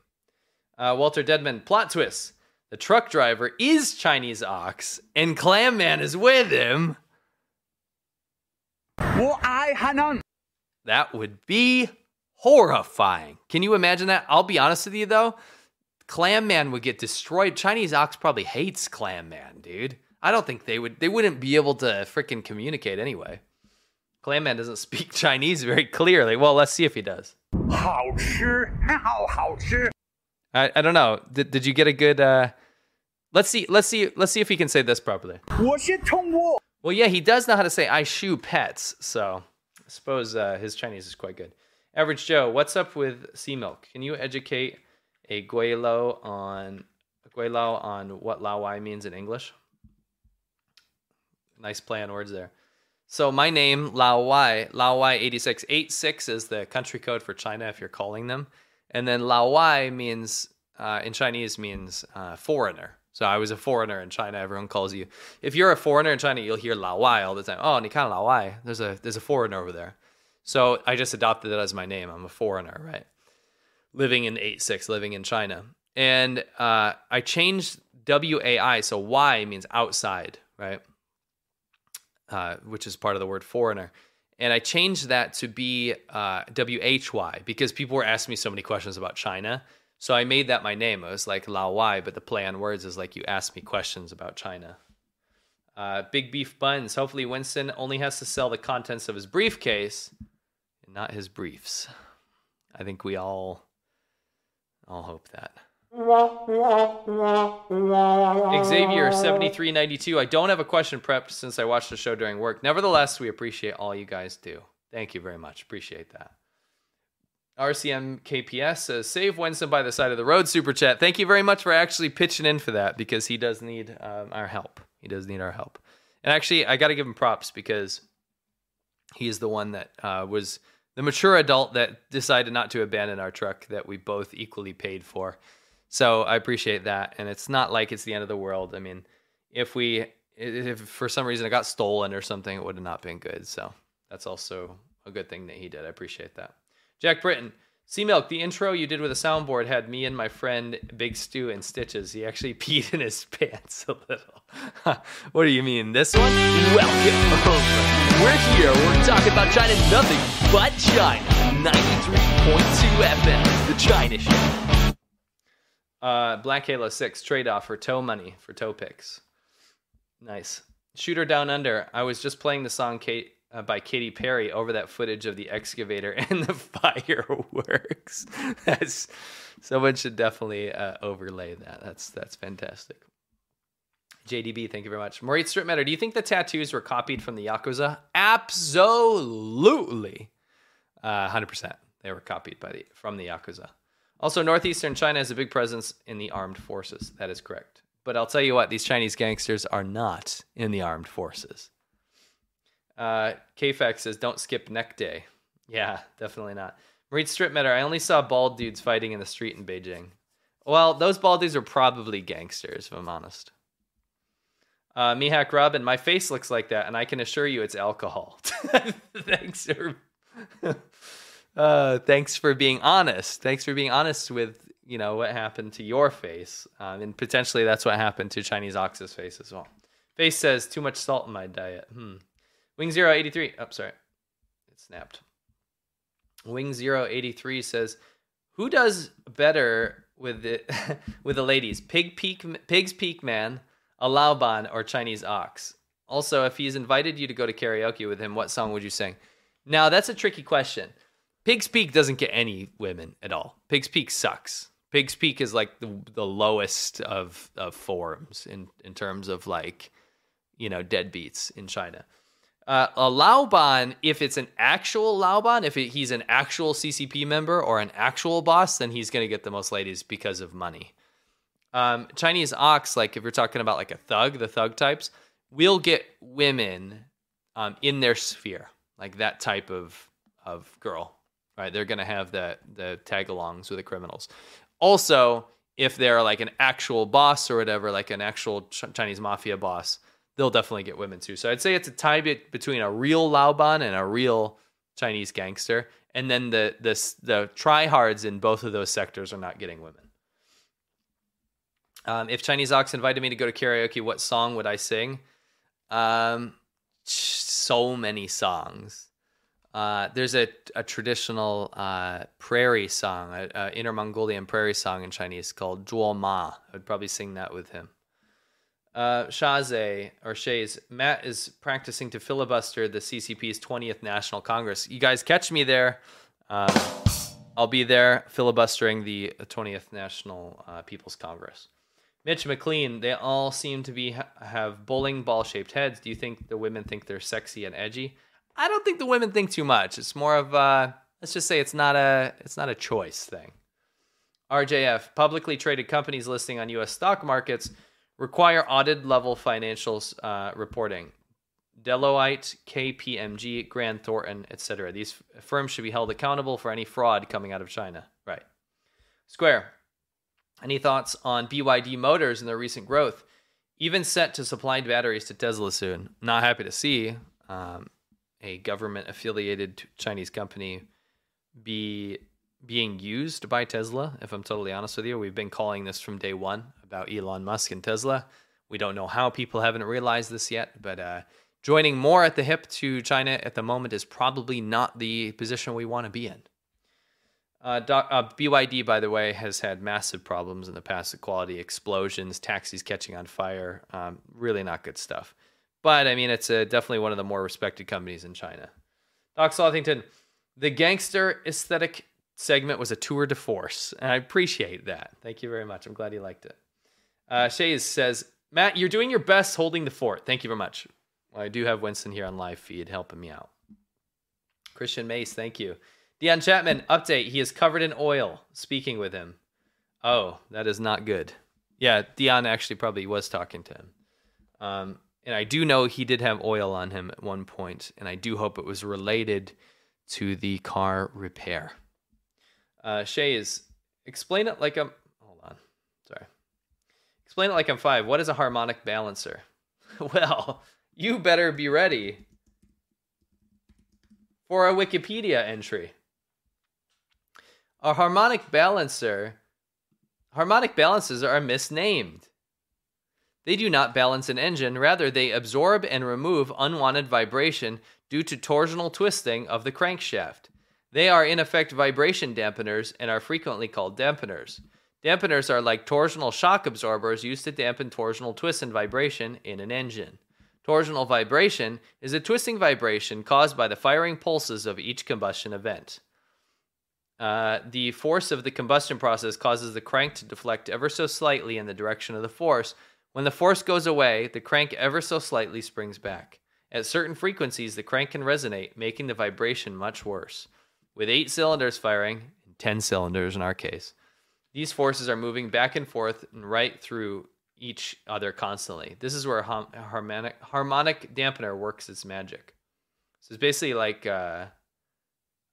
Uh, Walter Deadman, plot twist The truck driver is Chinese Ox, and Clam Man is with him. That would be horrifying. Can you imagine that? I'll be honest with you, though. Clam Man would get destroyed. Chinese Ox probably hates Clam Man, dude. I don't think they would. They wouldn't be able to freaking communicate anyway. Clam Man doesn't speak Chinese very clearly. Well, let's see if he does. 好吃，好好吃。 I, I don't know. Did, did you get a good? uh Let's see. Let's see. Let's see if he can say this properly. Well, yeah, he does know how to say "I shoe pets," so I suppose uh, his Chinese is quite good. Average Joe, what's up with sea milk? Can you educate a Guaylo on guilao on what lao wai means in English? Nice play on words there. So my name Lao Wai, Lao Wai 86, 86 is the country code for China if you're calling them, and then Lao Wai means uh, in Chinese means uh, foreigner. So I was a foreigner in China. Everyone calls you. If you're a foreigner in China, you'll hear Lao Wai all the time. Oh, Nikan Lao Wai. There's a there's a foreigner over there. So I just adopted that as my name. I'm a foreigner, right? Living in eight six, living in China, and uh, I changed W A I. So Y means outside, right? Uh, which is part of the word foreigner. And I changed that to be uh, W H Y because people were asking me so many questions about China so I made that my name. It was like Lao Wai, but the play on words is like you ask me questions about China. Uh, Big Beef Buns. Hopefully, Winston only has to sell the contents of his briefcase and not his briefs. I think we all all hope that. Xavier seventy three ninety two. I don't have a question prepped since I watched the show during work. Nevertheless, we appreciate all you guys do. Thank you very much. Appreciate that. RCM KPS says save Winston by the side of the road super chat. Thank you very much for actually pitching in for that because he does need um, our help. He does need our help. And actually, I got to give him props because he is the one that uh, was the mature adult that decided not to abandon our truck that we both equally paid for. So I appreciate that. And it's not like it's the end of the world. I mean, if we, if for some reason it got stolen or something, it would have not been good. So that's also a good thing that he did. I appreciate that. Jack Britton, Sea Milk, the intro you did with a soundboard had me and my friend Big Stu in stitches. He actually peed in his pants a little. what do you mean, this one? Welcome. We're here. We're talking about China, nothing but China. 93.2 FM, The China Show. Uh, Black Halo 6 trade off for toe money for toe picks. Nice. Shooter Down Under. I was just playing the song Kate uh, by Katy Perry over that footage of the excavator and the fireworks. That's someone should definitely uh, overlay that. That's that's fantastic. JDB, thank you very much. Maurice Strip Matter, do you think the tattoos were copied from the Yakuza? Absolutely. Uh, 100%. They were copied by the from the Yakuza. Also, northeastern China has a big presence in the armed forces. That is correct. But I'll tell you what, these Chinese gangsters are not in the armed forces. Uh, KFAX says, don't skip neck day. Yeah, definitely not. Read Strip Matter, I only saw bald dudes fighting in the street in Beijing. Well, those bald dudes are probably gangsters, if I'm honest. Uh, Mihak Robin, my face looks like that, and I can assure you it's alcohol. thanks for, uh, thanks for being honest. Thanks for being honest with you know what happened to your face, um, and potentially that's what happened to Chinese Ox's face as well. Face says too much salt in my diet. Hmm. Wing Zero Eighty Three. Oh, sorry, it snapped. Wing Zero Eighty Three says, "Who does better with it with the ladies? Pig Peak, Pig's Peak Man, a Laoban, or Chinese Ox? Also, if he's invited you to go to karaoke with him, what song would you sing? Now that's a tricky question. Pig's Peak doesn't get any women at all. Pig's Peak sucks. Pig's Peak is like the the lowest of of forums in in terms of like you know deadbeats in China. Uh, a Laoban, if it's an actual Laoban, if it, he's an actual CCP member or an actual boss, then he's going to get the most ladies because of money. Um, Chinese ox, like if you're talking about like a thug, the thug types, will get women um, in their sphere, like that type of of girl, right? They're going to have the the tag-alongs with the criminals. Also, if they're like an actual boss or whatever, like an actual Ch- Chinese mafia boss, they'll definitely get women too. So I'd say it's a tie between a real Laoban and a real Chinese gangster. And then the the the tryhards in both of those sectors are not getting women. Um, if Chinese Ox invited me to go to karaoke, what song would I sing? Um, so many songs. Uh, there's a, a traditional uh, prairie song, a Inner Mongolian prairie song in Chinese called Zhuo Ma. I would probably sing that with him. Uh, Shaze or Shays, Matt is practicing to filibuster the CCP's 20th National Congress. You guys catch me there. Um, I'll be there filibustering the 20th National uh, People's Congress. Mitch McLean, they all seem to be have bowling ball shaped heads. Do you think the women think they're sexy and edgy? I don't think the women think too much. It's more of uh, let's just say it's not a it's not a choice thing. RJF publicly traded companies listing on U.S. stock markets require audit level financials uh, reporting. Deloitte, KPMG, Grant Thornton, etc. These firms should be held accountable for any fraud coming out of China. Right. Square. Any thoughts on BYD Motors and their recent growth? Even set to supply batteries to Tesla soon. Not happy to see um, a government affiliated Chinese company be being used by Tesla. If I'm totally honest with you, we've been calling this from day one about Elon Musk and Tesla. We don't know how people haven't realized this yet, but uh, joining more at the hip to China at the moment is probably not the position we want to be in. Uh, doc, uh, BYD, by the way, has had massive problems in the past with quality explosions, taxis catching on fire. Um, really not good stuff. But I mean, it's a, definitely one of the more respected companies in China. Doc Slothington, the gangster aesthetic segment was a tour de force, and I appreciate that. Thank you very much. I'm glad you liked it. Uh, Shays says, Matt, you're doing your best holding the fort. Thank you very much. I do have Winston here on live feed helping me out. Christian Mace, thank you. Dion Chapman, update. He is covered in oil. Speaking with him. Oh, that is not good. Yeah, Dion actually probably was talking to him. Um, and I do know he did have oil on him at one point, and I do hope it was related to the car repair. Uh, Shay is explain it like I'm. Hold on, sorry. Explain it like I'm five. What is a harmonic balancer? well, you better be ready for a Wikipedia entry. A harmonic balancer. Harmonic balances are misnamed. They do not balance an engine, rather, they absorb and remove unwanted vibration due to torsional twisting of the crankshaft. They are, in effect, vibration dampeners and are frequently called dampeners. Dampeners are like torsional shock absorbers used to dampen torsional twist and vibration in an engine. Torsional vibration is a twisting vibration caused by the firing pulses of each combustion event. Uh, the force of the combustion process causes the crank to deflect ever so slightly in the direction of the force. When the force goes away, the crank ever so slightly springs back. At certain frequencies, the crank can resonate, making the vibration much worse. With eight cylinders firing, and 10 cylinders in our case, these forces are moving back and forth and right through each other constantly. This is where a harmonic, harmonic dampener works its magic. So it's basically like, uh,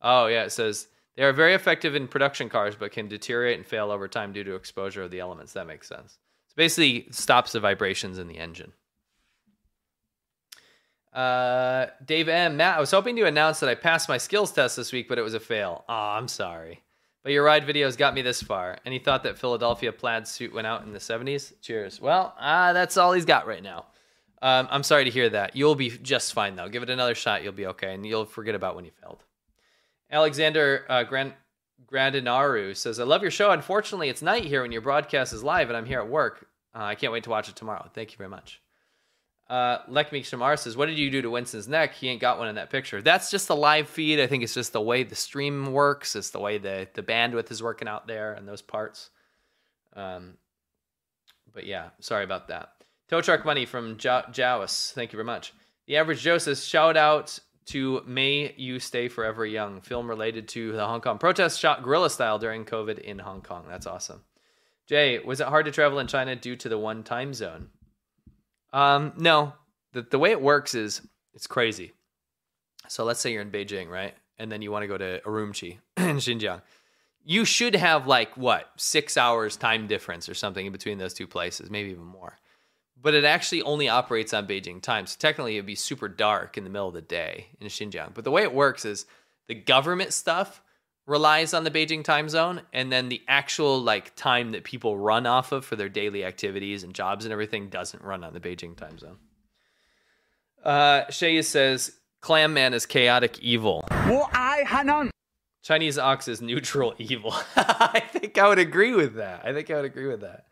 oh, yeah, it says they are very effective in production cars, but can deteriorate and fail over time due to exposure of the elements. That makes sense. So basically, stops the vibrations in the engine. Uh, Dave M. Matt, I was hoping to announce that I passed my skills test this week, but it was a fail. Oh, I'm sorry. But your ride videos got me this far. Any thought that Philadelphia plaid suit went out in the 70s? Cheers. Well, uh, that's all he's got right now. Um, I'm sorry to hear that. You'll be just fine, though. Give it another shot. You'll be okay, and you'll forget about when you failed. Alexander uh, Grand- Grandinaru says, I love your show. Unfortunately, it's night here when your broadcast is live, and I'm here at work. Uh, I can't wait to watch it tomorrow. Thank you very much. Uh, Shamar says, What did you do to Winston's neck? He ain't got one in that picture. That's just the live feed. I think it's just the way the stream works. It's the way the, the bandwidth is working out there and those parts. Um, but yeah, sorry about that. Tow Truck Money from Jowis. Thank you very much. The Average Joe says, Shout out to May You Stay Forever Young, film related to the Hong Kong protests shot guerrilla style during COVID in Hong Kong. That's awesome. Jay, was it hard to travel in China due to the one time zone? Um, no, the, the way it works is it's crazy. So let's say you're in Beijing, right? And then you want to go to Urumqi in Xinjiang. You should have like what, six hours time difference or something in between those two places, maybe even more. But it actually only operates on Beijing time. So technically it'd be super dark in the middle of the day in Xinjiang. But the way it works is the government stuff relies on the Beijing time zone, and then the actual like time that people run off of for their daily activities and jobs and everything doesn't run on the Beijing time zone. Uh, Shay says, "Clam Man is chaotic evil." Chinese ox is neutral evil. I think I would agree with that. I think I would agree with that.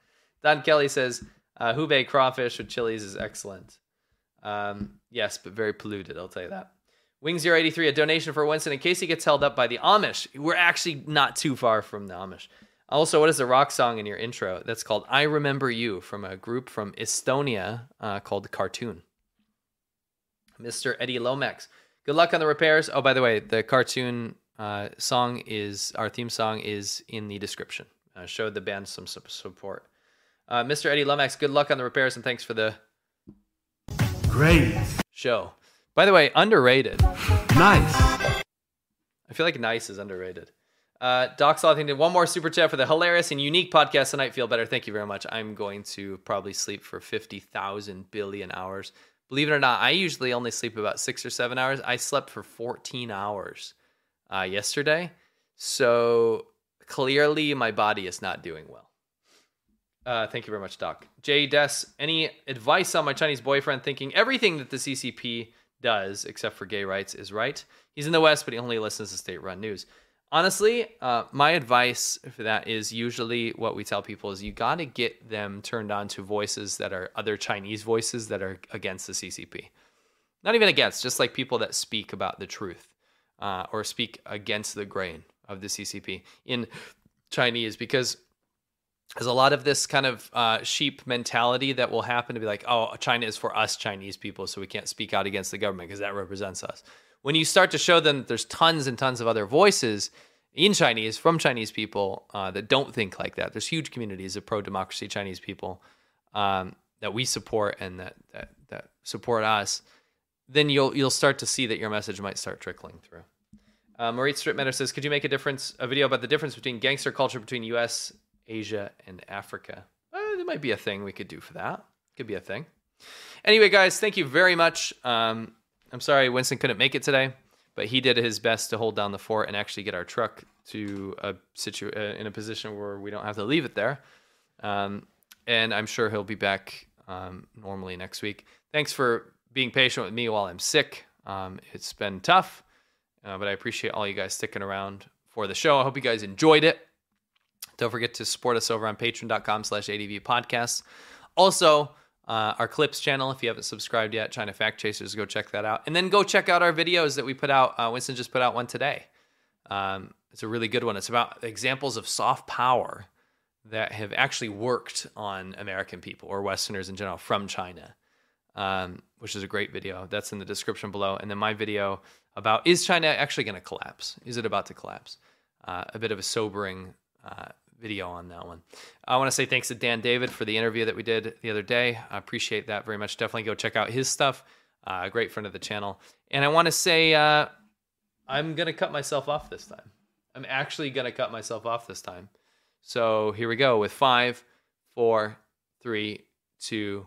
Don Kelly says, uh, "Hubei crawfish with chilies is excellent." Um, yes, but very polluted. I'll tell you that. Wing 083, a donation for Winston in case he gets held up by the Amish. We're actually not too far from the Amish. Also, what is the rock song in your intro? That's called I Remember You from a group from Estonia uh, called Cartoon. Mr. Eddie Lomax. Good luck on the repairs. Oh, by the way, the cartoon uh, song is our theme song is in the description. Uh, showed the band some su- support. Uh, Mr. Eddie Lomax, good luck on the repairs and thanks for the Great. show. By the way, underrated. Nice. I feel like nice is underrated. Uh, Doc Slothington, one more super chat for the hilarious and unique podcast tonight. Feel better. Thank you very much. I'm going to probably sleep for 50,000 billion hours. Believe it or not, I usually only sleep about six or seven hours. I slept for 14 hours uh, yesterday. So clearly, my body is not doing well. Uh, thank you very much, Doc. Jay Des, any advice on my Chinese boyfriend thinking everything that the CCP does, except for gay rights, is right? He's in the West, but he only listens to state run news. Honestly, uh, my advice for that is usually what we tell people is you got to get them turned on to voices that are other Chinese voices that are against the CCP. Not even against, just like people that speak about the truth uh, or speak against the grain of the CCP in Chinese, because there's a lot of this kind of uh, sheep mentality that will happen to be like, oh, China is for us Chinese people, so we can't speak out against the government because that represents us. When you start to show them that there's tons and tons of other voices in Chinese from Chinese people uh, that don't think like that, there's huge communities of pro democracy Chinese people um, that we support and that, that that support us. Then you'll you'll start to see that your message might start trickling through. Uh, Marit Stripmatter says, "Could you make a difference? A video about the difference between gangster culture between U.S., Asia, and Africa? Uh, there might be a thing we could do for that. Could be a thing. Anyway, guys, thank you very much. Um, I'm sorry Winston couldn't make it today, but he did his best to hold down the fort and actually get our truck to a situ- uh, in a position where we don't have to leave it there. Um, and I'm sure he'll be back um, normally next week. Thanks for being patient with me while I'm sick. Um, it's been tough, uh, but I appreciate all you guys sticking around for the show. I hope you guys enjoyed it. Don't forget to support us over on patreon.com slash ADV podcasts. Also, uh, our clips channel, if you haven't subscribed yet, China Fact Chasers, go check that out. And then go check out our videos that we put out. Uh, Winston just put out one today. Um, it's a really good one. It's about examples of soft power that have actually worked on American people or Westerners in general from China, um, which is a great video. That's in the description below. And then my video about is China actually going to collapse? Is it about to collapse? Uh, a bit of a sobering uh, video on that one. I want to say thanks to Dan David for the interview that we did the other day. I appreciate that very much. Definitely go check out his stuff. Uh, great friend of the channel. And I want to say uh, I'm going to cut myself off this time. I'm actually going to cut myself off this time. So here we go with five, four, three, two,